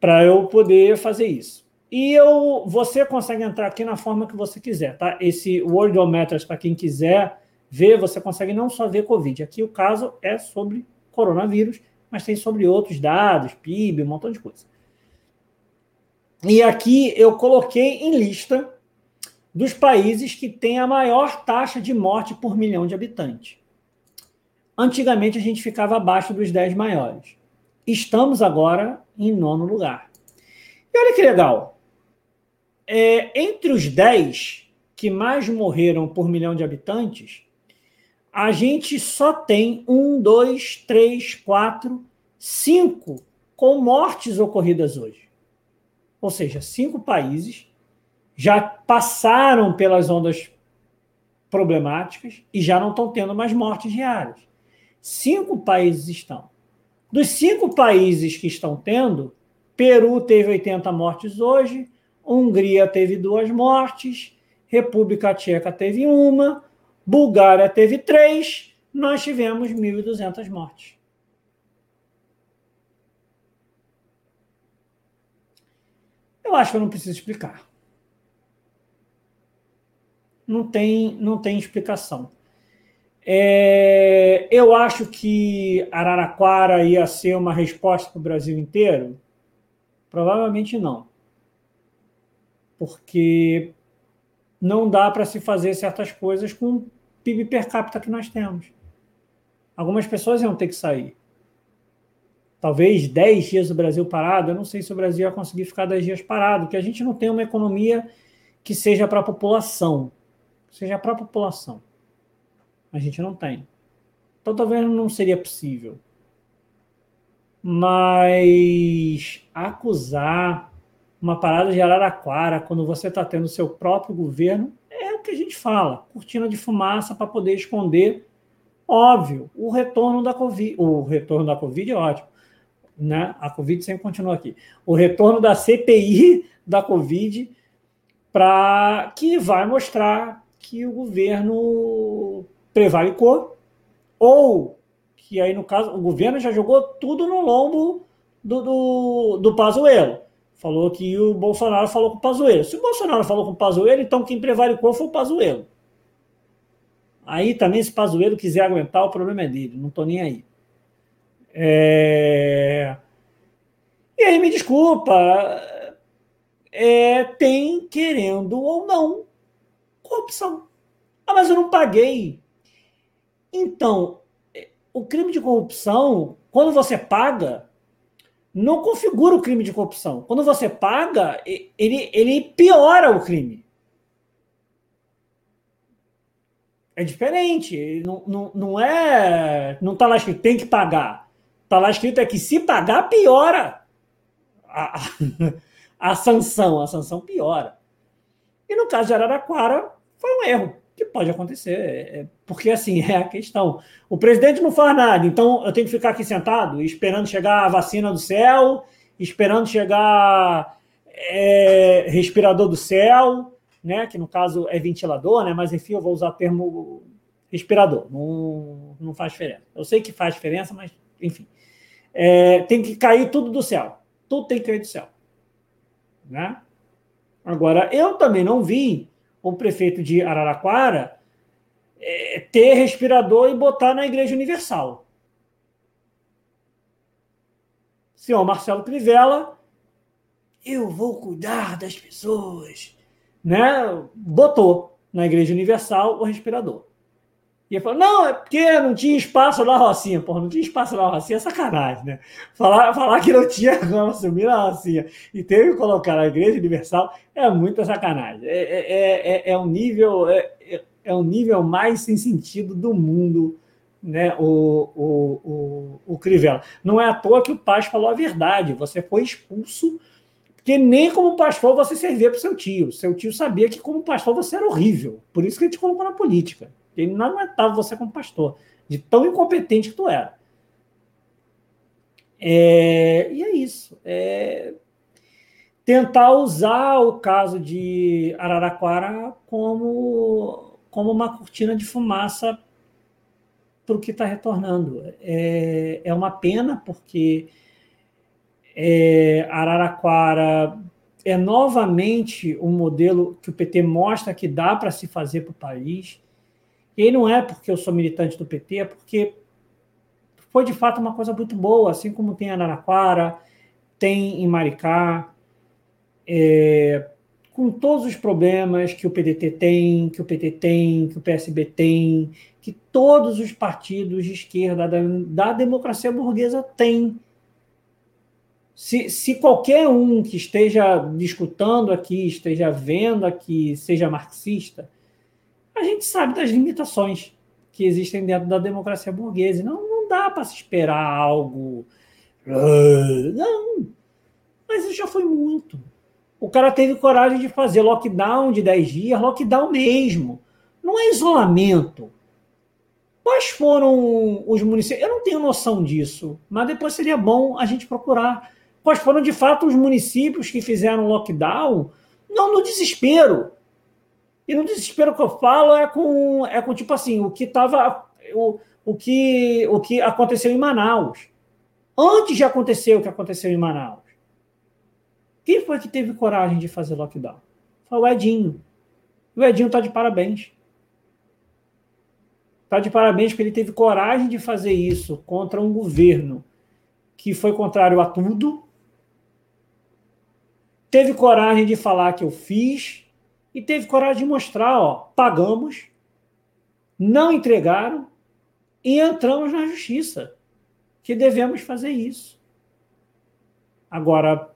Para eu poder fazer isso. E eu, você consegue entrar aqui na forma que você quiser, tá? Esse Worldometers, para quem quiser ver, você consegue não só ver Covid. Aqui o caso é sobre coronavírus, mas tem sobre outros dados, PIB, um montão de coisa. E aqui eu coloquei em lista dos países que têm a maior taxa de morte por milhão de habitantes. Antigamente a gente ficava abaixo dos 10 maiores. Estamos agora em nono lugar. E olha que legal é, entre os 10 que mais morreram por milhão de habitantes, a gente só tem um, dois, três, quatro, cinco com mortes ocorridas hoje. Ou seja, cinco países já passaram pelas ondas problemáticas e já não estão tendo mais mortes diárias. Cinco países estão. Dos cinco países que estão tendo, Peru teve 80 mortes hoje, Hungria teve duas mortes, República Tcheca teve uma, Bulgária teve três, nós tivemos 1.200 mortes. Eu acho que eu não preciso explicar. Não tem, não tem explicação. É, eu acho que Araraquara ia ser uma resposta para o Brasil inteiro? Provavelmente não porque não dá para se fazer certas coisas com o PIB per capita que nós temos. Algumas pessoas iam ter que sair. Talvez 10 dias do Brasil parado, eu não sei se o Brasil ia conseguir ficar 10 dias parado, porque a gente não tem uma economia que seja para a população. Seja para a população. A gente não tem. Então talvez não seria possível. Mas acusar uma parada de Araraquara, quando você está tendo seu próprio governo, é o que a gente fala, cortina de fumaça para poder esconder, óbvio, o retorno da Covid. O retorno da Covid é ótimo, né? A Covid sempre continua aqui. O retorno da CPI da Covid, para que vai mostrar que o governo prevaricou Ou que aí, no caso, o governo já jogou tudo no lombo do, do, do Pazuello. Falou que o Bolsonaro falou com o Pazuello. Se o Bolsonaro falou com o Pazuello, então quem prevaricou foi o Pazuello. Aí também, se o Pazuello quiser aguentar, o problema é dele. Não estou nem aí. É... E aí, me desculpa, é, tem, querendo ou não, corrupção. Ah, mas eu não paguei. Então, o crime de corrupção, quando você paga, não configura o crime de corrupção. Quando você paga, ele, ele piora o crime. É diferente. Não, não, não é. Não está lá escrito tem que pagar. Está lá escrito é que se pagar, piora a, a, a sanção. A sanção piora. E no caso de Araraquara, foi um erro que pode acontecer, é, é, porque assim é a questão. O presidente não faz nada, então eu tenho que ficar aqui sentado, esperando chegar a vacina do céu, esperando chegar é, respirador do céu, né? Que no caso é ventilador, né? Mas enfim, eu vou usar o termo respirador, não, não faz diferença. Eu sei que faz diferença, mas enfim. É, tem que cair tudo do céu. Tudo tem que cair do céu. Né? Agora, eu também não vi o prefeito de Araraquara é, ter respirador e botar na Igreja Universal. Senhor Marcelo Crivella, eu vou cuidar das pessoas, né? Botou na Igreja Universal o respirador. E ele falou, não, é porque não tinha espaço na Rocinha. Porra, não tinha espaço na Rocinha é sacanagem, né? Falar, falar que não tinha como assumir na Rocinha e teve que colocar na Igreja Universal é muita sacanagem. É, é, é, é um nível é, é, é um nível mais sem sentido do mundo, né? O, o, o, o Crivella. Não é à toa que o Paz falou a verdade. Você foi expulso porque nem como pastor você servia para o seu tio. Seu tio sabia que como pastor você era horrível. Por isso que ele te colocou na política. Ele não aguentava você como pastor, de tão incompetente que tu era. É, e é isso. É, tentar usar o caso de Araraquara como, como uma cortina de fumaça para o que está retornando. É, é uma pena, porque é, Araraquara é novamente um modelo que o PT mostra que dá para se fazer para o país. E aí não é porque eu sou militante do PT, é porque foi de fato uma coisa muito boa, assim como tem em Araraquara, tem em Maricá, é, com todos os problemas que o PDT tem, que o PT tem, que o PSB tem, que todos os partidos de esquerda da, da democracia burguesa têm. Se, se qualquer um que esteja discutando aqui, esteja vendo aqui, seja marxista, a gente sabe das limitações que existem dentro da democracia burguesa. Não, não dá para se esperar algo. Ah, não. Mas isso já foi muito. O cara teve coragem de fazer lockdown de 10 dias, lockdown mesmo. Não é isolamento. Quais foram os municípios? Eu não tenho noção disso, mas depois seria bom a gente procurar. Quais foram de fato os municípios que fizeram lockdown? Não no desespero, e no desespero que eu falo é com, é com tipo assim, o que estava. O, o, que, o que aconteceu em Manaus. Antes de acontecer o que aconteceu em Manaus. Quem foi que teve coragem de fazer lockdown? Foi o Edinho. O Edinho está de parabéns. Está de parabéns porque ele teve coragem de fazer isso contra um governo que foi contrário a tudo. Teve coragem de falar que eu fiz, e teve coragem de mostrar, ó, pagamos, não entregaram e entramos na justiça, que devemos fazer isso. Agora,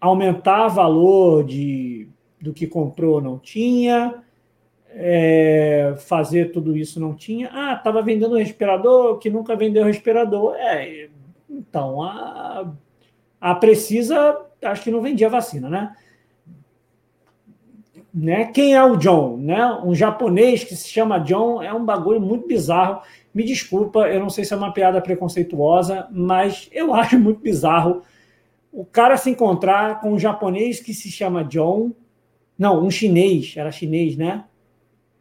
aumentar valor de, do que comprou não tinha, é, fazer tudo isso não tinha. Ah, estava vendendo respirador que nunca vendeu respirador. É, então, a, a Precisa, acho que não vendia vacina, né? Né? Quem é o John? Né? Um japonês que se chama John é um bagulho muito bizarro. Me desculpa, eu não sei se é uma piada preconceituosa, mas eu acho muito bizarro o cara se encontrar com um japonês que se chama John. Não, um chinês, era chinês, né?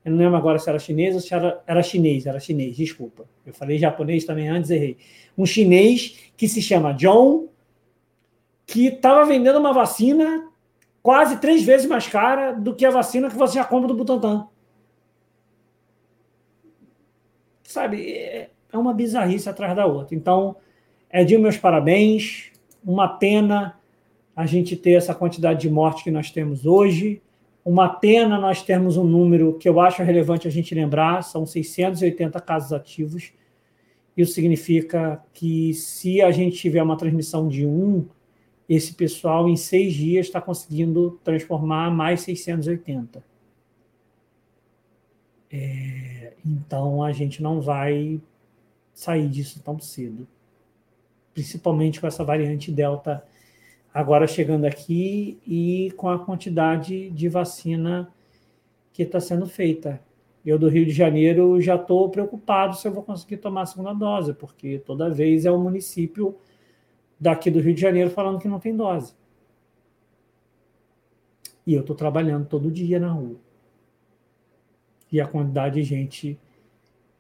Eu não lembro agora se era chinês ou se era, era chinês, era chinês, desculpa. Eu falei japonês também antes, errei. Um chinês que se chama John, que estava vendendo uma vacina quase três vezes mais cara do que a vacina que você já compra do Butantan. Sabe, é, é uma bizarrice atrás da outra. Então, é de meus parabéns. Uma pena a gente ter essa quantidade de mortes que nós temos hoje. Uma pena nós termos um número que eu acho relevante a gente lembrar: são 680 casos ativos. Isso significa que se a gente tiver uma transmissão de um, esse pessoal em seis dias está conseguindo transformar mais 680. É, então a gente não vai sair disso tão cedo, principalmente com essa variante Delta agora chegando aqui e com a quantidade de vacina que está sendo feita. Eu do Rio de Janeiro já estou preocupado se eu vou conseguir tomar a segunda dose, porque toda vez é o município daqui do Rio de Janeiro falando que não tem dose. E eu estou trabalhando todo dia na rua. E a quantidade de gente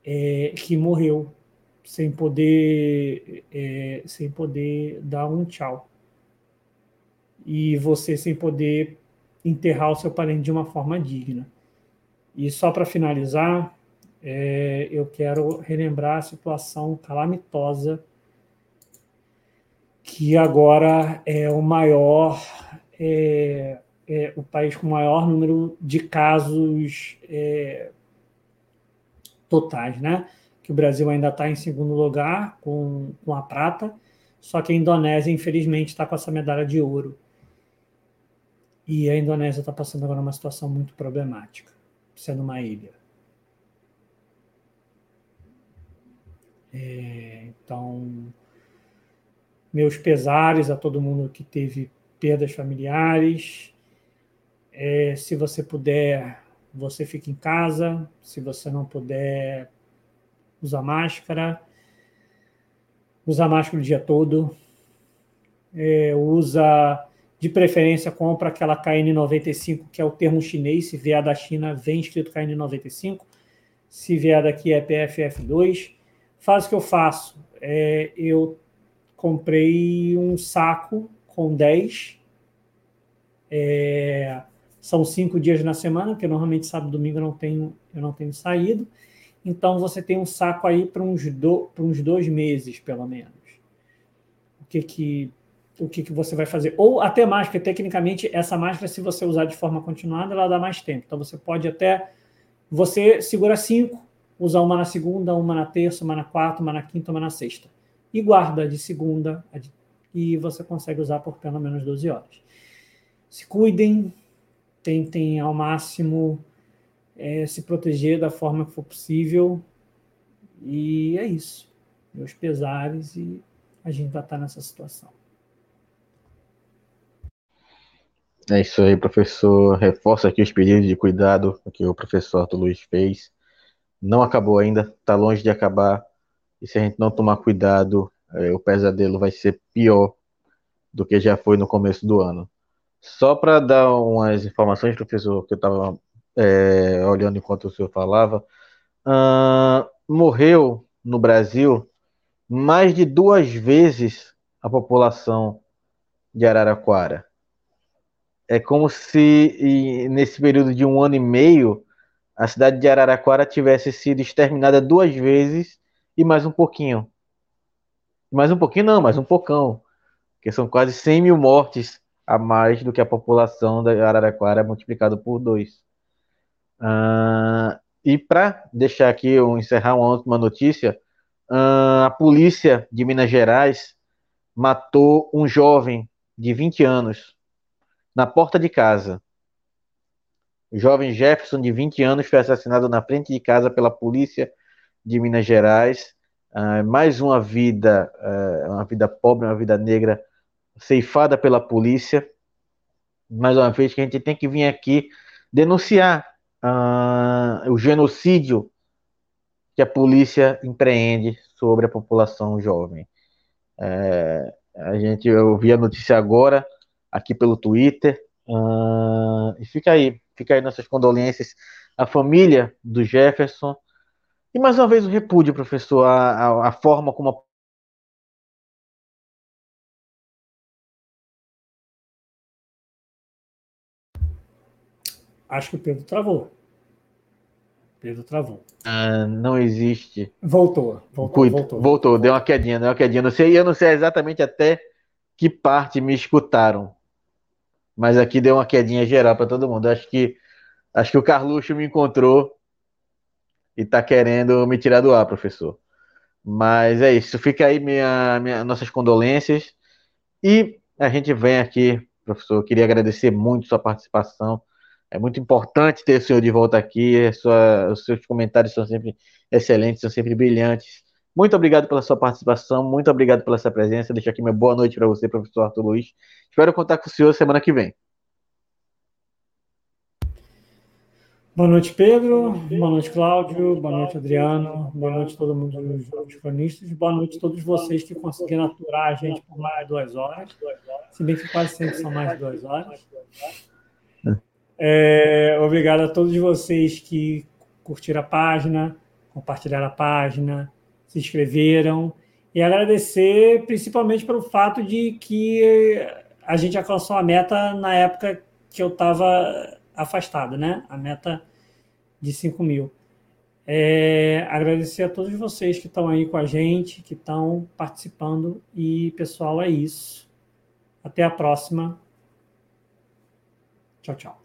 é, que morreu sem poder, é, sem poder dar um tchau. E você sem poder enterrar o seu parente de uma forma digna. E só para finalizar, é, eu quero relembrar a situação calamitosa que agora é o maior, é, é o país com o maior número de casos é, totais, né? Que o Brasil ainda está em segundo lugar com, com a prata, só que a Indonésia, infelizmente, está com essa medalha de ouro. E a Indonésia está passando agora uma situação muito problemática, sendo uma ilha. É, então, meus pesares a todo mundo que teve perdas familiares. É, se você puder, você fica em casa. Se você não puder, usa máscara. Usa máscara o dia todo. É, usa, de preferência, compra aquela KN95, que é o termo chinês. Se vier da China, vem escrito KN95. Se vier daqui é PFF2. Faz o que eu faço. É, eu comprei um saco com 10. É, são cinco dias na semana, porque normalmente sábado e domingo eu não tenho, eu não tenho saído. Então você tem um saco aí para uns, do, uns dois meses, pelo menos. O que que, o que que você vai fazer? Ou até mais, porque tecnicamente essa máscara, se você usar de forma continuada, ela dá mais tempo. Então você pode até. Você segura cinco, usar uma na segunda, uma na terça, uma na quarta, uma na quinta, uma na sexta e guarda de segunda e você consegue usar por pelo menos 12 horas. Se cuidem, tentem ao máximo é, se proteger da forma que for possível e é isso. Meus pesares e a gente vai estar nessa situação. É isso aí, professor. Reforça aqui os pedidos de cuidado que o professor Arthur Luiz fez. Não acabou ainda, está longe de acabar. E se a gente não tomar cuidado, é, o pesadelo vai ser pior do que já foi no começo do ano. Só para dar umas informações, professor, que eu estava é, olhando enquanto o senhor falava, uh, morreu no Brasil mais de duas vezes a população de Araraquara. É como se nesse período de um ano e meio a cidade de Araraquara tivesse sido exterminada duas vezes e mais um pouquinho. Mais um pouquinho não, mais um pocão. Que são quase 100 mil mortes a mais do que a população da Araraquara multiplicado por dois. Uh, e para deixar aqui, eu encerrar uma última notícia, uh, a polícia de Minas Gerais matou um jovem de 20 anos na porta de casa. O jovem Jefferson, de 20 anos, foi assassinado na frente de casa pela polícia de Minas Gerais. Uh, mais uma vida, uh, uma vida pobre, uma vida negra ceifada pela polícia. Mais uma vez que a gente tem que vir aqui denunciar uh, o genocídio que a polícia empreende sobre a população jovem. É, a gente eu vi a notícia agora aqui pelo Twitter e fica aí, fica aí nossas condolências a família do Jefferson. E mais uma vez o repúdio, professor, a, a, a forma como a Acho que o Pedro travou. Pedro travou. Ah, não existe. Voltou, voltou, Cuida, voltou. Voltou, deu uma quedinha, deu uma quedinha. Não sei, eu não sei exatamente até que parte me escutaram. Mas aqui deu uma quedinha geral para todo mundo. Acho que acho que o Carluxo me encontrou e está querendo me tirar do ar, professor. Mas é isso. Fica aí minha, minha, nossas condolências. E a gente vem aqui, professor. Queria agradecer muito sua participação. É muito importante ter o senhor de volta aqui. Sua, os seus comentários são sempre excelentes, são sempre brilhantes. Muito obrigado pela sua participação, muito obrigado pela sua presença. Deixo aqui minha boa noite para você, professor Arthur Luiz. Espero contar com o senhor semana que vem. Boa noite, Pedro. Boa noite, Cláudio. Boa noite, Adriano. Boa noite, todo mundo dos cronistas. Boa noite a todos vocês que conseguiram aturar a gente por mais duas horas. Se bem que quase sempre são mais duas horas. É, obrigado a todos vocês que curtiram a página, compartilharam a página, se inscreveram. E agradecer principalmente pelo fato de que a gente alcançou a meta na época que eu estava afastado, né? A meta de 5 mil. É, agradecer a todos vocês que estão aí com a gente, que estão participando. E, pessoal, é isso. Até a próxima. Tchau, tchau.